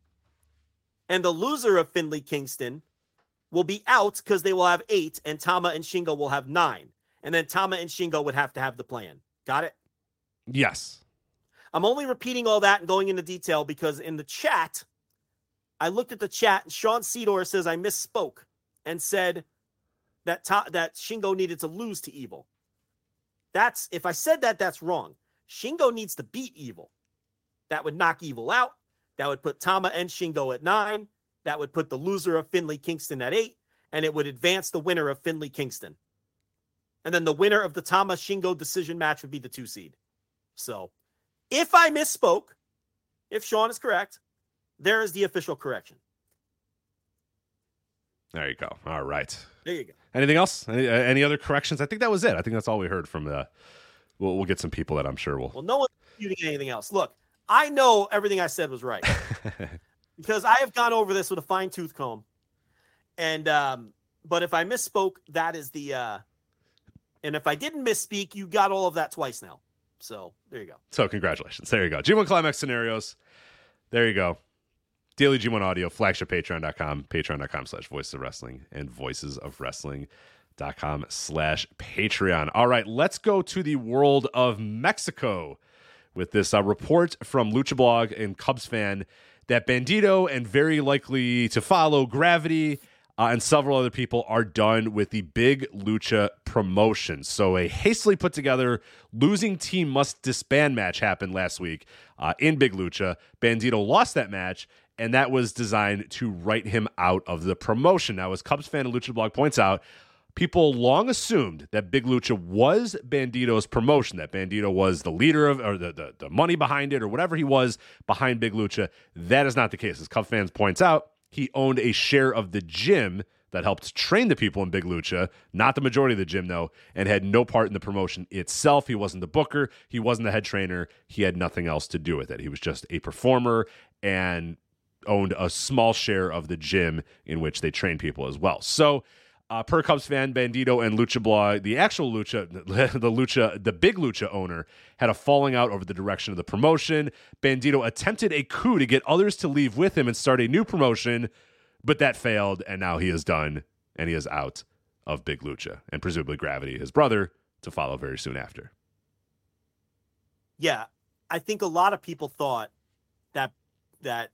And the loser of Finley Kingston will be out because they will have eight, and Tama and Shingo will have nine. And then Tama and Shingo would have to have the plan. Got it? Yes. I'm only repeating all that and going into detail because in the chat, I looked at the chat and Sean Cedor says I misspoke and said that Ta- that Shingo needed to lose to Evil. That's if I said that, that's wrong. Shingo needs to beat Evil. That would knock Evil out. That would put Tama and Shingo at nine. That would put the loser of Finley Kingston at eight, and it would advance the winner of Finley Kingston. And then the winner of the Tama Shingo decision match would be the two seed. So if I misspoke, if Sean is correct, there is the official correction. There you go. All right. There you go. Anything else? Any, uh, any other corrections? I think that was it. I think that's all we heard from the. We'll, we'll get some people that I'm sure will. Well, no one's disputing anything else. Look, I know everything I said was right because I have gone over this with a fine tooth comb. And um, but if I misspoke, that is the uh and if I didn't misspeak, you got all of that twice now. So there you go. So congratulations. There you go. G1 Climax Scenarios. There you go. Daily G1 Audio, flagship patreon.com, patreon.com slash voices of wrestling, and voices of wrestling.com slash Patreon. All right, let's go to the world of Mexico with this uh, report from Lucha Blog and Cubs fan that Bandido and very likely to follow Gravity uh, and several other people are done with the big Lucha promotion. So, a hastily put together losing team must disband match happened last week uh, in Big Lucha. Bandido lost that match, and that was designed to write him out of the promotion. Now, as Cubs fan Lucha Blog points out, people long assumed that Big Lucha was Bandido's promotion, that Bandido was the leader of, or the, the, the money behind it, or whatever he was behind Big Lucha. That is not the case. As Cub fans points out, he owned a share of the gym that helped train the people in Big Lucha, not the majority of the gym, though, and had no part in the promotion itself. He wasn't the booker, he wasn't the head trainer, he had nothing else to do with it. He was just a performer and owned a small share of the gym in which they train people as well. So uh, per Cubs fan, Bandido and Lucha Blah, the actual Lucha, the Lucha, the big Lucha owner, had a falling out over the direction of the promotion. Bandido attempted a coup to get others to leave with him and start a new promotion, but that failed, and now he is done and he is out of Big Lucha, and presumably Gravity, his brother, to follow very soon after. Yeah, I think a lot of people thought that that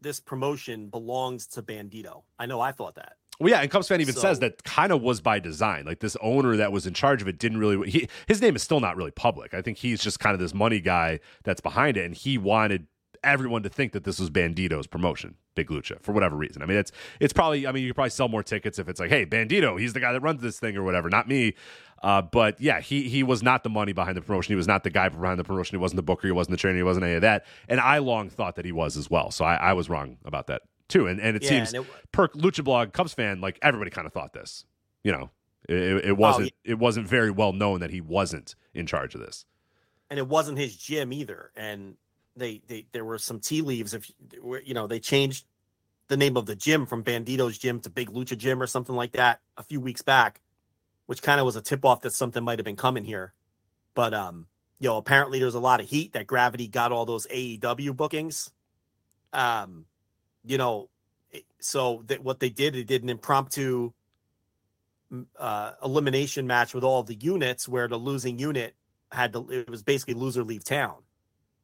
this promotion belongs to Bandido. I know I thought that. Well, yeah, and Cubs fan even So- says that kind of was by design. Like this owner that was in charge of it didn't really. He, his name is still not really public. I think he's just kind of this money guy that's behind it, and he wanted everyone to think that this was Bandido's promotion, Big Lucha, for whatever reason. I mean, it's it's probably. I mean, you could probably sell more tickets if it's like, hey, Bandido, he's the guy that runs this thing or whatever, not me. Uh, but yeah, he he was not the money behind the promotion. He was not the guy behind the promotion. He wasn't the booker. He wasn't the trainer. He wasn't any of that. And I long thought that he was as well. So I, I was wrong about that too. And and it Yeah, seems and it- per Lucha Blog Cubs fan, like everybody kind of thought this. You know, it, it wasn't it wasn't very well known that he wasn't in charge of this. and it wasn't his gym either. And they, they there were some tea leaves. If you know, they changed the name of the gym from Bandido's Gym to Big Lucha Gym or something like that a few weeks back, which kind of was a tip off that something might have been coming here. But um, you know, apparently there's a lot of heat that Gravity got all those AEW bookings. Um, you know, so that what they did, they did an impromptu uh, elimination match with all the units where the losing unit had to it was basically loser leave town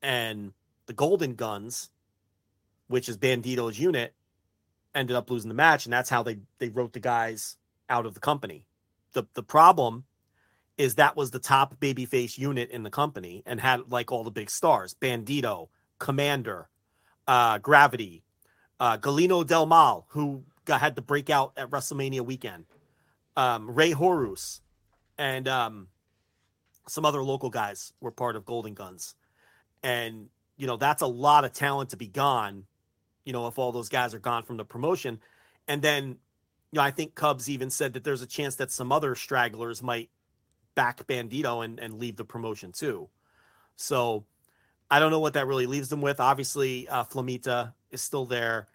and the golden guns which is bandido's unit ended up losing the match and that's how they they wrote the guys out of the company. The the problem is that was the top babyface unit in the company and had like all the big stars. Bandido commander uh gravity uh galeno del mal who got had the breakout at wrestlemania weekend. Um rey horus and um some other local guys were part of Golden Guns. And, you know, that's a lot of talent to be gone, you know, if all those guys are gone from the promotion. And then, you know, I think Cubs even said that there's a chance that some other stragglers might back Bandido and, and leave the promotion too. So I don't know what that really leaves them with. Obviously, uh, Flamita is still there.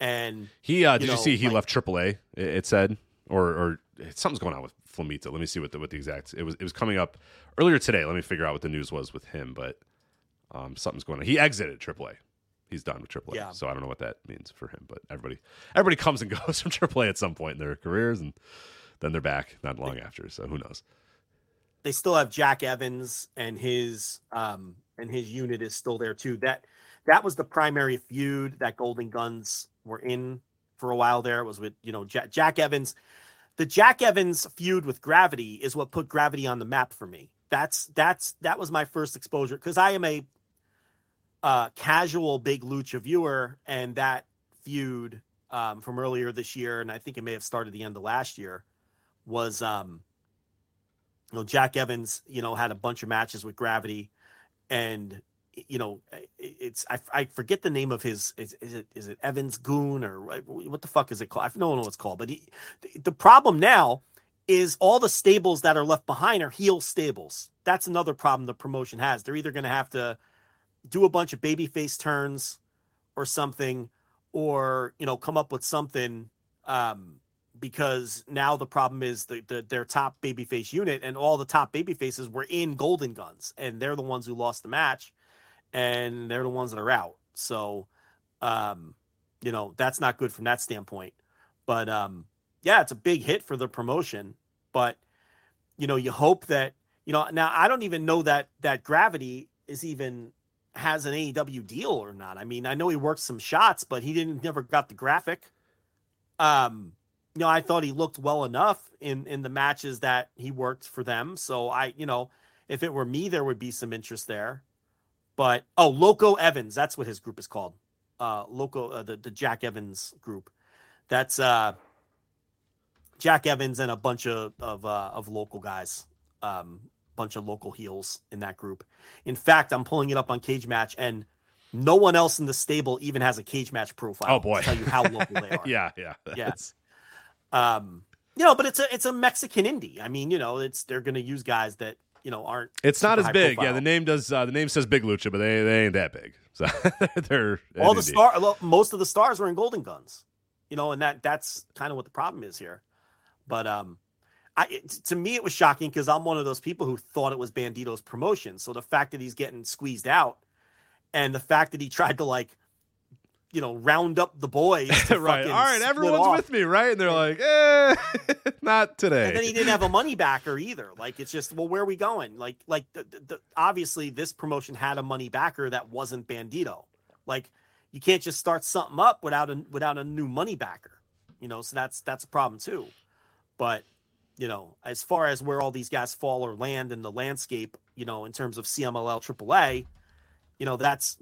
And He uh, did you, know, see he like- left AAA? It, it said, or or something's going on with Flamita. Let me see what the what the exact. It was it was coming up earlier today. Let me figure out what the news was with him, but um, something's going on. He exited AAA. He's done with AAA. Yeah. So I don't know what that means for him, but everybody everybody comes and goes from AAA at some point in their careers, and then they're back not long after. So who knows? they still have Jack Evans and his um and his unit is still there too. That that was the primary feud that Golden Guns were in for a while there. It was with you know Jack, Jack Evans. The Jack Evans feud with Gravity is what put Gravity on the map for me. That's that's that was my first exposure because I am a uh, casual big lucha viewer, and that feud um, from earlier this year, and I think it may have started the end of last year, was um, you know Jack Evans, you know, had a bunch of matches with Gravity, and you know, it's I, I forget the name of his is, is it is it Evans Goon or what the fuck is it called? I don't know what it's called, but he, the problem now is all the stables that are left behind are heel stables. That's another problem the promotion has. They're either going to have to do a bunch of babyface turns or something, or you know, come up with something um, because now the problem is the, the their top babyface unit and all the top babyfaces were in Golden Guns, and they're the ones who lost the match, and they're the ones that are out. So, um, you know, that's not good from that standpoint. But um, yeah, it's a big hit for the promotion. But you know, you hope that you know. Now, I don't even know that that Gravity is even has an AEW deal or not. I mean, I know he worked some shots, but he didn't never got the graphic. Um, you know, I thought he looked well enough in in the matches that he worked for them. So I, you know, if it were me, there would be some interest there. But oh, Loco Evans, that's what his group is called. Uh, Loco, uh, the the Jack Evans group. That's uh, Jack Evans and a bunch of of uh, of local guys, um, bunch of local heels in that group. In fact, I'm pulling it up on Cage Match, and no one else in the stable even has a Cage Match profile. Oh, boy. to tell you how local they are. yeah, yeah, Yeah. that's- Um, you know, but it's a it's a Mexican indie. I mean, you know, it's they're to use guys that you know aren't. It's not as big. high Yeah, the name does. Uh, the name says Big Lucha, but they they ain't that big. So they're all the NXT. star well, most of the stars were in golden guns you know and that that's kind of what the problem is here but um i it, to me it was shocking because i'm one of those people who thought it was bandido's promotion so the fact that he's getting squeezed out and the fact that he tried to like you know round up the boys right. All right, everyone's off. with me, right? And they're like, eh, not today. and then he didn't have a money backer either. Like it's just, well, where are we going? Like, like the, the, the, obviously this promotion had a money backer that wasn't Bandido. Like you can't just start something up without a without a new money backer. You know, so that's that's a problem too. But you know, as far as where all these guys fall or land in the landscape, you know, in terms of CMLL AAA, you know, that's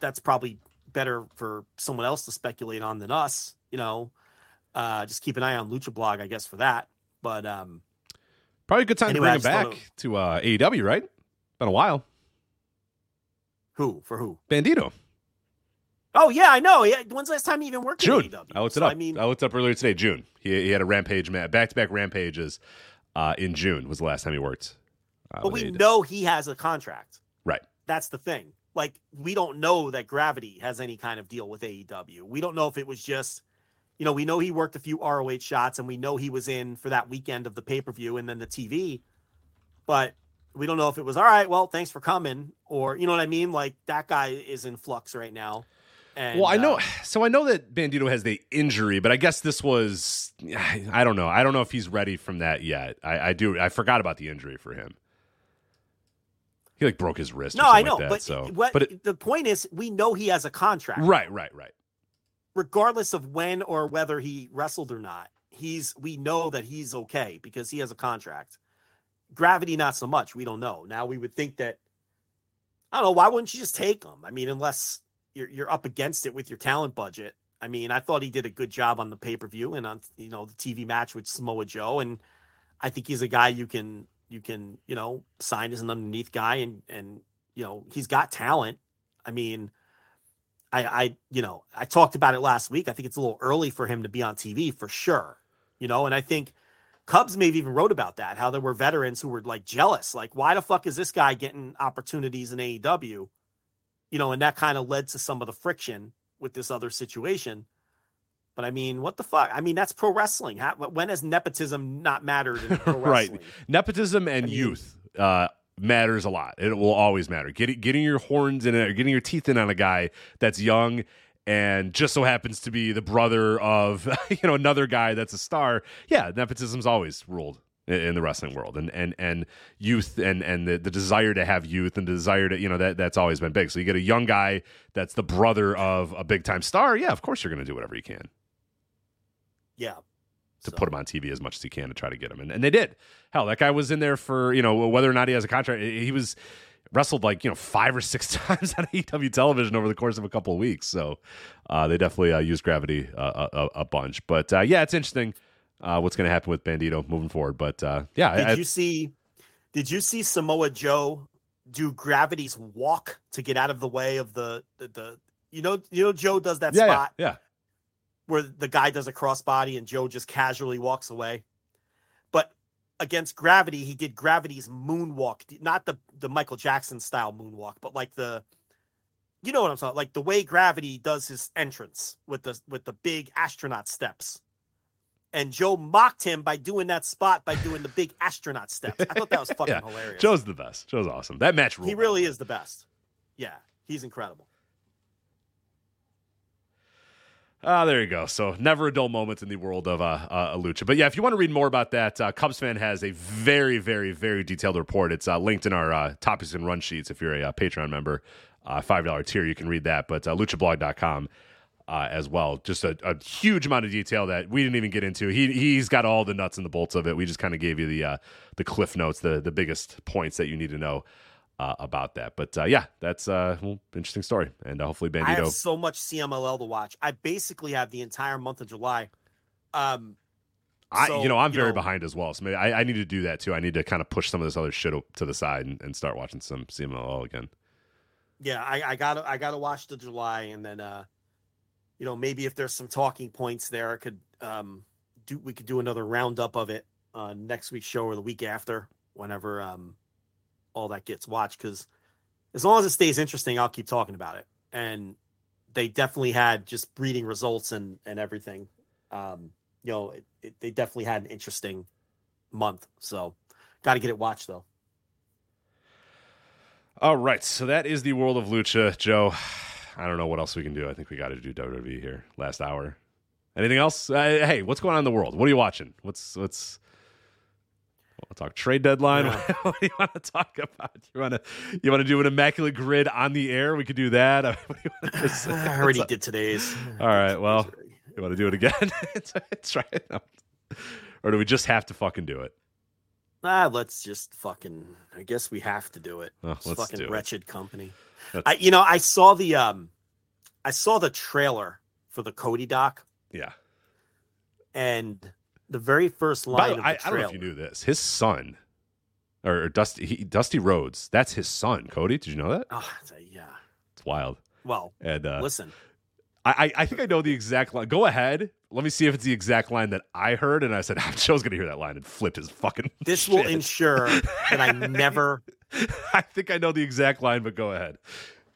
that's probably better for someone else to speculate on than us. You know, uh, just keep an eye on Lucha Blog, I guess, for that. But um, Probably a good time Anyway, to bring him back to uh, AEW, right? Been a while. who for who? Bandido. Oh yeah, I know. Yeah, when's the last time he even worked June. I looked So, it up. I mean, I looked up earlier today. June. He, he had a rampage match, back to back rampages. Uh, in June was the last time he worked. Uh, but we know he has a contract. Right. That's the thing. Like we don't know that Gravity has any kind of deal with AEW. We don't know if it was just, you know, we know he worked a few ROH shots, and we know he was in for that weekend of the pay per view and then the TV, but we don't know if it was all right. Well, thanks for coming, or you know what I mean. Like that guy is in flux right now. And, well, I know. uh, So I know that Bandido has the injury, but I guess this was. I don't know. I don't know if he's ready from that yet. I, I do. I forgot about the injury for him. He like broke his wrist. or no, I know, like that, but so what but it, the point is, we know he has a contract. right, right, right. regardless of when or whether he wrestled or not, he's we know that he's okay because he has a contract. Gravity, not so much. We don't know. Now we would think that I don't know. Why wouldn't you just take him? I mean, unless you're you're up against it with your talent budget. I mean, I thought he did a good job on the pay per view and on you know the TV match with Samoa Joe, and I think he's a guy you can you can you know sign as an underneath guy, and and you know he's got talent. I mean, I, I, you know, I talked about it last week. I think it's a little early for him to be on TV for sure, you know, and I think Cubs maybe even wrote about that, how there were veterans who were like jealous, like, why the fuck is this guy getting opportunities in AEW? You know, and that kind of led to some of the friction with this other situation. But I mean, what the fuck? I mean, that's pro wrestling. How, when has nepotism not mattered in pro right. Nepotism and I mean- youth uh, matters a lot. It will always matter. Getting getting your horns in it, or getting your teeth in on a guy that's young and just so happens to be the brother of you know another guy that's a star. Yeah, nepotism's always ruled in, the wrestling world, and and and youth and and the, the desire to have youth and the desire to you know that that's always been big. So you get a young guy that's the brother of a big time star. Yeah, of course you're going to do whatever you can Yeah. to So- put him on TV as much as he can to try to get him. And, and they did. Hell, that guy was in there for, you know, whether or not he has a contract. He was wrestled like, you know, five or six times on AEW television over the course of a couple of weeks. So uh, they definitely uh, used gravity uh, a, a, a bunch. But uh, yeah, it's interesting uh, what's going to happen with Bandido moving forward. But uh, yeah, Did I, you see? Did you see Samoa Joe do Gravity's walk to get out of the way of the the, the you know you know Joe does that yeah, yeah, spot yeah. where the guy does a crossbody and Joe just casually walks away. But against Gravity, he did Gravity's moonwalk, not the the Michael Jackson style moonwalk, but like the you know what I'm talking like the way Gravity does his entrance with the with the big astronaut steps. And Joe mocked him by doing that spot by doing the big astronaut steps. I thought that was fucking Yeah. hilarious. Joe's the best. Joe's awesome. That match ruled. he really is the best. Yeah, he's incredible. Ah, there you go. So never a dull moment in the world of uh, uh, a lucha. But yeah, if you want to read more about that, uh, Cubs fan has a very, very, very detailed report. It's uh, linked in our uh, topics and run sheets. If you're a uh, Patreon member, uh, five dollar tier, you can read that. But uh, luchablog.com uh, as well. Just a, a huge amount of detail that we didn't even get into. He he's got all the nuts and the bolts of it. We just kind of gave you the uh, the cliff notes, the the biggest points that you need to know. Uh, about that, but uh, yeah, that's uh, well, interesting story, and uh, hopefully I have Bandido. so much CMLL to watch. I basically have the entire month of July. Um, I, So, you know, I'm you very know- behind as well. So maybe I, I need to do that too. I need to kind of push some of this other shit up to the side and, and start watching some CMLL again. yeah, I, I gotta I gotta watch the July, and then uh, you know maybe if there's some talking points there, I could um do we could do another roundup of it uh next week's show or the week after, whenever um all that gets watched because as long as it stays interesting, I'll keep talking about it. And they definitely had just breeding results and and everything. Um, you know, it, it, they definitely had an interesting month. So, got to get it watched though. All right, so that is the world of lucha, Joe. I don't know what else we can do. I think we got to do WWE here. Last hour. Anything else? Uh, hey, what's going on in the world? What are you watching? What's what's to talk trade deadline? Yeah. what do you want to talk about? You want to you want to do an immaculate grid on the air? We could do that. What do you want to say? I already did today's. All right. Well, you want to do it again? Try it. out. Or do we just have to fucking do it? Ah, let's just fucking. I guess we have to do it. Oh, let's fucking do it. wretched company. I, you know, I saw the um, I saw the trailer for the Cody doc, Yeah. and the very first By line the I, the I don't know if you knew this. His son, or, Dusty he, Dusty Rhodes, that's his son. Cody, did you know that? Oh, yeah. It's wild. Well, And uh, listen, I, I think I know the exact line. Go ahead. Let me see if it's the exact line that I heard. And I said, Joe's gonna hear that line and flip his fucking. this will ensure that I never. I think I know the exact line, but go ahead.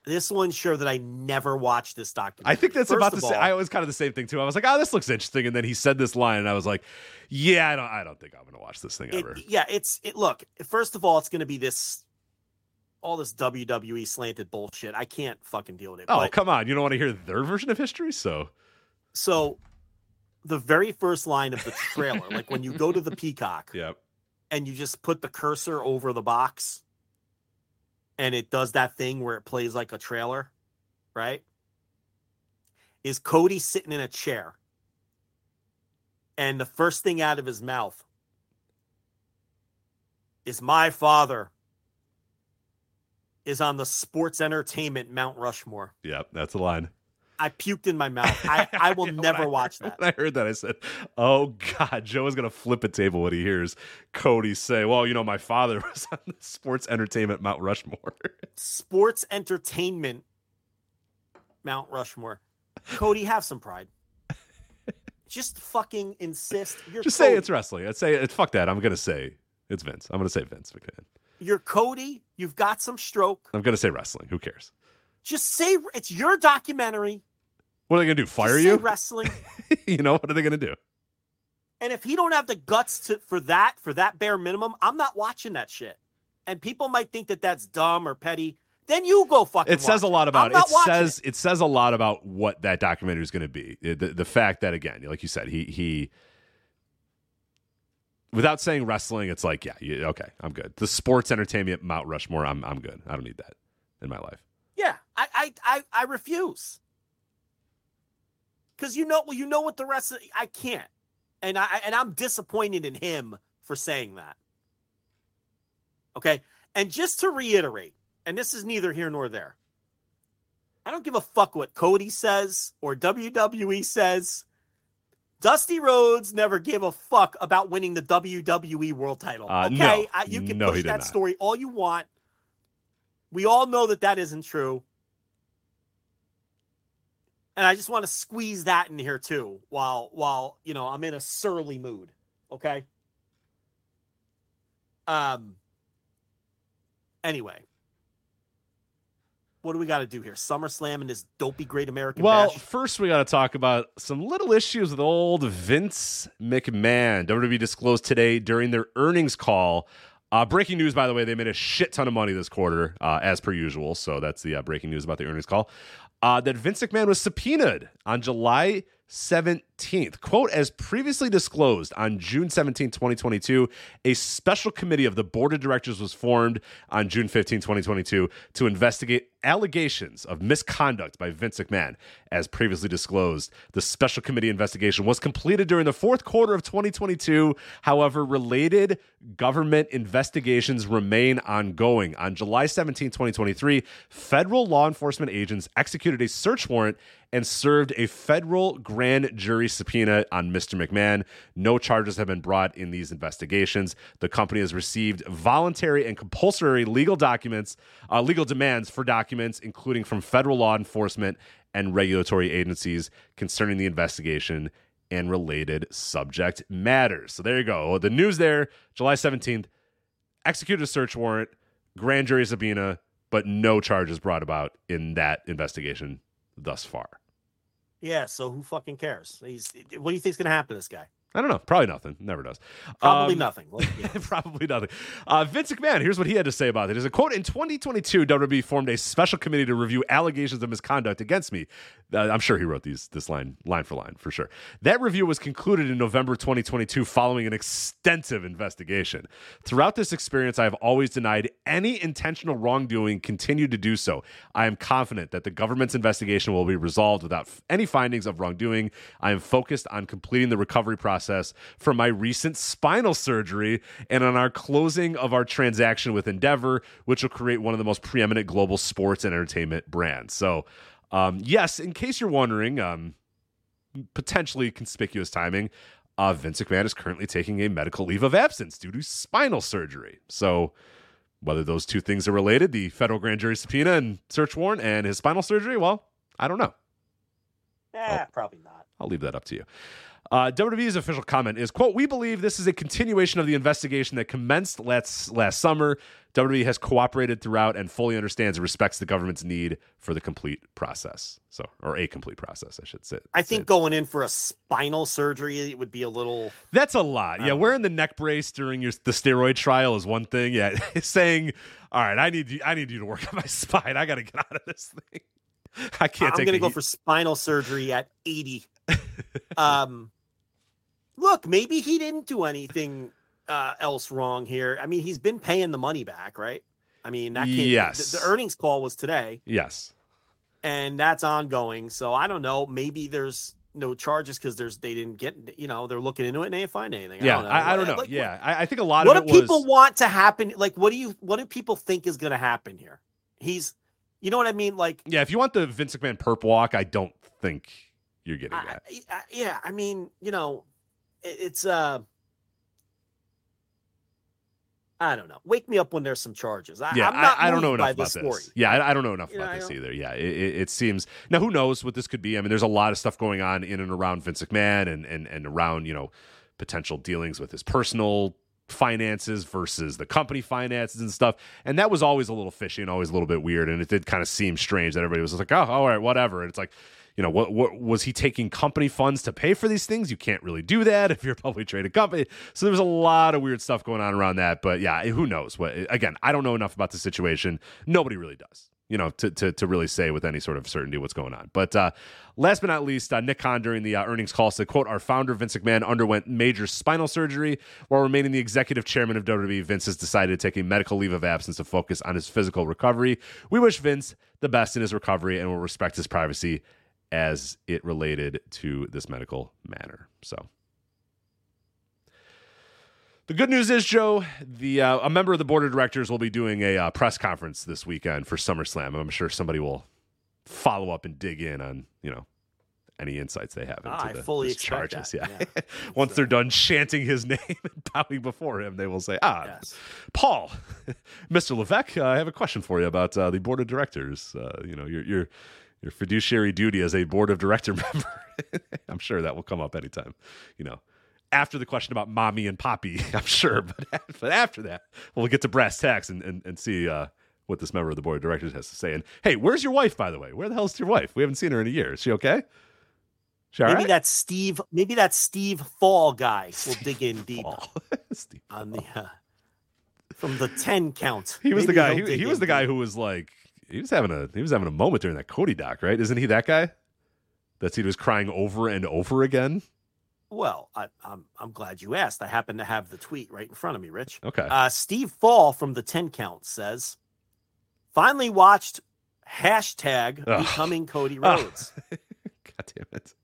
This will ensure that I never watched this documentary. I think that's First about the same. I was kind of the same thing too. I was like, oh, this looks interesting, and then he said this line, and I was like, yeah, I don't, I don't think I'm gonna watch this thing it- ever. yeah, it's it. Look, first of all, it's going to be this, all this WWE slanted bullshit. I can't fucking deal with it. Oh, but- come on! You don't want to hear their version of history, so so the very first line of the trailer, like when you go to the Peacock yeah. and you just put the cursor over the box, and it does that thing where it plays like a trailer, right? Is Cody sitting in a chair, and the first thing out of his mouth is "My father." Is on the sports entertainment Mount Rushmore. Yep, that's the line. I puked in my mouth. I, I will never I- watch that. I heard that, I said, "Oh God, Joe is gonna flip a table when he hears Cody say, well, you know, my father was on the sports entertainment Mount Rushmore.' Sports entertainment Mount Rushmore. Cody, have some pride. Just fucking insist. You're Just Cody. say it's wrestling. I'd say it. Fuck that. I'm gonna say it's Vince. I'm gonna say Vince McMahon. You're Cody. You've got some stroke. I'm gonna say wrestling. Who cares? Just say it's your documentary. What are they gonna do? Fire you? wrestling. you know what are they gonna do? and if he don't have the guts to for that for that bare minimum, I'm not watching that shit. And people might think that that's dumb or petty. Then you go fucking. It says a lot about it. It says it. says a lot about what that documentary is going to be. The, the fact that again, like you said, he he without saying wrestling, it's like yeah, you, okay, I'm good. The sports entertainment Mount Rushmore, I'm I'm good. I don't need that in my life. Yeah, I I I, I refuse. Because you know, well, you know what the rest of I can't, and I and I'm disappointed in him for saying that. Okay, and just to reiterate, and this is neither here nor there. I don't give a fuck what Cody says or WWE says. Dusty Rhodes never gave a fuck about winning the WWE World Title. Uh, okay, no. I, you can No, push that not. story all you want. We all know that that isn't true. And I just want to squeeze that in here too while while, you know, I'm in a surly mood, okay? Um anyway. What do we got to do here? SummerSlam and this dopey Great American Well, Bash? first we got to talk about some little issues with old Vince McMahon. WWE disclosed today during their earnings call. Uh, breaking news, by the way, they made a shit ton of money this quarter, uh, as per usual. So that's the uh, breaking news about the earnings call. Uh, that Vince McMahon was subpoenaed on July 17th. Quote, as previously disclosed on June 17, 2022, a special committee of the board of directors was formed on June 15, 2022 to investigate allegations of misconduct by Vince McMahon. As previously disclosed, the special committee investigation was completed during the fourth quarter of 2022. However, related government investigations remain ongoing. On July 17, 2023, federal law enforcement agents executed a search warrant and served a federal grand jury subpoena on Mr. McMahon. No charges have been brought in these investigations. The company has received voluntary and compulsory legal documents, uh, legal demands for documents, including from federal law enforcement and regulatory agencies concerning the investigation and related subject matters. So there you go. The news there, July 17th, executed a search warrant. grand jury subpoena, but no charges brought about in that investigation thus far. Yeah, so who fucking cares? He's what do you think's gonna happen to this guy? I don't know. Probably nothing. Never does. Probably Um, nothing. Let's be honest. Probably nothing. Uh, Vince McMahon, here's what he had to say about it. Is a quote in 2022, WWE formed a special committee to review allegations of misconduct against me. Uh, I'm sure he wrote these this line line for line for sure. That review was concluded in November 2022 following an extensive investigation. Throughout this experience, I have always denied any intentional wrongdoing, continued to do so. I am confident that the government's investigation will be resolved without f- any findings of wrongdoing. I am focused on completing the recovery process from my recent spinal surgery and on our closing of our transaction with Endeavor, which will create one of the most preeminent global sports and entertainment brands. So, um, yes, in case you're wondering, um, potentially conspicuous timing. Uh, Vince McMahon is currently taking a medical leave of absence due to spinal surgery. So, whether those two things are related, the federal grand jury subpoena and search warrant and his spinal surgery, well, I don't know. Eh, probably not. I'll leave that up to you. Uh, WWE's official comment is, quote, we believe this is a continuation of the investigation that commenced last, last summer. WWE has cooperated throughout and fully understands and respects the government's need for the complete process. So, or a complete process, I should say. I think going in for a spinal surgery it would be a little That's a lot. Yeah, wearing the neck brace during your the steroid trial is one thing. Yeah, saying, "All right, I need you. I need you to work on my spine. I got to get out of this thing. I can't I'm gonna go heat." for spinal surgery at 80. um look, maybe he didn't do anything uh, else wrong here. I mean, he's been paying the money back, right? I mean, that came, Yes. the, the earnings call was today, Yes. and that's ongoing. So I don't know. Maybe there's no charges because there's they didn't get you know they're looking into it and they didn't find anything. Yeah, I don't know. I, I don't know. Like, yeah, I, I think a lot what of do people was. want to happen? Like, what do you what do people think is going to happen here? He's, you know what I mean? Like, yeah, if you want the Vince McMahon perp walk, I don't think you're getting I, that. Yeah, I mean, you know, it's uh, I don't know. Wake me up when there's some charges. I, yeah, I'm not I, I don't know enough about this story. Yeah, I, I don't know enough You about I this either. Yeah, it, it, it seems now. Who knows what this could be? I mean, there's a lot of stuff going on in and around Vince McMahon and and and around you know potential dealings with his personal finances versus the company finances and stuff. And that was always a little fishy and always a little bit weird. And it did kind of seem strange that everybody was like, oh, all right, whatever. And it's like, you know, what, what was he taking company funds to pay for these things? You can't really do that if you're a publicly traded company. So there was a lot of weird stuff going on around that. But yeah, who knows? What again? I don't know enough about the situation. Nobody really does. You know, to, to, to really say with any sort of certainty what's going on. But uh, last but not least, uh, Nick during the uh, earnings call said, "quote Our founder Vince McMahon underwent major spinal surgery while remaining the executive chairman of WWE. Vince has decided to take a medical leave of absence to focus on his physical recovery. We wish Vince the best in his recovery and will respect his privacy as it related to this medical matter." So. The good news is, Joe, the uh, a member of the board of directors will be doing a uh, press conference this weekend for SummerSlam. I'm sure somebody will follow up and dig in on you know any insights they have into Ah, I the, fully his expect charges. that, Yeah, yeah. once they're done chanting his name and bowing before him, they will say, "Ah, Yes. Paul, Mr. Levesque, uh, I have a question for you about uh, the board of directors. Uh, you know, your your your fiduciary duty as a board of director member. I'm sure that will come up anytime. You know, after the question about mommy and poppy, I'm sure. But but after that, we'll get to brass tacks and and, and see uh, what this member of the board of directors has to say. And hey, where's your wife, by the way? Where the hell's your wife? We haven't seen her in a year. Is she okay? She Maybe right? that Steve, maybe that Steve Fall guy will dig in deep. Steve on the uh, from the ten count. He was the guy. he'll He, was the guy deep. who was like, he was having a he was having a moment during that Cody doc, right? Isn't he that guy? That he was crying over and over again. Well, I, I'm I'm glad you asked. I happen to have the tweet right in front of me, Rich. Okay. Uh, Steve Fall from the 10 count says, finally watched hashtag becoming Cody Ah. Rhodes. God damn it.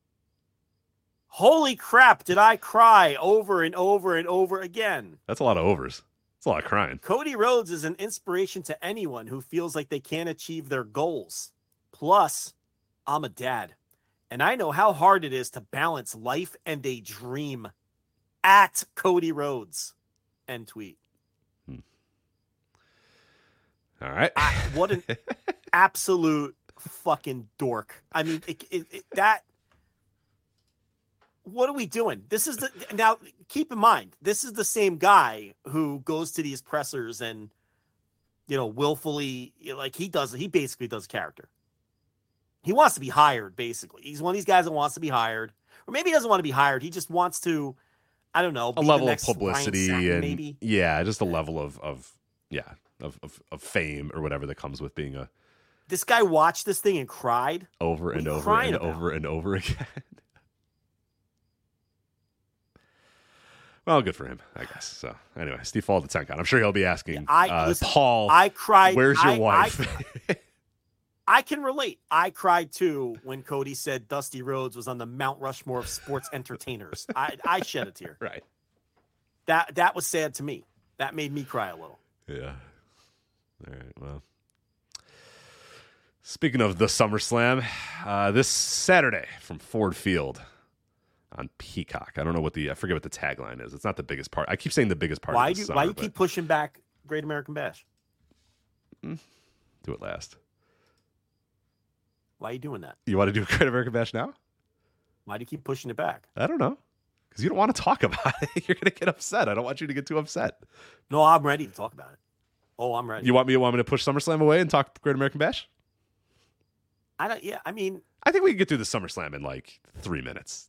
Holy crap, did I cry over and over and over again? That's a lot of overs. A lot of crying. Cody Rhodes is an inspiration to anyone who feels like they can't achieve their goals. Plus, I'm a dad, and I know how hard it is to balance life and a dream. At Cody Rhodes. End tweet. Hmm. All right. I, what an absolute fucking dork. I mean, it, it, it- that. What are we doing? This is the now. Keep in mind, this is the same guy who goes to these pressers and you know, willfully like he does. He basically does character. He wants to be hired. Basically, he's one of these guys that wants to be hired, or maybe he doesn't want to be hired. He just wants to. I don't know. A level of publicity and maybe. yeah, just a level of of yeah of, of of fame or whatever that comes with being a. This guy watched this thing and cried over and over and about? over and over again. Well, good for him, I guess. So anyway, Steve Fall the count. I'm sure he'll be asking yeah, I, uh, listen, Paul. I cried. Where's your I, wife? I, I, can relate. I cried too when Cody said Dusty Rhodes was on the Mount Rushmore of sports entertainers. I, I shed a tear. Right. That that was sad to me. That made me cry a little. Yeah. All right. Well. Speaking of the SummerSlam, uh, this Saturday from Ford Field, on Peacock. I don't know what the I forget what the tagline is. It's not the biggest part. I keep saying the biggest part. Why do summer, why you keep pushing back Great American Bash? Mm, do it last. Why are you doing that? You want to do Great American Bash now? Why do you keep pushing it back? I don't know. Because you don't want to talk about it. You're gonna get upset. I don't want you to get too upset. No, I'm ready to talk about it. Oh, I'm ready. You want me? You want me to push SummerSlam away and talk Great American Bash? I don't. Yeah, I mean, I think we can get through the SummerSlam in like three minutes.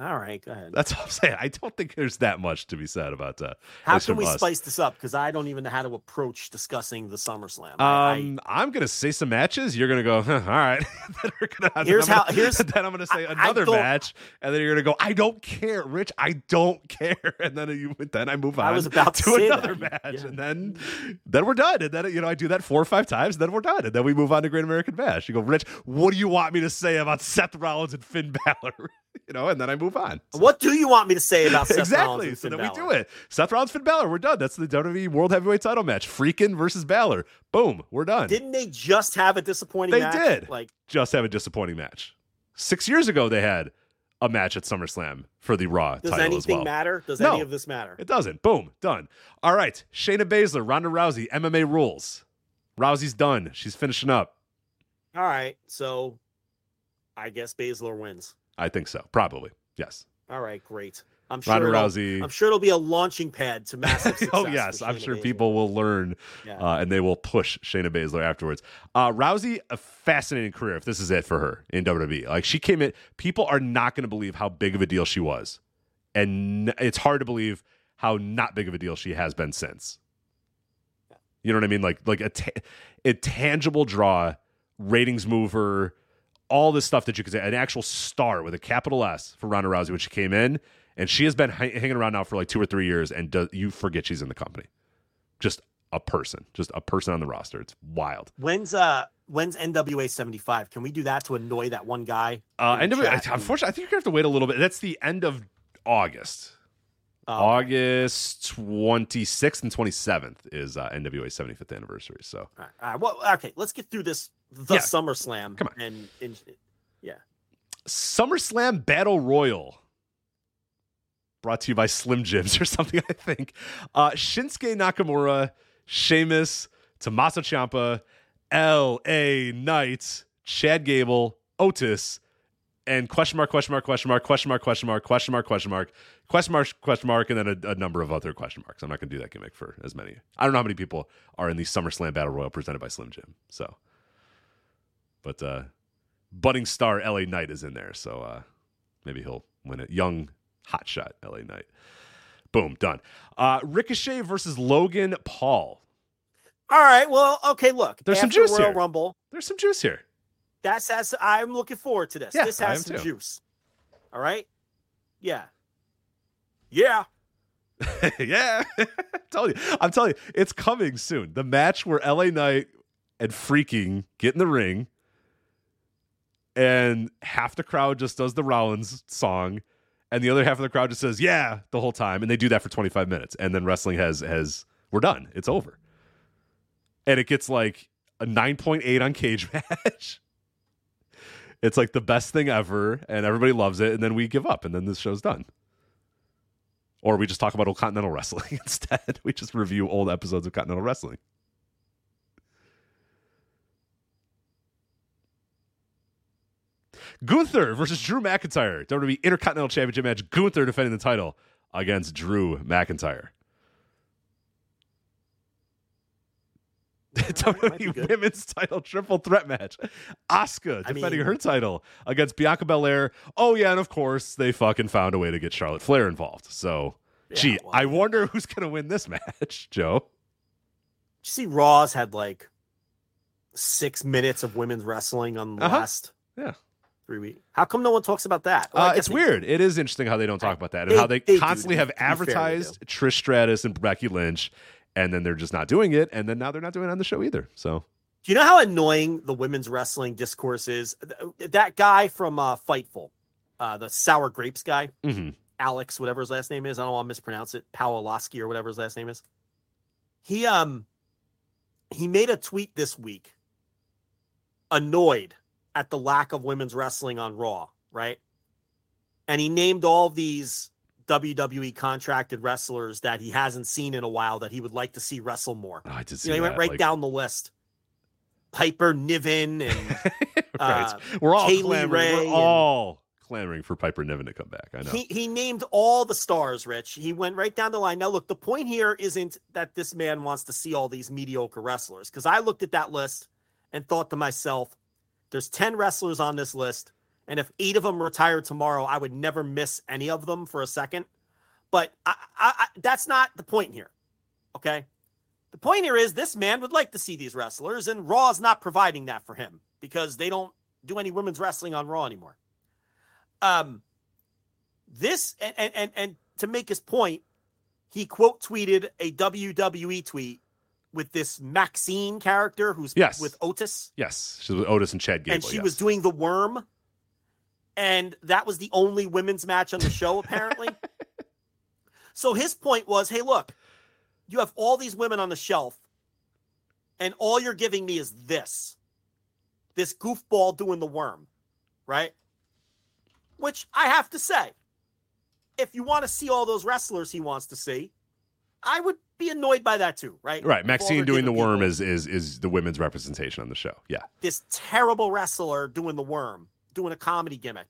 All right, go ahead. That's what I'm saying. I don't think there's that much to be said about uh How can we us. spice this up? Because I don't even know how to approach discussing the SummerSlam. Um, I, am gonna say some matches. You're gonna go, huh, all right. then gonna, here's how. Gonna, here's then I'm gonna say I, another match, and then you're gonna go, I don't care, Rich. I don't care. And then you then I move on. I was about to, to another that. match, yeah. and then then we're done. And then you know I do that four or five times, and then we're done, and then we move on to Great American Bash. You go, Rich. What do you want me to say about Seth Rollins and Finn Balor? you know, and then I move on. What do you want me to say about Seth exactly? so then Balor? we do it. Seth Rollins, Finn Balor. We're done. That's the WWE World Heavyweight Title match. Freakin versus Balor. Boom. We're done. Didn't they just have a disappointing? They match? did. Like just have a disappointing match. Six years ago, they had a match at SummerSlam for the Raw Does title anything well. matter? Does no, any of this matter? It doesn't. Boom. Done. All right. Shayna Baszler, Ronda Rousey, MMA rules. Rousey's done. She's finishing up. All right. So I guess Baszler wins. I think so. Probably. Yes. All right, great. I'm sure Ronda Rousey. I'm sure it'll be a launching pad to massive success. oh yes, I'm sure Baszler. people will learn, yeah. uh, and they will push Shayna Baszler afterwards. Uh, Rousey, a fascinating career. If this is it for her in WWE, like she came in, people are not going to believe how big of a deal she was, and it's hard to believe how not big of a deal she has been since. You know what I mean? Like like a, ta- a tangible draw, ratings mover all this stuff that you could say, an actual star with a capital S for Ronda Rousey when she came in, and she has been hanging around now for like two or three years, and do, you forget she's in the company. Just a person, just a person on the roster. It's wild. When's uh when's NWA seventy five? Can we do that to annoy that one guy? Uh, NWA. Unfortunately, I think you're gonna have to wait a little bit. That's the end of August. Oh, August 26th and 27th is uh, NWA 75th anniversary. So, all right, all right. Well, okay, let's get through this the yeah. SummerSlam. Come on. And, and yeah. SummerSlam Battle Royal. Brought to you by Slim Jims or something, I think. Uh, Shinsuke Nakamura, Sheamus, Tommaso Ciampa, L.A. Knight, Chad Gable, Otis, and question mark, question mark, question mark, question mark, question mark, question mark, question mark, question mark, question mark, and then a, a number of other question marks. I'm not going to do that gimmick for as many. I don't know how many people are in the SummerSlam Battle Royal presented by Slim Jim. So but uh, budding star LA Knight is in there, so uh, maybe he'll win it. Young hotshot LA Knight. Boom, done. Uh, Ricochet versus Logan Paul. All right. Well, okay. Look, there's some juice Royal here. Rumble. There's some juice here. That's as I'm looking forward to this. Yeah, this has some too. juice. All right. Yeah. Yeah. yeah. Telling you, I'm telling you, it's coming soon. The match where LA Knight and freaking get in the ring and half the crowd just does the Rollins song, and the other half of the crowd just says "Yeah" the whole time, and they do that for 25 minutes, and then wrestling has has we're done, it's over, and it gets like a 9.8 on Cage Match. it's like the best thing ever, and everybody loves it, and then we give up, and then this show's done. Or we just talk about old Continental Wrestling instead. We just review old episodes of Continental Wrestling. Gunther versus Drew McIntyre. WWE Intercontinental Championship match. Gunther defending the title against Drew McIntyre. WWE Women's Title Triple Threat match. Asuka I defending mean- her title against Bianca Belair. Oh yeah, and of course they fucking found a way to get Charlotte Flair involved. So, gee, well, I wonder who's gonna win this match, Joe. Did you see Raw's had like six minutes of women's wrestling on the Uh-huh. last Yeah. Three weeks? How come no one talks about that? Well, Uh, it's weird. It is interesting how they don't talk about that and They- how they, they constantly to have advertised Trish Stratus and Becky Lynch, and then they're just not doing it, and then now they're not doing it on the show either. So Do you know how annoying the women's wrestling discourse is? That guy from uh, Fightful, uh, the sour grapes guy, mhm. Alex, whatever his last name is. I don't want to mispronounce it. Pawlowski or whatever his last name is. He um he made a tweet this week, annoyed at the lack of women's wrestling on Raw, right? And he named all these WWE contracted wrestlers that he hasn't seen in a while that he would like to see wrestle more. Oh, I did see You know, he went right like- down the list. Piper Niven and right. uh, we're all Kaylee clamoring. Ray We're all clamoring for Piper Niven to come back. I know. He he named all the stars, Rich. He went right down the line. Now, look, the point here isn't that this man wants to see all these mediocre wrestlers, because I looked at that list and thought to myself, there's 10 wrestlers on this list, and if eight of them retire tomorrow, I would never miss any of them for a second. But I, I, I, that's not the point here. Okay. The point here is this man would like to see these wrestlers, and Raw is not providing that for him because they don't do any women's wrestling on Raw anymore. Um, this and and and, and to make his point, he quote tweeted a WWE tweet with this Maxine character who's Yes. with Otis, yes, she's with Otis and Chad Gable. and she yes. was doing the worm, and that was the only women's match on the show apparently. so his point was, hey, look, you have all these women on the shelf, and all you're giving me is this, this goofball doing the worm, right? Which I have to say, if you want to see all those wrestlers he wants to see, I would be annoyed by that too, right? right. Maxine doing the worm people is is is the women's representation on the show. Yeah. this terrible wrestler doing the worm, doing a comedy gimmick.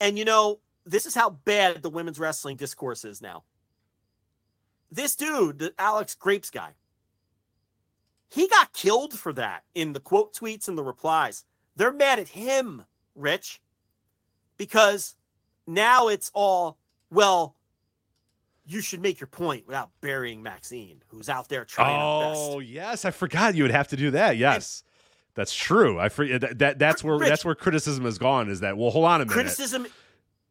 And you know, this is how bad the women's wrestling discourse is now. This dude, the Alex Grapes guy, he got killed for that in the quote tweets and the replies. They're mad at him, Rich, because now it's all, well, you should make your point without burying Maxine, who's out there trying her best. Oh yes, I forgot you would have to do that. Yes, that's true. I forget that, that that's where Rich- that's where criticism has gone. Is that well? Hold on a minute. criticism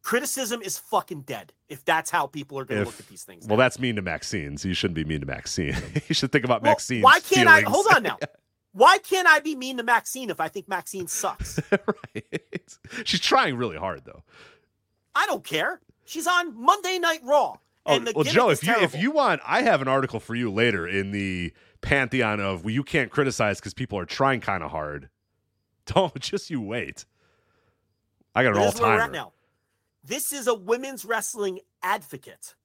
criticism is fucking dead if that's how people are going to look at these things. Well, that's mean to Maxine, so you shouldn't be mean to Maxine. you should think about Well, Maxine's why can't I hold on now? Why can't I be mean to Maxine if I think Maxine sucks? right. She's trying really hard though. I don't care. She's on Monday Night Raw. Oh, well, Joe, if you if you want, I have an article for you later in the pantheon of well, you can't criticize because people are trying kind of hard. Don't just you wait. I got an all this is where we're at timer. now. This is a women's wrestling advocate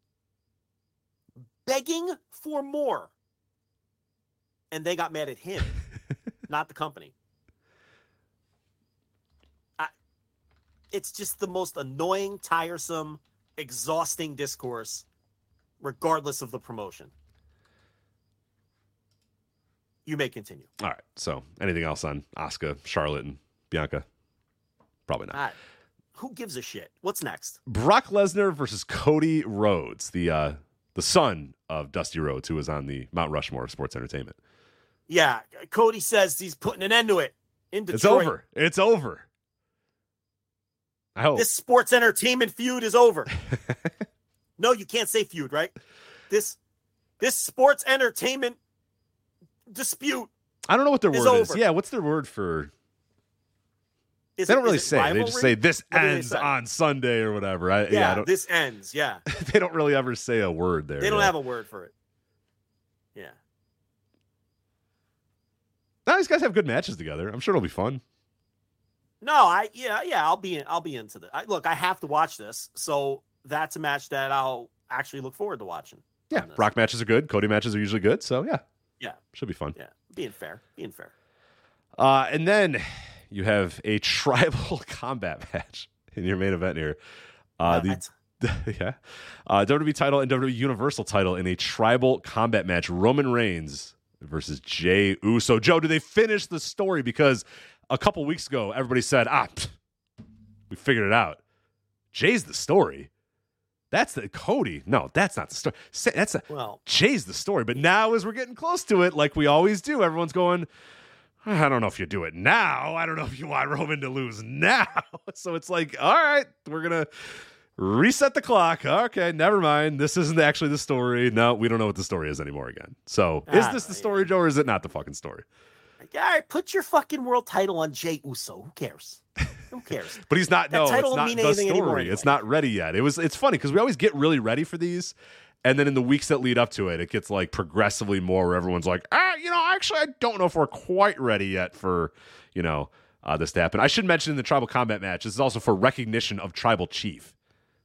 begging for more. And they got mad at him, not the company. I, it's just the most annoying, tiresome, exhausting discourse, regardless of the promotion. You may continue. All right. So, anything else on Asuka, Charlotte, and Bianca? Probably not. Who gives a shit? What's next? Brock Lesnar versus Cody Rhodes, the uh, the son of Dusty Rhodes, who was on the Mount Rushmore of sports entertainment. Yeah, Cody says he's putting an end to it in Detroit. It's over. It's over. I hope. This sports entertainment feud is over. no, you can't say feud, right? This this sports entertainment dispute I don't know what their is word is. over. Yeah, what's their word for? is they it- don't really say. it. They just say this What ends on Sunday or whatever. I, yeah, Yeah, I don't, this ends. Yeah, they don't really ever say a word there. they don't yeah. have a word for it. Yeah, Now these guys have good matches together. I'm sure it'll be fun. no, I yeah yeah I'll be in, I'll be into the. I, look, I have to watch this, so that's a match that I'll actually look forward to watching. Yeah. Brock matches are good. Cody matches are usually good. So yeah, Yeah, should be fun. yeah, being fair, being fair. Uh, and then you have a tribal combat match in your main event here. Uh, the That's- yeah, uh, WWE title and WWE Universal title in a tribal combat match. Roman Reigns versus Jey Uso. Joe, do they finish the story? Because a couple weeks ago, everybody said, ah, pfft, we figured it out. Jey's the story. That's the Cody. No, that's not the story. That's a, Well, Jey's the story. But now, as we're getting close to it, like we always do, everyone's going, I don't know if you do it now. I don't know if you want Roman to lose now. So it's like, all right, we're going to reset the clock. Okay, never mind. This isn't actually the story. No, we don't know what the story is anymore again. So is Ah, this the story, Joe, or is it not the fucking story? all right, put your fucking world title on Jey Uso. Who cares? Who cares? But he's not. That no, it's mean the story. anymore It's not ready yet. It was. It's funny because we always get really ready for these, and then in the weeks that lead up to it, it gets like progressively more. Where everyone's like, ah, you know, actually, I don't know if we're quite ready yet for, you know, uh, this to happen. I should mention in the tribal combat match, this is also for recognition of tribal chief.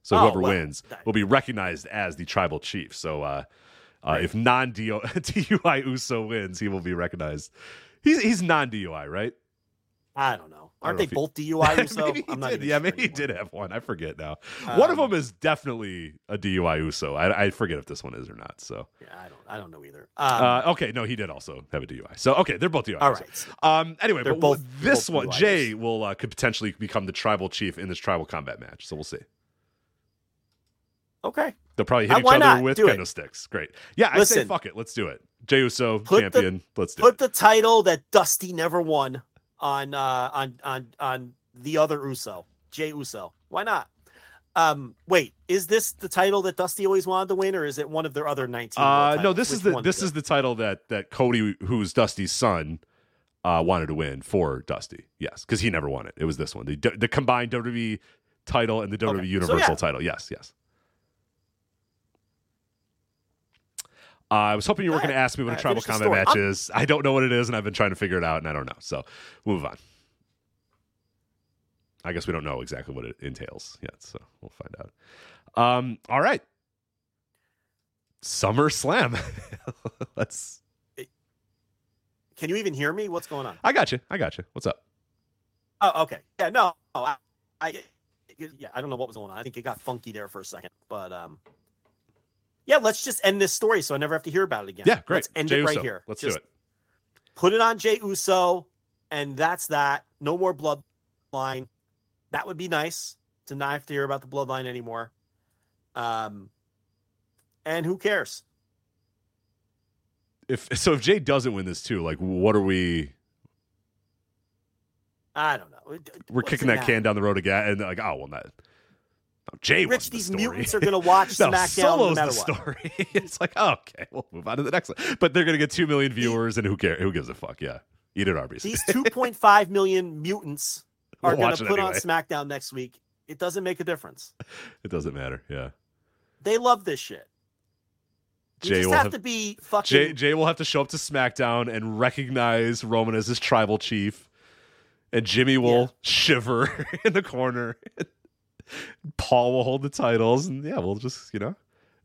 So Oh, whoever well, wins that- will be recognized as the tribal chief. So uh, uh, if non DUI Uso wins, he will be recognized. He's he's non DUI, right? I don't know. Aren't they he- both DUI Uso? maybe I'm not did. Yeah, maybe he did have one. I forget now. one of Um, them is definitely a DUI Uso. I, I forget if this one is or not. So, Yeah, I don't. I don't know either. Um, uh, okay, no, he did also have a DUI. So, okay, they're both DUI. all right. Um. Anyway, They're but both- this both one, DUIs. Jey will uh, could potentially become the tribal chief in this tribal combat match. So we'll see. Okay. They'll probably hit Uh, each other not? with Do it. kendo sticks. Great. Yeah, I say Listen. fuck it. Let's do it. Jey Uso, Put the- champion. Let's do Put it. Put the title that Dusty never won on uh on on on the other Uso, Jey Uso. Why not? Um, wait, is this the title that Dusty always wanted to win, or is it one of their other nineteen? Uh, no, this is the this is the title that that Cody, who's Dusty's son, uh, wanted to win for Dusty. Yes, because he never won it. It was this one, the the combined WWE title and the WWE Okay, so Universal yeah. title. Yes, yes. Uh, I was hoping you were going to ask me what a tribal combat match I'm- is. I don't know what it is, and I've been trying to figure it out, and I don't know. So, move on. I guess we don't know exactly what it entails yet, so we'll find out. Um, all right. SummerSlam. Let's. Can you even hear me? What's going on? I got you. I got you. What's up? Oh, okay. Yeah, no, oh, I, I, yeah, I don't know what was going on. I think it got funky there for a second, but um, yeah, let's just end this story so I never have to hear about it again. Yeah, great. Let's end Jey it right Uso. here. Let's Just do it. Put it on Jey Uso, and that's that. No more bloodline. That would be nice to not have to hear about the bloodline anymore. Um, and who cares? If so, if Jey doesn't win this too, like, what are we? I don't know. We're what's kicking that can down the road again, and like, oh well, not. No, Jay Rich, the these story. mutants are gonna watch no, SmackDown no Solo's matter the what. story. it's like, oh, okay, we'll move on to the next one. But they're gonna get two million viewers, and who cares? Who gives a fuck? Yeah, eat it, Arby's. These 2.5 million mutants are We'll going to put on. SmackDown next week. It doesn't make a difference. it doesn't matter. Yeah, They love this shit. You Jey just will have, have- to be fucking. Jey Jey will have to show up to SmackDown and recognize Roman as his tribal chief, and Jimmy will Yeah. shiver in the corner. Paul will hold the titles, and yeah, we'll just you know,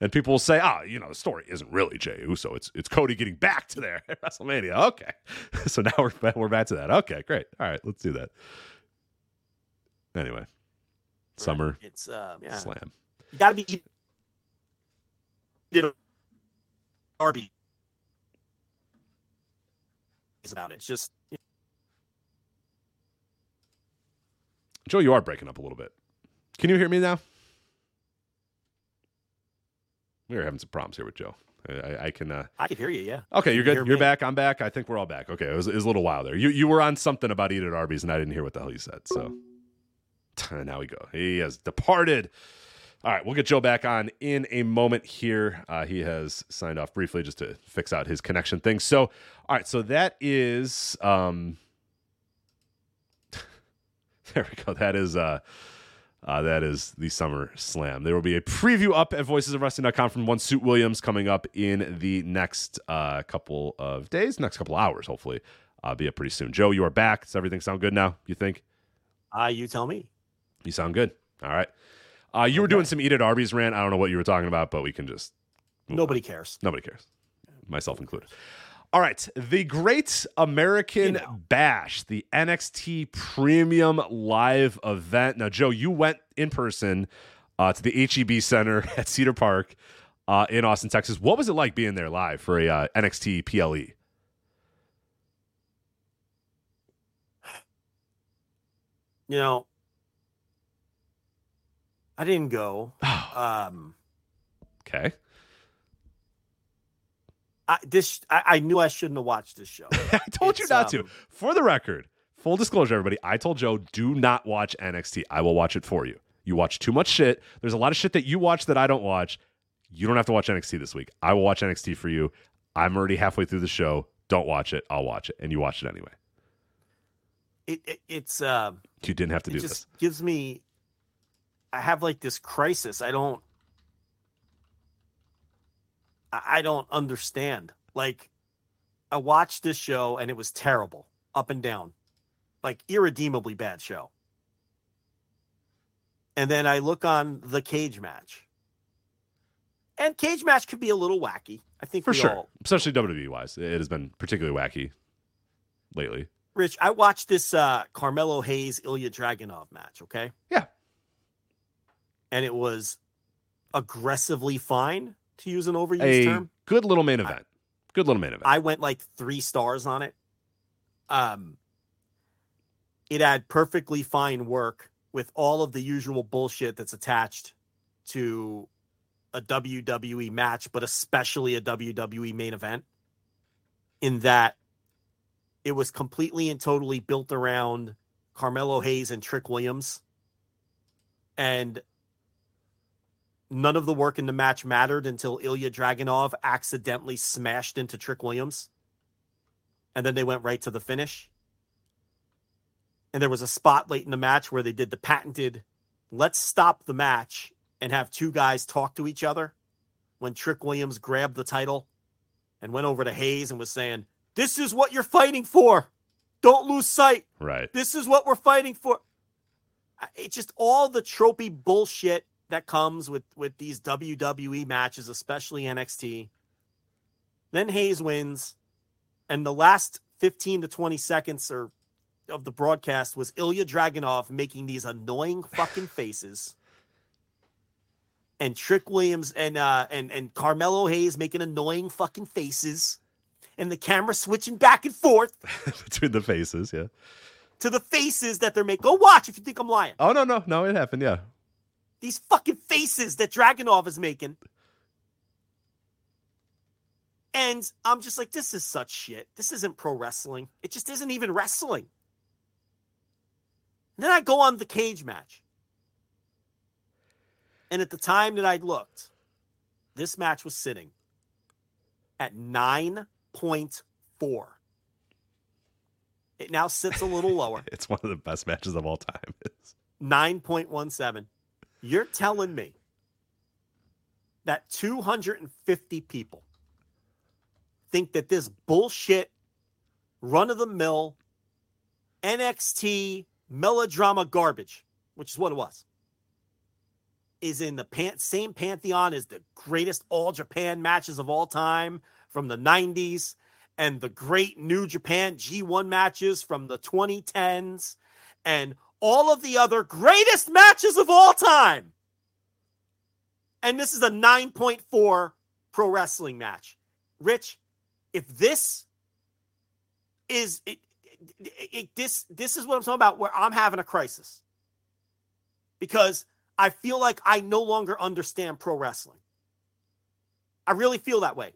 and people will say, ah, you know, the story isn't really Jey Uso. It's it's Cody getting back to there at WrestleMania. Okay, so now we're back, we're back to that. Okay, great. All right, let's do that. Anyway, Summer It's uh, yeah. Slam. You got to be. You Darby. It's about it. It's just Joe, you are breaking up a little bit. Can you hear me now? We are having some problems here with Joe. I, I, can. Uh, I can hear you. Yeah. okay, you're You good. You're me? back. I'm back. I think we're all back. Okay, it was, it was a little while there. You you were on something about eat at Arby's, and I didn't hear what the hell you said. So now we go. He has departed. All right, we'll get Joe back on in a moment here. Uh, he has signed off briefly just to fix out his connection thing. So, all right, so that is um there we go. That is uh uh, that is the SummerSlam. There will be a preview up at voicesofwrestling.com from one Suit Williams coming up in the next uh, couple of days, next couple hours, hopefully. Uh, be up pretty soon. Joe, you are back. Does everything sound good now? You think? Uh, you tell me. You sound good. All right. Uh, you were doing some Eat at Arby's rant. I don't know what you were talking about, but we can just Nobody cares. Nobody cares, myself included. All right, the Great American you know. Bash, the NXT Premium Live event. Now, Joe, you went in person uh, to the HEB Center at Cedar Park uh, in Austin, Texas. What was it like being there live for a uh, NXT PLE? You know, I didn't go. um, okay. I, this I, I knew I shouldn't have watched this show. I told you It's, not to. um, For the record, full disclosure, everybody, I told Joe, do not watch NXT. I will watch it for you. You watch too much shit. There's a lot of shit that you watch that I don't watch. You don't have to watch NXT this week. I will watch NXT for you. I'm already halfway through the show. Don't watch it. I'll watch it. And you watch it anyway. It, it it's um You didn't have to it do just this. gives me I have like this crisis. I don't I don't understand. Like I watched this show and it was terrible, up and down. Like irredeemably bad show. And then I look on the cage match. And cage match could be a little wacky. I think For sure. all Especially WWE wise. It has been particularly wacky lately. Rich, I watched this uh Carmelo Hayes Ilja Dragunov match, okay? Yeah. And it was aggressively fine, to use an overused A term. good little main event. Good little main event. I went like three stars on it. Um it had perfectly fine work with all of the usual bullshit that's attached to a WWE match, but especially a WWE main event. In that it was completely and totally built around Carmelo Hayes and Trick Williams. And none of the work in the match mattered until Ilja Dragunov accidentally smashed into Trick Williams. And then they went right to the finish. And there was a spot late in the match where they did the patented let's stop the match and have two guys talk to each other when Trick Williams grabbed the title and went over to Hayes and was saying, This is what you're fighting for. Don't lose sight. right. This is what we're fighting for. It's just all the tropey bullshit that comes with with these WWE matches, especially NXT. Then Hayes wins, and the last 15 to 20 seconds or of the broadcast was Ilja Dragunov making these annoying fucking faces. And Trick Williams and uh and and Carmelo Hayes making annoying fucking faces. And the camera switching back and forth Between the faces, yeah. to the faces that they're making. Go watch if you think I'm lying. Oh no, no, no, it happened, yeah. These fucking faces that Dragunov is making. And I'm just like, this is such shit. This isn't pro wrestling. It just isn't even wrestling. And then I go on the cage match. And at the time that I looked, this match was sitting at 9.4. It now sits a little lower. It's one of the best matches of all time. 9.17. You're telling me that 250 people think that this bullshit run of the mill NXT melodrama garbage, which is what it was, is in the pan- same pantheon as the greatest all Japan matches of all time from the 90s and the great New Japan G1 matches from the 2010s and all of the other greatest matches of all time. And this is a 9.4 pro wrestling match. Rich, if this is it, it, it- this this is what I'm talking about where I'm having a crisis. Because I feel like I no longer understand pro wrestling. I really feel that way.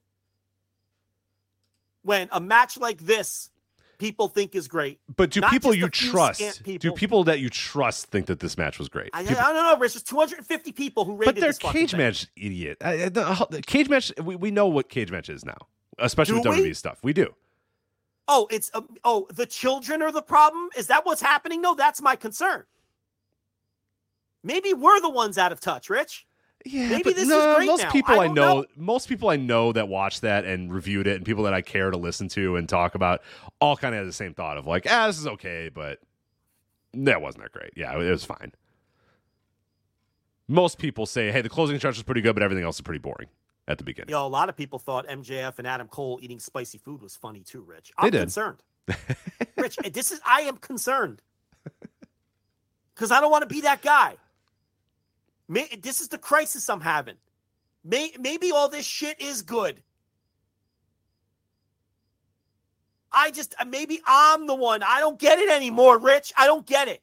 When a match like this people think is great. But do Not people you trust? scant Do people. people that you trust think that this match was great? I, People- I don't know, Rich. There's 250 people who rated but they're cage thing. match idiot. I- the, the cage match. We, we know what cage match is now, especially Do with we? WWE stuff. We do. Oh, it's um, oh the children are the problem. Is that what's happening? No, that's my concern. Maybe we're the ones out of touch, Rich. Yeah, Maybe but this no, is great most now. people I, don't know, most people I know that watched that and reviewed it, and people that I care to listen to and talk about, all kind of had the same thought of like, ah, this is okay, but that wasn't that great. Yeah, it was fine. Most people say, hey, the closing stretch was pretty good, but everything else is pretty boring at the beginning. You know, a lot of people thought MJF and Adam Cole eating spicy food was funny too, Rich. I'm concerned. Rich, this is I am concerned. Because I don't want to be that guy. May, this is the crisis I'm having. May, maybe all this shit is good. I just, uh, maybe I'm the one. I don't get it anymore, Rich. I don't get it.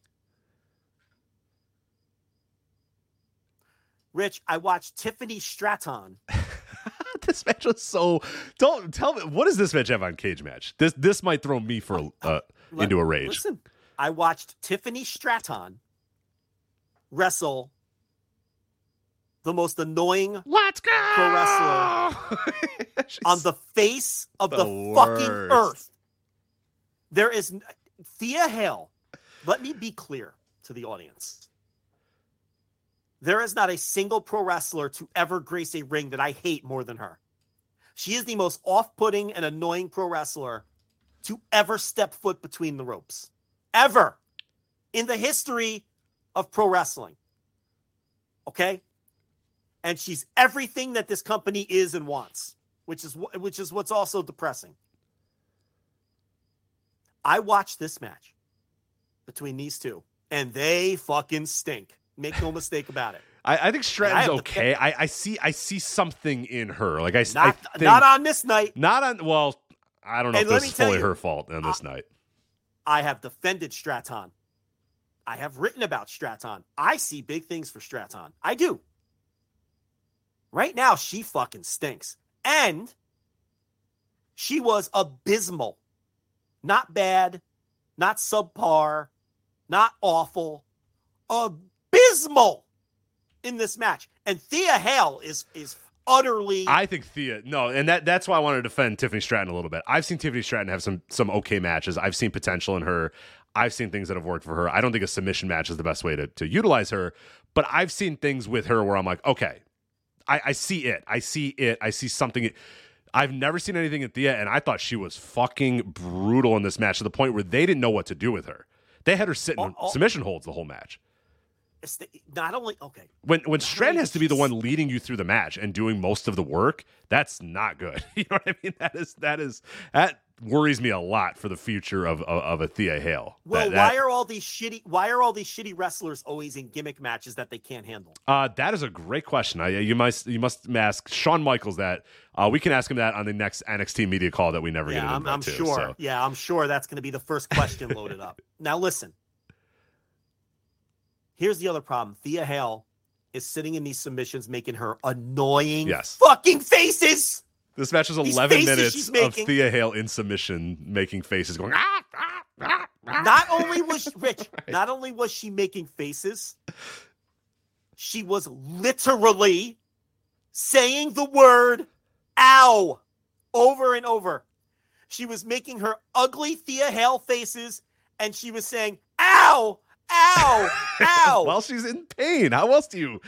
Rich, I watched Tiffany Stratton. this match was so. Don't tell me what does this match have on cage match? This this might throw me for uh, uh into a rage. Listen, I watched Tiffany Stratton wrestle the most annoying Let's go pro wrestler on the face of the, the fucking earth. There is Thea Hail. Let me be clear to the audience. There is not a single pro wrestler to ever grace a ring that I hate more than her. She is the most off putting and annoying pro wrestler to ever step foot between the ropes. Ever in the history of pro wrestling. Okay? And she's everything that this company is and wants, which is which is what's also depressing. I watched this match between these two, and they fucking stink. Make no mistake about it. I, I think Stratton's the okay. I, I see I see something in her. Like I, Not, I think, not on this night. not on. Well, I don't know And if this is fully you, her fault on this night. I have defended Stratton. I have written about Stratton. I see big things for Stratton. I do. Right now, she fucking stinks. And she was abysmal. Not bad, not subpar, not awful. Abysmal in this match. And Thea Hail is is utterly I think Thea no, and that that's why I want to defend Tiffany Stratton a little bit. I've seen Tiffany Stratton have some some okay matches. I've seen potential in her. I've seen things that have worked for her. I don't think a submission match is the best way to, to utilize her, but I've seen things with her where I'm like, okay, I, I see it. I see it. I see something. I've never seen anything at Thea, and I thought she was fucking brutal in this match to the point where they didn't know what to do with her. They had her sitting Oh, oh. submission holds the whole match. Not only okay. When when only has to be the one leading you through the match and doing most of the work, that's not good. You know what I mean? That is that is that worries me a lot for the future of of, of a Thea Hail. Well, that, that, why are all these shitty? Why are all these shitty wrestlers always in gimmick matches that they can't handle? uh, that is a great question. I, you must you must ask Shawn Michaels that. Uh, we can ask him that on the next NXT media call that we never get Yeah, an I'm, I'm to, sure. so. Yeah, I'm sure that's going to be the first question loaded up. Now, listen. Here's the other problem. Thea Hail is sitting in these submissions, making her annoying Yes. fucking faces. This match was 11 minutes of Thea Hail in submission, making faces, going ah ah ah. ah. Not only was she, Rich, not only was she making faces, she was literally saying the word "ow" over and over. She was making her ugly Thea Hail faces, and she was saying "ow, ow, ow." Well, she's in pain. How else do you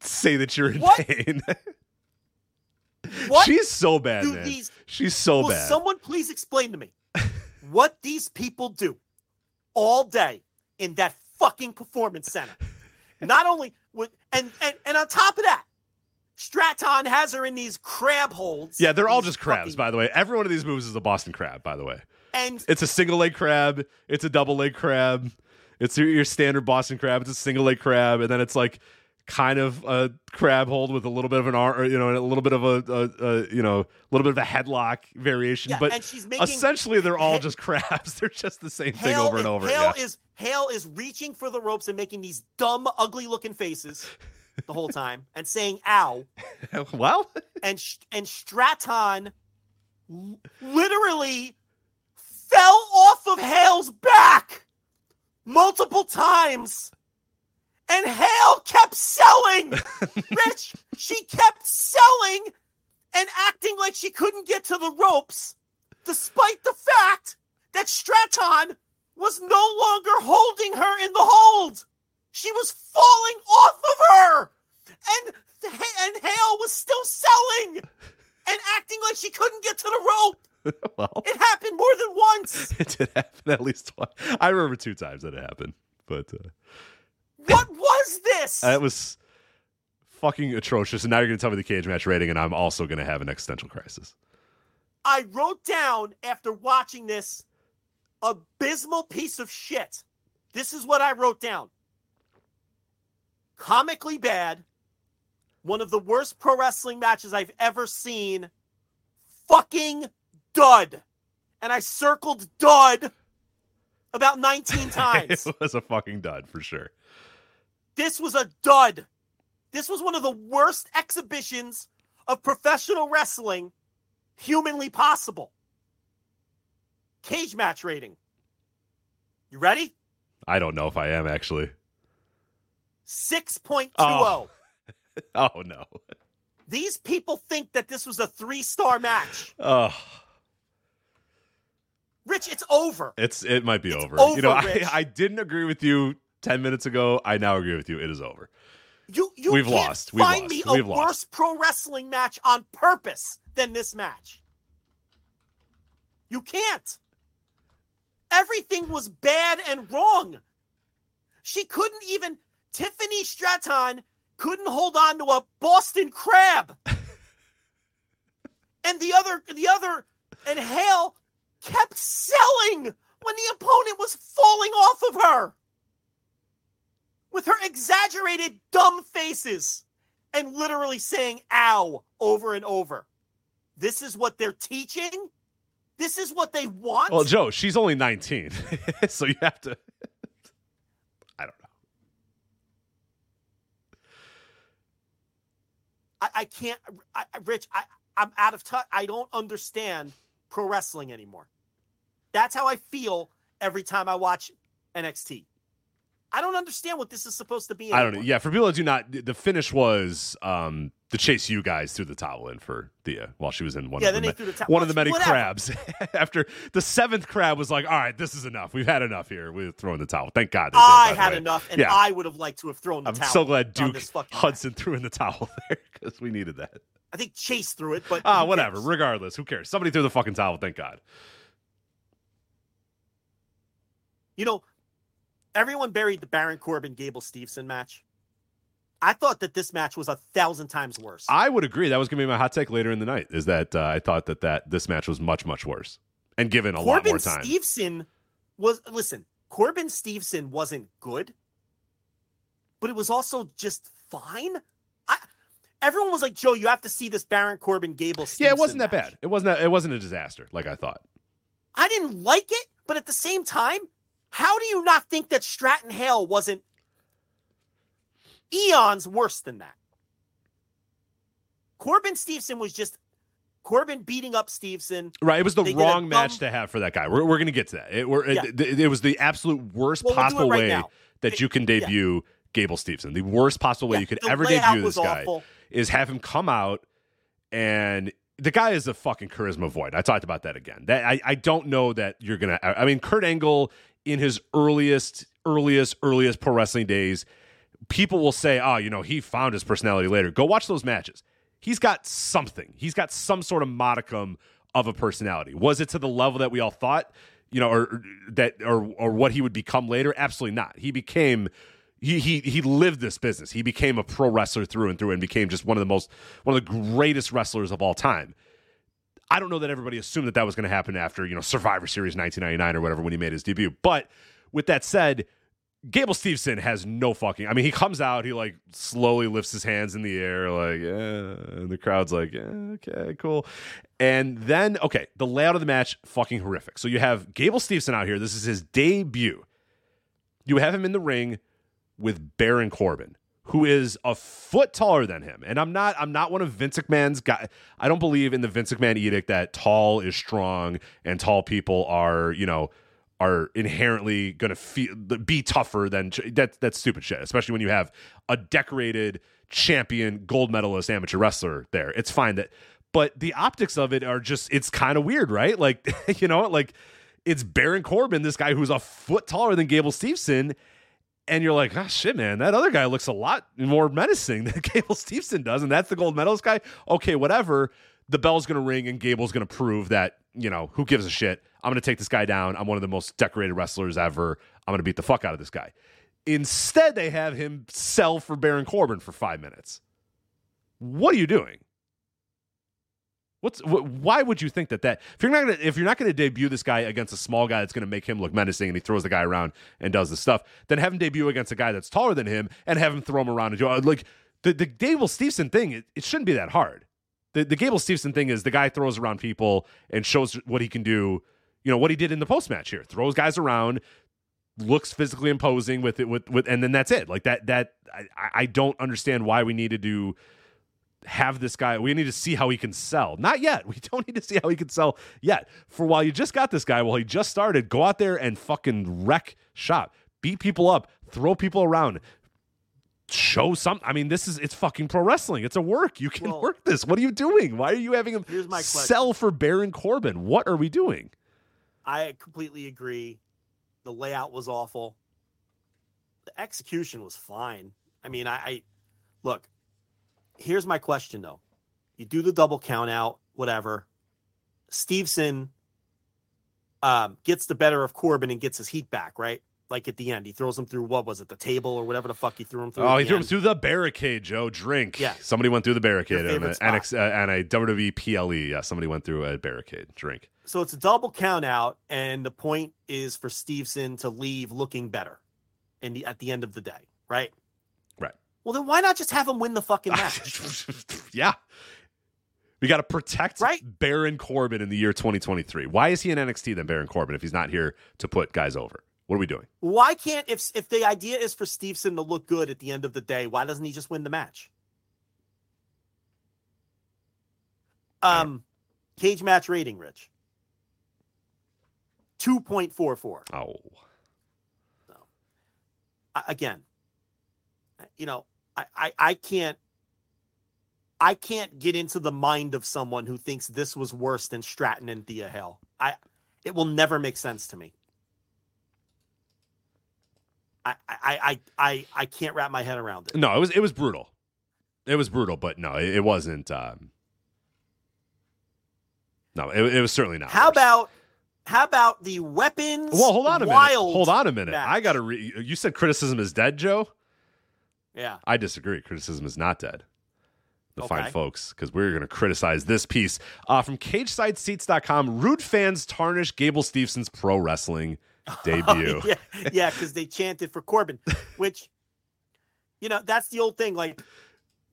say that you're in What? pain? what She's so bad, man. these? She's so Will bad. someone please explain to me what these people do all day in that fucking performance center? Not only with and and and on top of that, Stratton has her in these crab holds. yeah, they're all just crabs, fucking- by the way. Every one of these moves is a Boston crab, by the way. And It's a single leg crab. It's a double leg crab. It's your, your standard Boston crab. It's a single leg crab, and then it's like kind of a crab hold with a little bit of an arm, or, you know, a little bit of a, a, a you know, a little bit of a headlock variation. Yeah, but and she's making- essentially, they're all just crabs. they're just the same thing over and over. Hail yeah. is Hail is reaching for the ropes and making these dumb, ugly looking faces the whole time and saying "ow." well, and and Stratton literally fell off of Hail's back multiple times. And Hail kept selling. Rich, she kept selling and acting like she couldn't get to the ropes, despite the fact that Stratton was no longer holding her in the hold. She was falling off of her. And, and Hail was still selling and acting like she couldn't get to the rope. well, It happened more than once. it did happen at least twice. I remember two times that it happened, but uh, What was this? that was fucking atrocious. And now you're going to tell me the cage match rating, and I'm also going to have an existential crisis. I wrote down after watching this abysmal piece of shit. This is what I wrote down. Comically bad. One of the worst pro wrestling matches I've ever seen. Fucking dud. And I circled dud about 19 times. it was a fucking dud for sure. This was a dud. This was one of the worst exhibitions of professional wrestling humanly possible. Cage match rating. You ready? I don't know if I am actually. 6.20. Oh. Oh. oh no. These people think that this was a three star match. Oh, Rich, it's over. it's it might be It's over. You know, over, I, I didn't agree with you ten minutes ago. I now agree with you. It is over. You you We've lost. We've find lost. me a We've lost. worse pro wrestling match on purpose than this match. You can't. Everything was bad and wrong. She couldn't even Tiffany Stratton couldn't hold on to a Boston crab. and the other the other and Hail kept selling when the opponent was falling off of her with her exaggerated dumb faces and literally saying ow over and over. This is what they're teaching? This is what they want? Well, Joe, she's only 19, so you have to. I don't know. I, I can't I, Rich, I, I'm out of touch. I don't understand pro wrestling anymore. That's how I feel every time I watch NXT. I don't understand what this is supposed to be. I don't know. Yeah, for people that do not, the finish was um the Chase U guys through the towel in for Thea while she was in one Yeah, of the then they ma- threw the towel- one of the many crabs. After the seventh crab was like, all right, this is enough. We've had enough here. We're throwing the towel. Thank God. Did, I had enough, and Yeah. I would have liked to have thrown the I'm towel. so glad Duke this fucking match. Hudson threw in the towel there because we needed that. I think Chase threw it, but Ah, whatever. cares? Regardless, who cares? Somebody threw the fucking towel. Thank God. You know, everyone buried the Baron Corbin Gable Stevenson match. I thought that this match was a thousand times worse. I would agree. That was going to be my hot take later in the night. Is that uh, I thought that that this match was much much worse and given a lot Corbin more time. Stevenson was listen. Corbin Stevenson wasn't good, but it was also just fine. Everyone was like, Joe, you have to see this Baron Corbin Gable. yeah, it wasn't that bad. It wasn't. That, it wasn't a disaster like I thought. I didn't like it, but at the same time, how do you not think that Stratton Hail wasn't eons worse than that? Corbin Stevenson was just Corbin beating up Stevenson. Right. It was the They wrong match dumb- to have for that guy. We're, we're going to get to that. It, we're, Yeah. it, it, was the absolute worst Well, we'll possible right way now. that It- you can yeah. debut Gable Stevenson. The worst possible way Yeah, you could the ever debut this guy awful. Is have him come out and the guy is a fucking charisma void. I talked about that again. That I, I don't know that you're gonna. I mean, Kurt Angle in his earliest, earliest, earliest pro wrestling days, people will say, "Oh, you know, he found his personality later." Go watch those matches. He's got something. He's got some sort of modicum of a personality. Was it to the level that we all thought? You know, or, that, or or what he would become later? Absolutely not. He became he he he lived this business. He became a pro wrestler through and through, and became just one of the most one of the greatest wrestlers of all time. I don't know that everybody assumed that that was going to happen after you know Survivor Series 1999 or whatever when he made his debut. But with that said, Gable Stevenson has no fucking. I mean, he comes out, he like slowly lifts his hands in the air, like yeah, and the crowd's like, yeah, okay, cool. And then okay, the layout of the match fucking horrific. So you have Gable Stevenson out here. This is his debut. You have him in the ring with Baron Corbin, who is a foot taller than him. And I'm not I'm not one of Vince McMahon's guy. I don't believe in the Vince McMahon edict that tall is strong and tall people are, you know, are inherently going to feel be tougher than that that's stupid shit, especially when you have a decorated champion gold medalist amateur wrestler there. It's fine that but the optics of it are just it's kind of weird, right? Like, you know, like it's Baron Corbin, this guy who's a foot taller than Gable Stevenson, and you're like, oh shit, man, that other guy looks a lot more menacing than Gable Stevenson does, and that's the gold medalist guy. Okay, whatever. The bell's gonna ring, and Gable's gonna prove that you know who gives a shit. I'm gonna take this guy down. I'm one of the most decorated wrestlers ever. I'm gonna beat the fuck out of this guy. Instead, they have him sell for Baron Corbin for five minutes. What are you doing? What's wh- why would you think that that if you're not gonna if you're not gonna debut this guy against a small guy that's gonna make him look menacing and he throws the guy around and does the stuff, then have him debut against a guy that's taller than him and have him throw him around and do uh, like the the Gable Stevenson thing. It, it shouldn't be that hard. The the Gable Stevenson thing is the guy throws around people and shows what he can do. You know what he did in the post match here: throws guys around, looks physically imposing with it with with and then that's it like that that I, I don't understand why we needed to have this guy we need to see how he can sell. Not yet. We don't need to see how he can sell yet. For while you just got this guy while he just started go out there and fucking wreck shop. Beat people up. Throw people around. Show some i mean this is it's fucking pro wrestling. It's a work. You can Well- work this. What are you doing? Why are you having him Here's my question. sell for baron corbin? What are we doing? I completely agree. The layout was awful. The execution was fine. I mean, I, I look. Here's my question though: You do the double count out, whatever. Stevenson um, gets the better of Corbin and gets his heat back, right? Like at the end, he throws him through what was it, the table or whatever the fuck he threw him through. Oh, he threw him through the barricade, Joe. Drink. Yeah. Somebody went through the barricade and a, favorite spot. NX, uh, and a WWE PLE. Yeah, somebody went through a barricade. Drink. So it's a double count out, and the point is for Stevenson to leave looking better in the at the end of the day, right? Well, then why not just have him win the fucking match? yeah. We got to protect Right. Baron Corbin in the year 2023. Why is he in NXT then, Baron Corbin, if he's not here to put guys over? What are we doing? why can't if if the idea is for Stevenson to look good at the end of the day, why doesn't he just win the match? Um, cage match rating, Rich. Two point four four. Oh. I- again, you know, I, I I can't I can't get into the mind of someone who thinks this was worse than Stratton and Thea Hail. I it will never make sense to me. I I I I, I can't wrap my head around it. No, it was it was brutal. It was brutal, but no, it, it wasn't. Um, no, it, it was certainly not. How worse. about how about the weapons? Well, hold on a minute. Hold on a minute. match? I got to. Re- you said criticism is dead, Joe. Yeah. I disagree. Criticism is not dead. The fine folks, because we're going to criticize this piece uh, from CageSideSeats.com. Rude fans tarnish Gable Stevenson's pro wrestling debut. yeah, yeah, because they chanted for Corbin, which, you know, that's the old thing. Like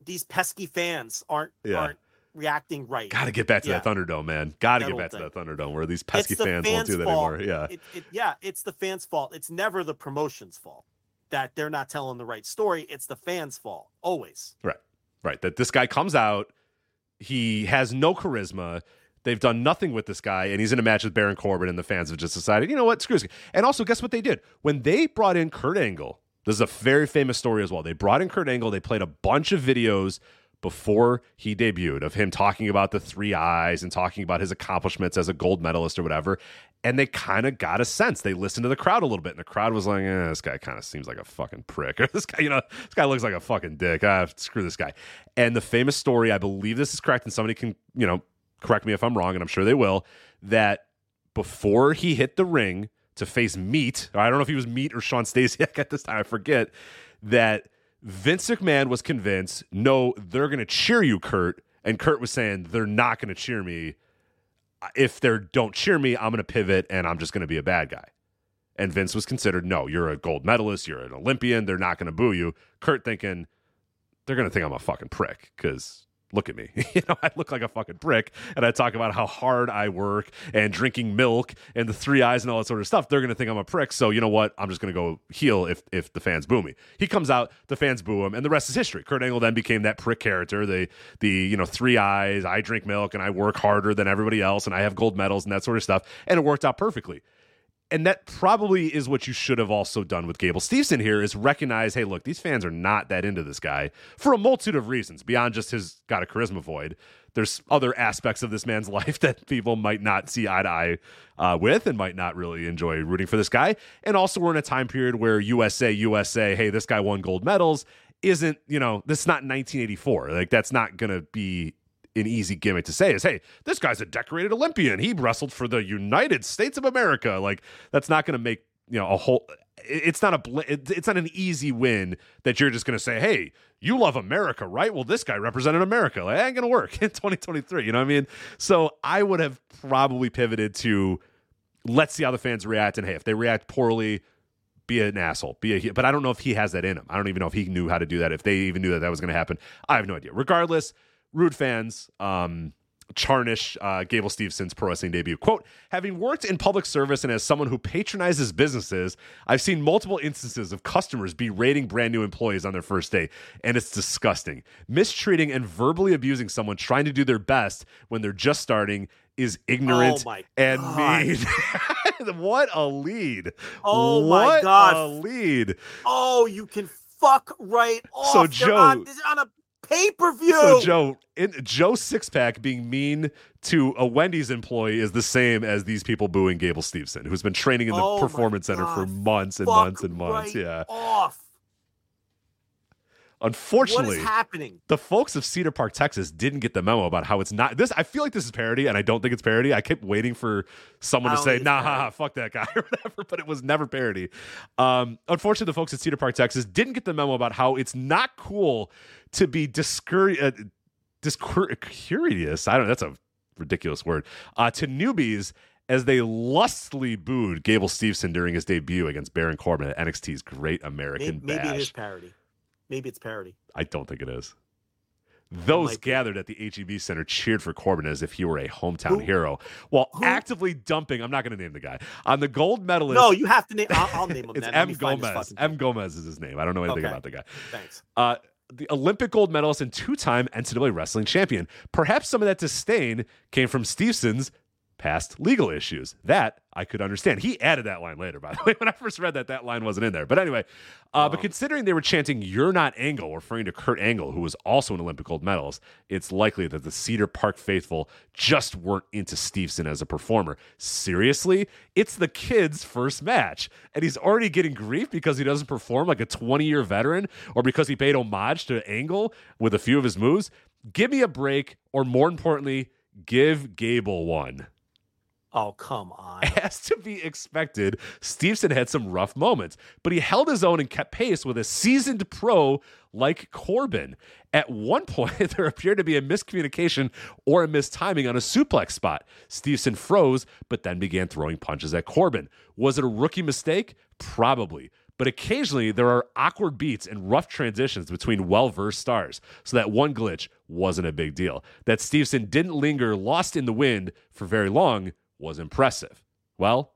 these pesky fans aren't Yeah. aren't reacting right. Got to get back to Yeah. that Thunderdome, man. Got to get back to that Thunderdome where these pesky the fans, won't do that fault. anymore. Yeah. It, it, yeah, it's the fans' fault. It's never the promotion's fault that they're not telling the right story. It's the fans' fault always. Right. Right. That this guy comes out, he has no charisma. They've done nothing with this guy, and he's in a match with Baron Corbin, and the fans have just decided, you know what, screw this. And also, guess what they did? When they brought in Kurt Angle, this is a very famous story as well. They brought in Kurt Angle, they played a bunch of videos before he debuted of him talking about the three eyes and talking about his accomplishments as a gold medalist or whatever. And they kind of got a sense. They listened to the crowd a little bit, and the crowd was like, eh, this guy kind of seems like a fucking prick. Or this guy, you know, this guy looks like a fucking dick. Ah, screw this guy. And the famous story, I believe this is correct, and somebody can, you know, correct me if I'm wrong, and I'm sure they will, that before he hit the ring to face Meat, I don't know if he was Meat or Shawn Stasiak at this time, I forget, that Vince McMahon was convinced, no, they're going to cheer you, Kurt. And Kurt was saying, they're not going to cheer me. If they don't cheer me, I'm going to pivot and I'm just going to be a bad guy. And Vince was considered, no, you're a gold medalist, you're an Olympian, they're not going to boo you. Kurt thinking, they're going to think I'm a fucking prick because look at me. you know, I look like a fucking prick and I talk about how hard I work and drinking milk and the three eyes and all that sort of stuff. They're going to think I'm a prick. So, you know what? I'm just going to go heel if if the fans boo me. He comes out, the fans boo him, and the rest is history. Kurt Angle then became that prick character, the the, you know, three eyes, I drink milk and I work harder than everybody else and I have gold medals and that sort of stuff, and it worked out perfectly and that probably is what you should have also done with Gable Stevenson here is recognize, hey, look, these fans are not that into this guy for a multitude of reasons beyond just his got a charisma void. There's other aspects of this man's life that people might not see eye to eye uh, with and might not really enjoy rooting for this guy. And also, we're in a time period where USA, USA, hey, this guy won gold medals isn't, you know, this is not 1984. Like, that's not going to be an easy gimmick to say is, hey, this guy's a decorated Olympian. He wrestled for the United States of America. Like that's not going to make you know a whole. It's not a bl- it's not an easy win that you're just going to say, hey, you love America, right? Well, this guy represented America. Like, that ain't going to work in 2023. You know what I mean? So I would have probably pivoted to let's see how the fans react, and hey, if they react poorly. Be an asshole, be a but I don't know if he has that in him. I don't even know if he knew how to do that. If they even knew that that was going to happen, I have no idea. Regardless, rude fans. Um, Charnish, uh, Gable Stevenson's pro wrestling debut. Quote, having worked in public service and as someone who patronizes businesses, I've seen multiple instances of customers berating brand new employees on their first day, and it's disgusting. Mistreating and verbally abusing someone trying to do their best when they're just starting is ignorant Oh and mean. what a lead. Oh what my God. a lead. Oh, you can fuck right off. So, Joe- on, on a pay per view. So Joe, in, Joe Sixpack being mean to a Wendy's employee is the same as these people booing Gable Stevenson, who's been training in the Oh performance center for months and Fuck months and months. right Yeah. Off. Unfortunately, what is happening? the folks of Cedar Park, Texas, didn't get the memo about how it's not this. I feel like this is parody, and I don't think it's parody. I kept waiting for someone to say, "Nah, fuck that guy" or whatever, but it was never parody. Um, unfortunately, the folks at Cedar Park, Texas, didn't get the memo about how it's not cool to be discour- uh, discourteous. I don't. know. That's a ridiculous word. Uh, to newbies. As they lustily booed Gable Stevenson during his debut against Baron Corbin at NXT's Great American Maybe, maybe it is parody. Maybe it's parody. I don't think it is. Those gathered at the HEB Center cheered for Corbin as if he were a hometown Who- hero, while who- actively dumping. I'm not going to name the guy on the gold medalist. No, you have to name. I'll, I'll name him. it's then. M me find this Gomez. M. Gomez is his name. I don't know anything Okay. about the guy. Thanks. Uh, the Olympic gold medalist and two-time NCAA wrestling champion. Perhaps some of that disdain came from Stevenson's past legal issues. That I could understand. He added that line later, by the way. When I first read that, that line wasn't in there. But anyway, uh, but considering they were chanting "You're not Angle," referring to Kurt Angle, who was also an Olympic gold medalist, it's likely that the Cedar Park faithful just weren't into Stevenson as a performer. Seriously, it's the kid's first match, and he's already getting grief because he doesn't perform like a 20-year veteran, or because he paid homage to Angle with a few of his moves. Give me a break, or more importantly, give Gable one. Oh come on. As to be expected, Stevenson had some rough moments, but he held his own and kept pace with a seasoned pro like Corbin. At one point, there appeared to be a miscommunication or a mistiming on a suplex spot. Stevenson froze, but then began throwing punches at Corbin. Was it a rookie mistake? Probably. But occasionally, there are awkward beats and rough transitions between well versed stars, so that one glitch wasn't a big deal. That Stevenson didn't linger lost in the wind for very long was impressive. Well,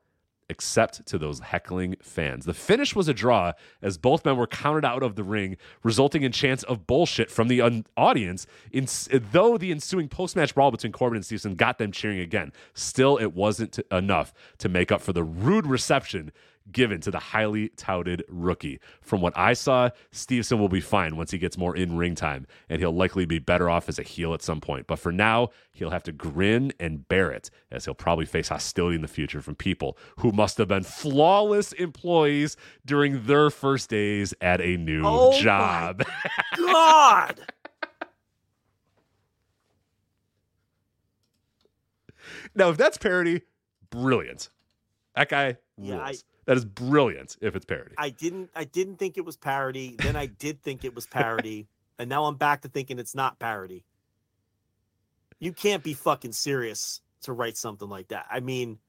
except to those heckling fans. The finish was a draw as both men were counted out of the ring, resulting in chants of bullshit from the un- audience. In- though the ensuing post match brawl between Corbin and Stevenson got them cheering again, still it wasn't t- enough to make up for the rude reception given to the highly touted rookie. From what I saw, Stevenson will be fine once he gets more in ring time, and he'll likely be better off as a heel at some point. But for now, he'll have to grin and bear it, as he'll probably face hostility in the future from people who must have been flawless employees during their first days at a new Oh job. God. now, if that's parody, brilliant. That guy rules. Yeah, I- that is brilliant if it's parody. I didn't. I didn't think it was parody. Then I did think it was parody, and now I'm back to thinking it's not parody. You can't be fucking serious to write something like that. I mean,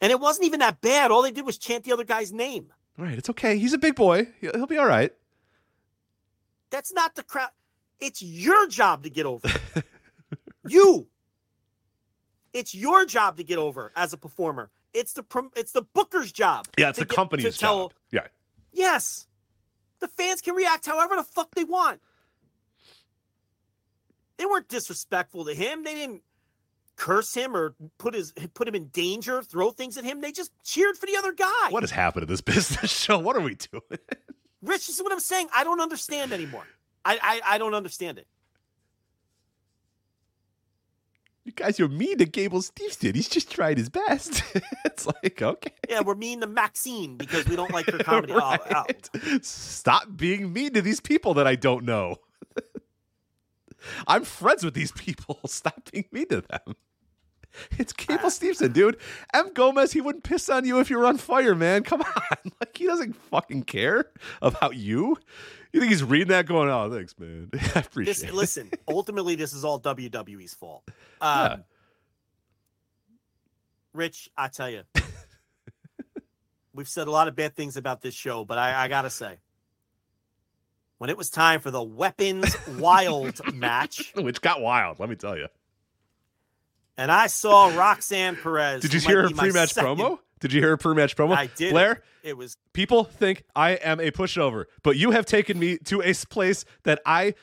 and it wasn't even that bad. All they did was chant the other guy's name. All right, it's okay. He's a big boy. He'll, he'll be all right. That's not the crowd. It's your job to get over. you. It's your job to get over as a performer. It's the prom- it's the booker's job. Yeah, it's the get- company's tell- job. Yeah. Yes. The fans can react however the fuck they want. They weren't disrespectful to him. They didn't curse him or put his put him in danger, throw things at him. They just cheered for the other guy. What has happened to this business show? What are we doing? Rich, this is what I'm saying. I don't understand anymore. I I, I don't understand it. You guys you're mean to Gable Stevenson. He's just tried his best. it's like, okay. Yeah, we're mean to Maxine because we don't like her comedy. Oh, oh. Right. Stop being mean to these people that I don't know. I'm friends with these people. Stop being mean to them. It's Gable Stevenson, dude. M. Gomez, he wouldn't piss on you if you were on fire, man. Come on. Like, he doesn't fucking care about you. You think he's reading that going, oh, thanks, man. I appreciate This, it. listen, ultimately, this is all WWE's fault. Um, Yeah. Rich, I tell you, we've said a lot of bad things about this show, but I, I gotta say, when it was time for the Weapons Wild match, Which got wild, let me tell you. And I saw Roxanne Perez. Did you hear her pre-match promo? Did you hear her pre-match promo? I did. Blair, It was people think I am a pushover, but you have taken me to a place that I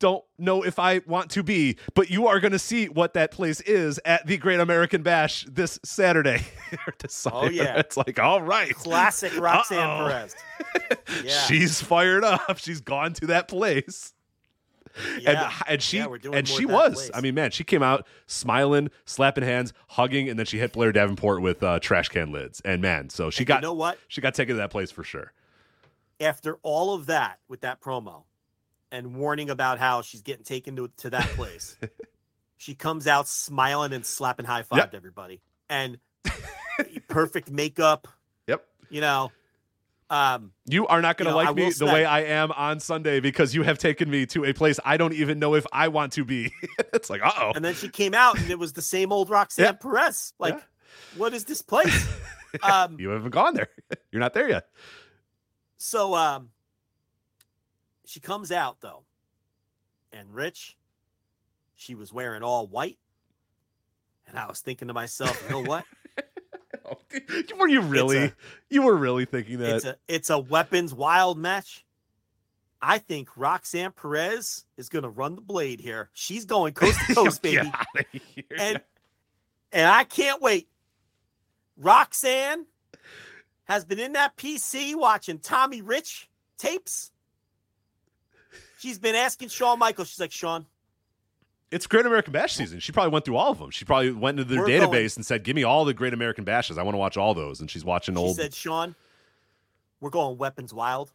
don't know if I want to be. But you are going to see what that place is at the Great American Bash this Saturday. This Oh, yeah. it's like all right, classic Roxanne Uh-oh. Perez. Yeah. she's fired up. She's gone to that place. Yeah. And, and she Yeah, and she was. place. I mean, man, she came out smiling, slapping hands, hugging, and then she hit Blair Davenport with uh, trash can lids. And man, so she And got you know what? she got taken to that place for sure. After all of that with that promo and warning about how she's getting taken to, to that place, she comes out smiling and slapping high five Yep. to everybody. And perfect makeup, Yep. you know. Um, You are not going to You know, like me the way I am on Sunday because you have taken me to a place I don't even know if I want to be. it's like, uh oh. and then she came out and it was the same old Roxanne Yeah. Perez. Like, Yeah. what is this place? um, You haven't gone there. You're not there yet. So um she comes out though. And Rich, she was wearing all white. And I was thinking to myself, you know what? Were you really? a- you were really thinking that? It's a it's a weapons wild match. I think Roxanne Perez is gonna run the blade here. She's going coast to coast, baby. And and I can't wait. Roxanne has been in that PC watching Tommy Rich tapes. She's been asking Shawn Michaels. She's like, Shawn, It's Great American Bash season. She probably went through all of them. She probably went into their We're database going- and said, "Give me all the Great American Bashes. I want to watch all those." And she's watching old. she old. said, Shawn, we're going weapons wild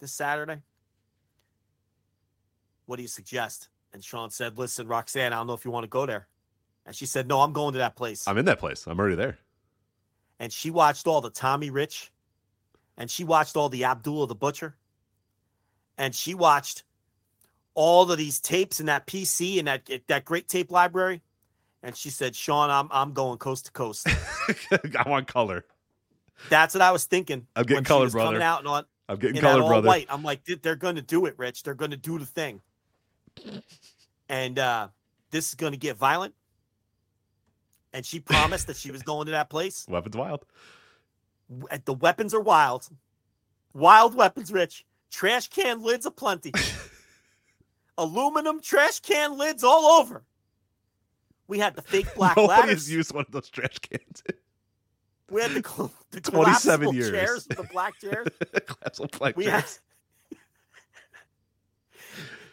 this Saturday. What do you suggest? And Shawn said, Listen, Roxanne, I don't know if you want to go there. And she said, No, I'm going to that place. I'm in that place. I'm already there. and she watched all the Tommy Rich, and she watched all the Abdullah the Butcher, and she watched all of these tapes in that PC and that that great tape library. And she said, "Sean, I'm I'm going coast to coast." I want color. That's what I was thinking. I'm getting color, brother. Coming out and on I'm getting in color, brother. white. I'm like, "They- they're going to do it, Rich. They're going to do the thing. And uh, this is going to get violent. And she promised that she was going to that place. Weapons wild. the weapons are wild. Wild weapons, Rich. Trash can lids aplenty. Aluminum trash can lids all over. We had the fake black Nobody ladders. has used one of those trash cans. we had the, col- the 27 years. chairs, the black chairs. Of black We had, chairs.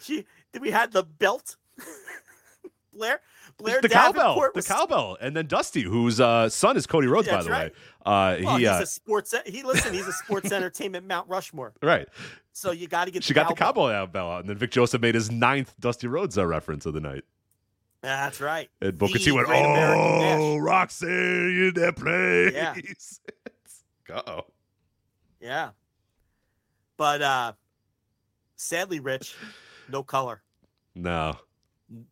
she, we had the belt. Blair, Blair the cowbell, Davenport the cowbell, and then Dusty, whose uh, son is Cody Rhodes, by the right. way. Uh, Well, he he's uh, a sports. He listen. He's a sports entertainment Mount Rushmore. right. So you got to get. She the got the cowboy out bell out, and then Vic Joseph made his ninth Dusty Rhodes uh, reference of the night. That's right. And Booker T went, Great American Bash." "Oh, Roxanne in that place." Yeah. Uh oh. Yeah. But uh sadly, Rich, no color. No,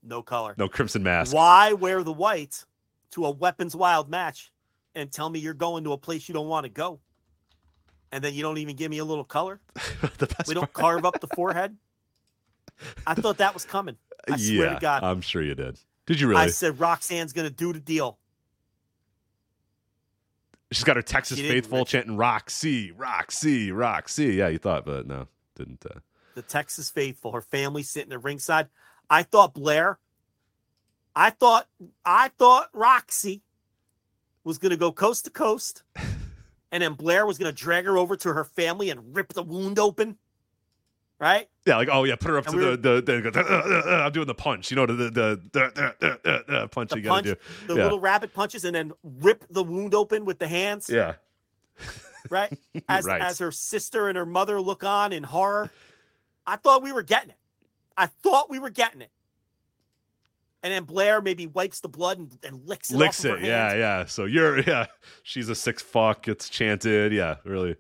No color. no crimson mask. Why wear the white to a weapons wild match and tell me you're going to a place you don't want to go? And then you don't even give me a little color? We don't part- carve up the forehead? I thought that was coming. I swear yeah, to God. I'm sure you did. Did you really? I said Roxanne's gonna do the deal. She's got her Texas faithful Rich. chanting "Roxy, Roxy, Roxy." Yeah, you thought, but no, didn't. Uh, the Texas faithful, her family sitting at ringside. I thought Blair, I thought, I thought Roxy was going to go coast to coast, and then Blair was going to drag her over to her family and rip the wound open. Right? yeah, like oh yeah, put her up And to we the, were- the, the, the- uh, uh, uh, I'm doing the punch. You know the the the, the, punch you gotta do. the yeah. little rabbit punches, and then rip the wound open with the hands. Yeah, Right? As Right. as her sister and her mother look on in horror. I thought we were getting it. I thought we were getting it. And then Blair maybe wipes the blood and, and licks it. licks it. Yeah, yeah. So you're yeah. She's a sick fuck. It's chanted. Yeah, really.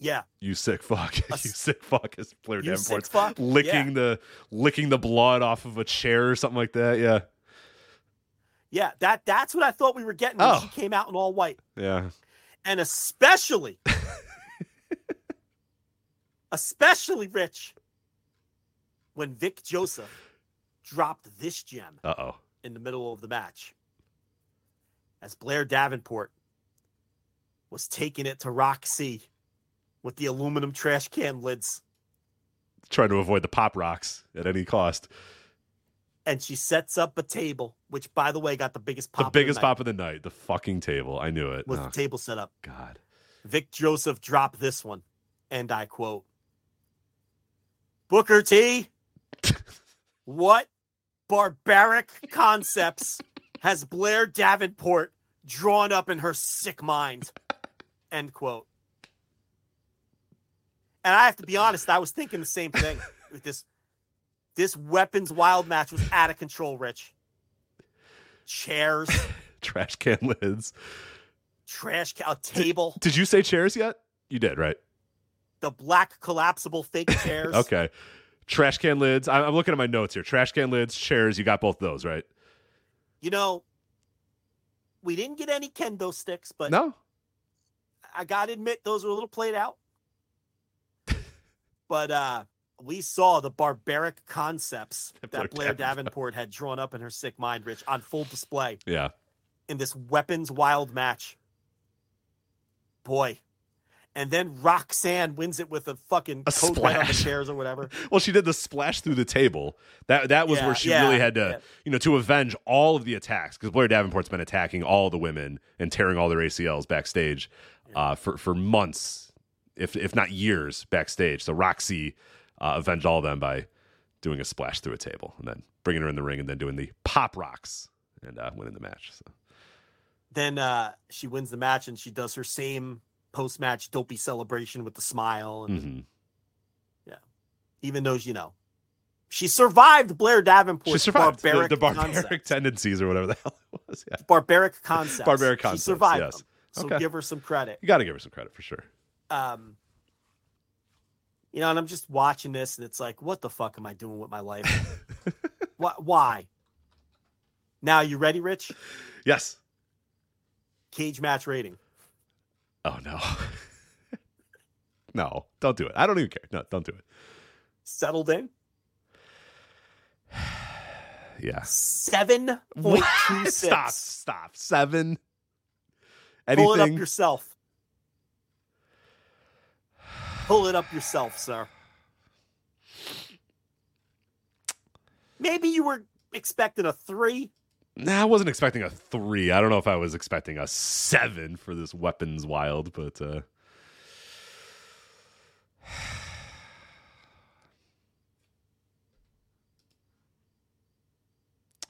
Yeah. You sick fuck. you sick fuck. Is Blair Davenport's licking Yeah. the licking the blood off of a chair or something like that. Yeah, Yeah, that that's what I thought we were getting when Oh. she came out in all white. yeah. And especially especially Rich when Vic Joseph dropped this gem. Uh oh. in the middle of the match as Blair Davenport was taking it to Roxy with the aluminum trash can lids. Trying to avoid the pop rocks at any cost. And she sets up a table, which, by the way, got the biggest pop. the biggest of the night, pop of the night. The fucking table. I knew it. was Oh, the table set up. God. Vic Joseph dropped this one, and I quote Booker T, what barbaric concepts has Blair Davenport drawn up in her sick mind? End quote. And I have to be honest, I was thinking the same thing with this. This weapons wild match was out of control, Rich. Chairs, Trash can lids. trash, ca- a table, Did you say chairs yet? You did, right? the black collapsible fake chairs. Okay. Trash can lids. I- I'm looking at my notes here. Trash can lids, chairs. You got both those, right? You know, we didn't get any kendo sticks, but No. I gotta admit those were a little played out. but uh we saw the barbaric concepts that Blair Blair Davenport. Davenport had drawn up in her sick mind, Rich, on full display Yeah. in this weapons wild match. Boy. And then Roxanne wins it with a fucking A coat right on the splash. chairs or whatever. Well, she did the splash through the table. That that was Yeah, where she yeah, really had to, yeah. you know, to avenge all of the attacks because Blair Davenport's been attacking all the women and tearing all their ACLs backstage uh, for for months, if if not years backstage. So Roxy uh, avenged all of them by doing a splash through a table and then bringing her in the ring and then doing the pop rocks and uh, winning the match. So. Then uh she wins the match and she does her same post match dopey celebration with the smile and Mhm. even though you know she survived Blair Davenport's She survived the, barbaric, the barbaric concept. tendencies or whatever the hell it was. Yeah. barbaric concepts. Barbaric concepts, She survived yes. them, so Okay. give her some credit. You got to give her some credit for sure. Um, you know, and I'm just watching this, and it's like, what the fuck am I doing with my life? Why? Why? Now, you ready, Rich? Yes. Cage match rating. Oh no. no, don't do it. I don't even care. No, don't do it. Settled in Yeah. seven point two six. Stop. Stop. Seven. Pull it up yourself. Pull it up yourself, sir. Maybe you were expecting a three. Nah, I wasn't expecting a three. I don't know if I was expecting a seven for this weapons wild, but uh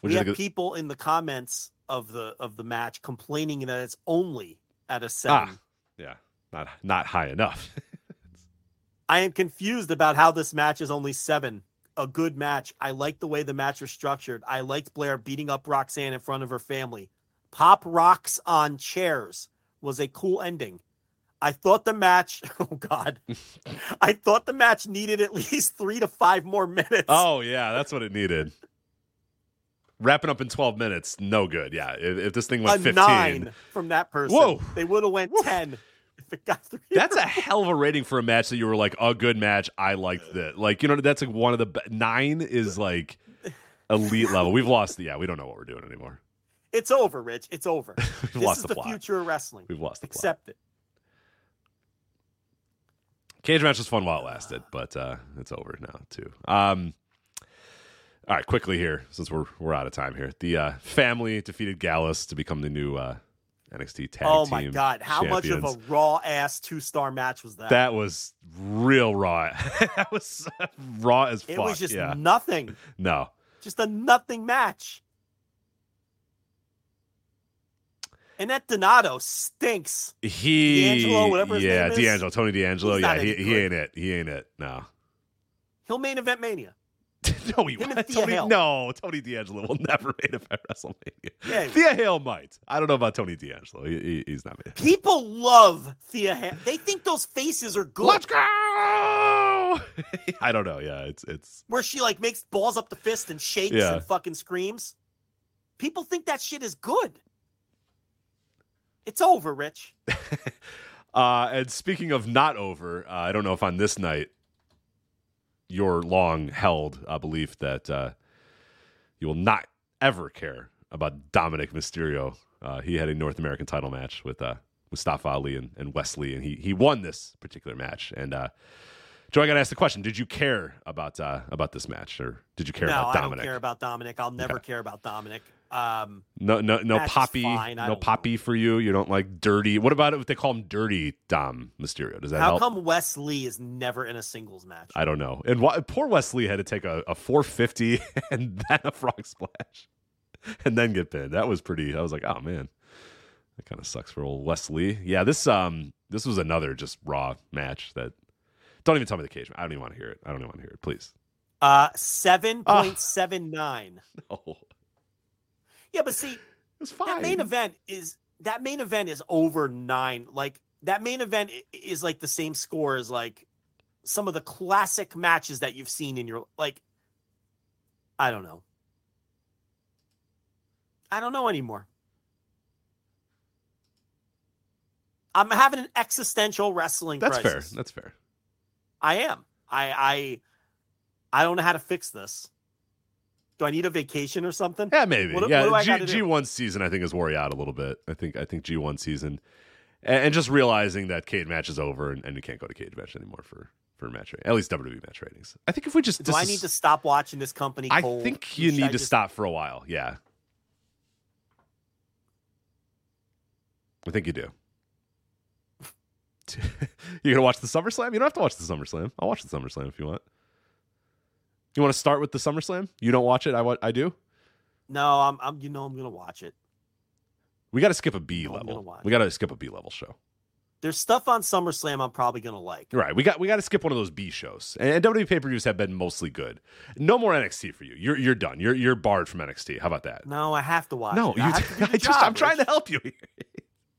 we have people in the comments of the of the match complaining that it's only at a seven. Ah, yeah, not not high enough. I am confused about how this match is only seven. A good match. I liked the way the match was structured. I liked Blair beating up Roxanne in front of her family. Pop rocks on chairs was a cool ending. I thought the match, oh God, I thought the match needed at least three to five more minutes. oh yeah, that's what it needed. Wrapping up in twelve minutes, no good. Yeah, if, if this thing a went fifteen, nine from that person. Whoa. They would have went 10 if it got three. That's a hell of a rating for a match that you were like a good match. I liked it. Like you know, that's like one of the be- nine is like elite level. We've lost. The, yeah, we don't know what we're doing anymore. It's over, Rich. It's over. We've this lost is the plot. future of wrestling. We've lost the plot. Accept it. Cage match was fun while it lasted, but uh, it's over now too. Um, all right, quickly here since we're we're out of time here. The uh, family defeated Gallus to become the new uh, NXT tag Oh team. my God. How much of a raw ass two star match was that? That was real raw. that was uh, raw as fuck. it was just yeah. nothing. no. Just a nothing match. And that Donato stinks. He D'Angelo, whatever his yeah, name is. D'Angelo, Tony D'Angelo. Yeah, he, he ain't it. He ain't it. No. He'll main event Mania. No, he won't. Tony, Hail. no, Tony D'Angelo will never main event WrestleMania. Yeah. Thea Hail might. I don't know about Tony D'Angelo. He, he- he's not me. People love Thea. Ha- they think those faces are good. Let's go. I don't know. Yeah, it's it's Where she like makes balls up the fist and shakes Yeah. and fucking screams. People think that shit is good. It's over, Rich. Uh, and speaking of not over, uh, I don't know if on this night your long held uh, belief that uh, you will not ever care about Dominic Mysterio. Uh, he had a North American title match with uh, Mustafa Ali and, and Wes Lee, and he he won this particular match. And uh, Joe, I got to ask the question: Did you care about uh, about this match, or did you care no, about Dominic? I don't care about Dominic. I'll never Okay. care about Dominic. Um, No, no, no poppy, no poppy for you. You don't like dirty. What about if they call him Dirty Dom Mysterio? Does that how help? come Wes Lee is never in a singles match? I don't know. And why, poor Wes Lee had to take a, a 450 and then a frog splash, and then get pinned. That was pretty. I was like, oh man, that kind of sucks for old Wes Lee. Yeah, this um this was another just raw match that. Don't even tell me the cage. I don't even want to hear it. I don't even want to hear it. Please. Uh, seven point seven nine. Oh, Yeah, but see, it's fine. that main event is that main event is over nine. Like that main event is like the same score as like some of the classic matches that you've seen in your like. I don't know. I don't know anymore. I'm having an existential wrestling That's fair. That's fair. I am. I I I don't know how to fix this. Do I need a vacation or something? Yeah, maybe. What- yeah, what G gotta do? G one season I think is wore you out a little bit. I think I think G one season, and, and just realizing that cage match is over and, and you can't go to cage match anymore for for match rating, at least WWE match ratings. I think if we just Do I need to stop watching this company? I cold? think you Should I need to just- stop for a while. Yeah, I think you do. You're gonna watch the SummerSlam? You don't have to watch the SummerSlam. I'll watch the SummerSlam if you want. You want to start with the SummerSlam? You don't watch it. I I do. No, I'm. I'm. You know, I'm gonna watch it. We got to skip a B No, I'm gonna level. We got to skip a B level show. There's stuff on SummerSlam I'm probably gonna like. Right. We got we got to skip one of those B shows. And, and WWE pay per views have been mostly good. No more NXT for you. You're you're done. You're you're barred from NXT. How about that? No, I have to watch. No, it. you. I, have to do the I just job, I'm trying to help you.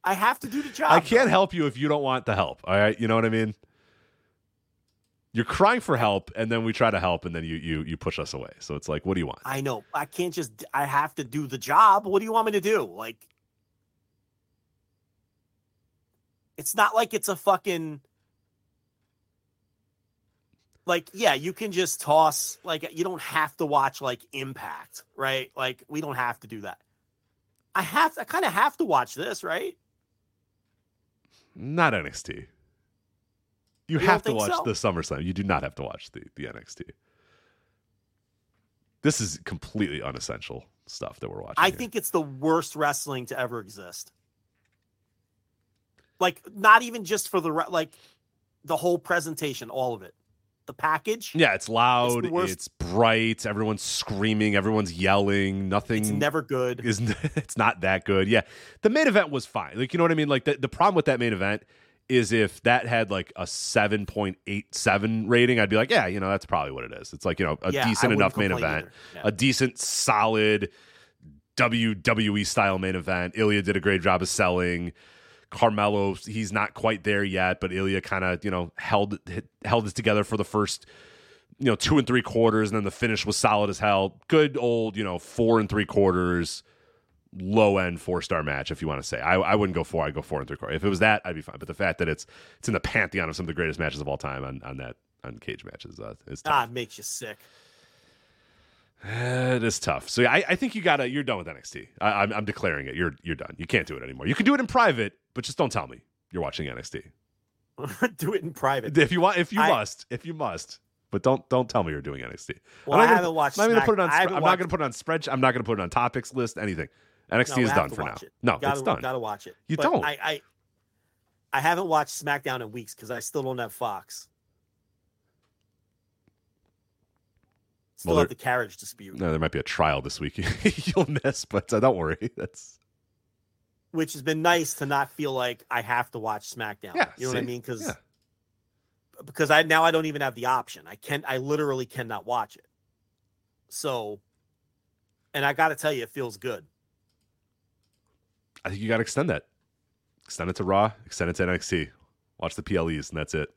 I have to do the job. I can't though. help you if you don't want the help. All right. You know what I mean? You're crying for help, and then we try to help, and then you you you push us away. So it's like, what do you want? I know. I can't just. I have to do the job. What do you want me to do? Like, it's not like it's a fucking. Like, yeah, you can just toss. Like, you don't have to watch like Impact, right? Like, we don't have to do that. I have. I kind of have to watch this, right? Not NXT. You, don't have to watch so? the SummerSlam. You do not have to watch the, the NXT. This is completely unessential stuff that we're watching. I here. think it's the worst wrestling to ever exist. Like, not even just for the like, the whole presentation, all of it, the package. Yeah, it's loud. It's, worst- bright. Everyone's screaming. Everyone's yelling. Nothing. It's never good. is it's not that good. Yeah, the main event was fine. Like you know what I mean. Like the the problem with that main event is if that had like a seven point eight seven rating, I'd be like, yeah, you know, that's probably what it is. It's like you know a Yeah, decent enough main event, a decent solid WWE style main event. Ilja did a great job of selling. Carmelo, he's not quite there yet, but Ilja kind of you know held held it together for the first you know two and three quarters, and then the finish was solid as hell. Good old you know four and three quarters, low end four star match. If you want to say, I, I wouldn't go four. I'd go four and three quarter. If it was that, I'd be fine. But the fact that it's it's in the pantheon of some of the greatest matches of all time on on that on cage matches uh, is Ah, it makes you sick. it is tough. So I, I think you gotta you're done with NXT. I, I'm I'm declaring it. You're you're done. You can't do it anymore. You can do it in private, but just don't tell me you're watching NXT. do it in private. If you want, if you I- must, if you must, but don't don't tell me you're doing NXT. Well, I'm I not gonna- haven't watched I'm not gonna put it on. I I'm not gonna put it on spread. I'm not gonna put it on topics list. Anything. NXT No, is done for now. it. No, gotta, it's done. Gotta watch it. You But don't. I, I I haven't watched SmackDown in weeks because I still don't have Fox. Still Well, have the carriage dispute, No, there might be a trial this week. You'll miss, but uh, don't worry. That's which has been nice to not feel like I have to watch SmackDown. Yeah, you know what I mean? Because Yeah. because I now I don't even have the option. I can't. I literally cannot watch it. So, and I got to tell you, it feels good. I think you got to extend that. Extend it to Raw. Extend it to NXT. Watch the PLEs, and that's it.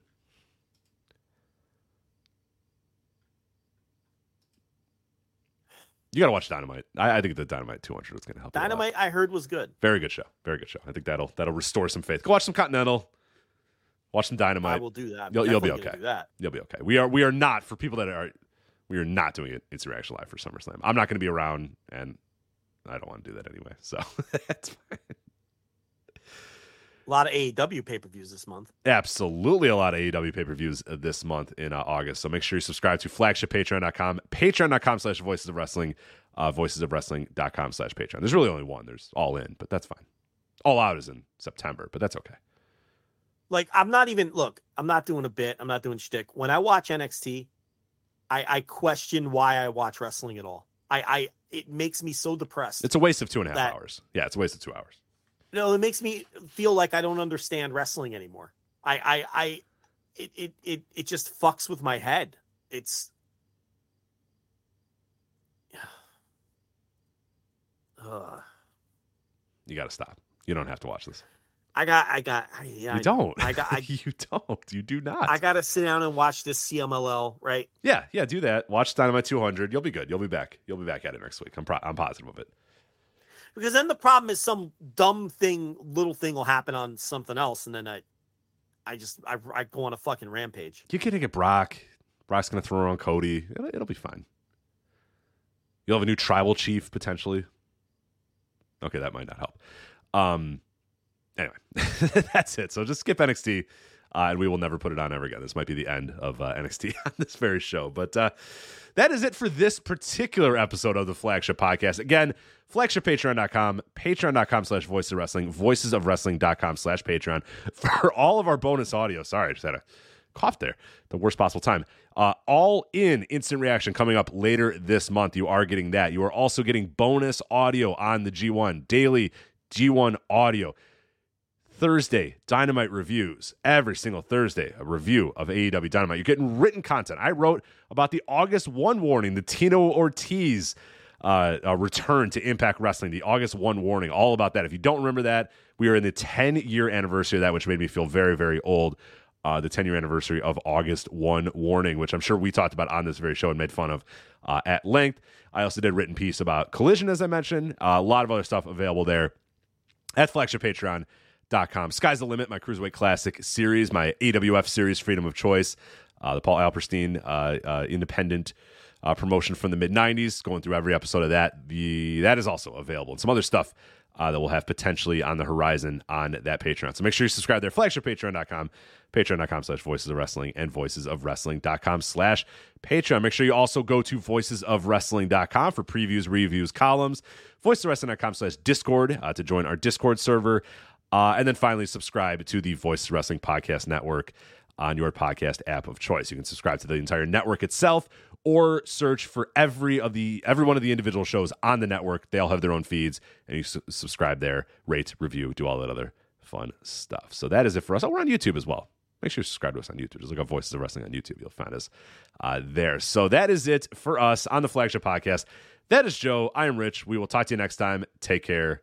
You got to watch Dynamite. I, I think the Dynamite 200 is going to help. Dynamite, I heard was good. Very good show. Very good show. I think that'll that'll restore some faith. Go watch some Continental. Watch some Dynamite. I will do that. You'll, you'll be okay. Do that. You'll be okay. We are we are not for people that are we are not doing it. It's reaction live for SummerSlam. I'm not going to be around, and I don't want to do that anyway. So that's fine. A lot of AEW pay per views this month. Absolutely a lot of AEW pay per views this month in uh, August. So make sure you subscribe to flagshippatreon.com, patreon.com slash voices of wrestling, uh, voicesofwrestling.com slash patreon. There's really only one. There's all in, but that's fine. All out is in September, but that's okay. Like, I'm not even, look, I'm not doing a bit. I'm not doing shtick. When I watch NXT, I, I question why I watch wrestling at all. I, I, it makes me so depressed. It's a waste of two and a half hours. Yeah, it's a waste of two hours. no, it makes me feel like I don't understand wrestling anymore. I, I, I, it, it, it, it just fucks with my head. It's, Ugh. You got to stop. You don't have to watch this. I got, I got, I, yeah, you don't. I got, I, you don't. You do not. I got to sit down and watch this CMLL, right? yeah, yeah, do that. Watch Dynamite 200. You'll be good. You'll be back. You'll be back at it next week. I'm pro- I'm positive of it. Because then the problem is some dumb thing, little thing will happen on something else, and then I, I just, I, I go on a fucking rampage. You're gonna get Brock. Brock's gonna throw around Cody. It'll, it'll be fine. You'll have a new tribal chief potentially. Okay, that might not help. Um. Anyway, that's it. So just skip NXT, uh, and we will never put it on ever again. This might be the end of uh, NXT on this very show. But uh, that is it for this particular episode of the Flagship Podcast. Again, flagshippatreon.com, patreon.com slash voices of wrestling, voicesofwrestling.com slash patreon for all of our bonus audio. Sorry, I just had a cough there. The worst possible time. Uh, all in instant reaction coming up later this month. You are getting that. You are also getting bonus audio on the G1, daily G1 audio. Thursday, Dynamite reviews. Every single Thursday, a review of AEW Dynamite. You're getting written content. I wrote about the August 1 warning, the Tito Ortiz uh, uh, return to Impact Wrestling, the August 1 warning, all about that. If you don't remember that, we are in the 10 year anniversary of that, which made me feel very, very old. Uh, the 10 year anniversary of August 1 warning, which I'm sure we talked about on this very show and made fun of uh, at length. I also did a written piece about Collision, as I mentioned. Uh, a lot of other stuff available there at flagship Patreon com. Sky's the Limit, my Cruiserweight Classic series, my AWF series, Freedom of Choice, uh, the Paul Alperstein uh, uh, independent uh, promotion from the mid 90s, going through every episode of that. The That is also available, and some other stuff uh, that we'll have potentially on the horizon on that Patreon. So make sure you subscribe there, flagshippatreon.com, patreon.com slash voices of wrestling, and voicesofwrestling.com slash Patreon. Make sure you also go to voices of voicesofwrestling.com for previews, reviews, columns, voicesofwrestling.com slash Discord uh, to join our Discord server. Uh, and then finally, subscribe to the Voice Wrestling Podcast Network on your podcast app of choice. You can subscribe to the entire network itself, or search for every of the every one of the individual shows on the network. They all have their own feeds, and you su- subscribe there, rate, review, do all that other fun stuff. So that is it for us. Oh, we're on YouTube as well. Make sure you subscribe to us on YouTube. Just look up Voices of Wrestling on YouTube. You'll find us uh, there. So that is it for us on the flagship podcast. That is Joe. I am Rich. We will talk to you next time. Take care.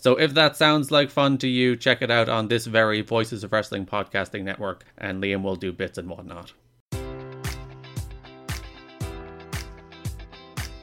So if that sounds like fun to you, check it out on this very Voices of Wrestling Podcasting Network, and Liam will do bits and whatnot.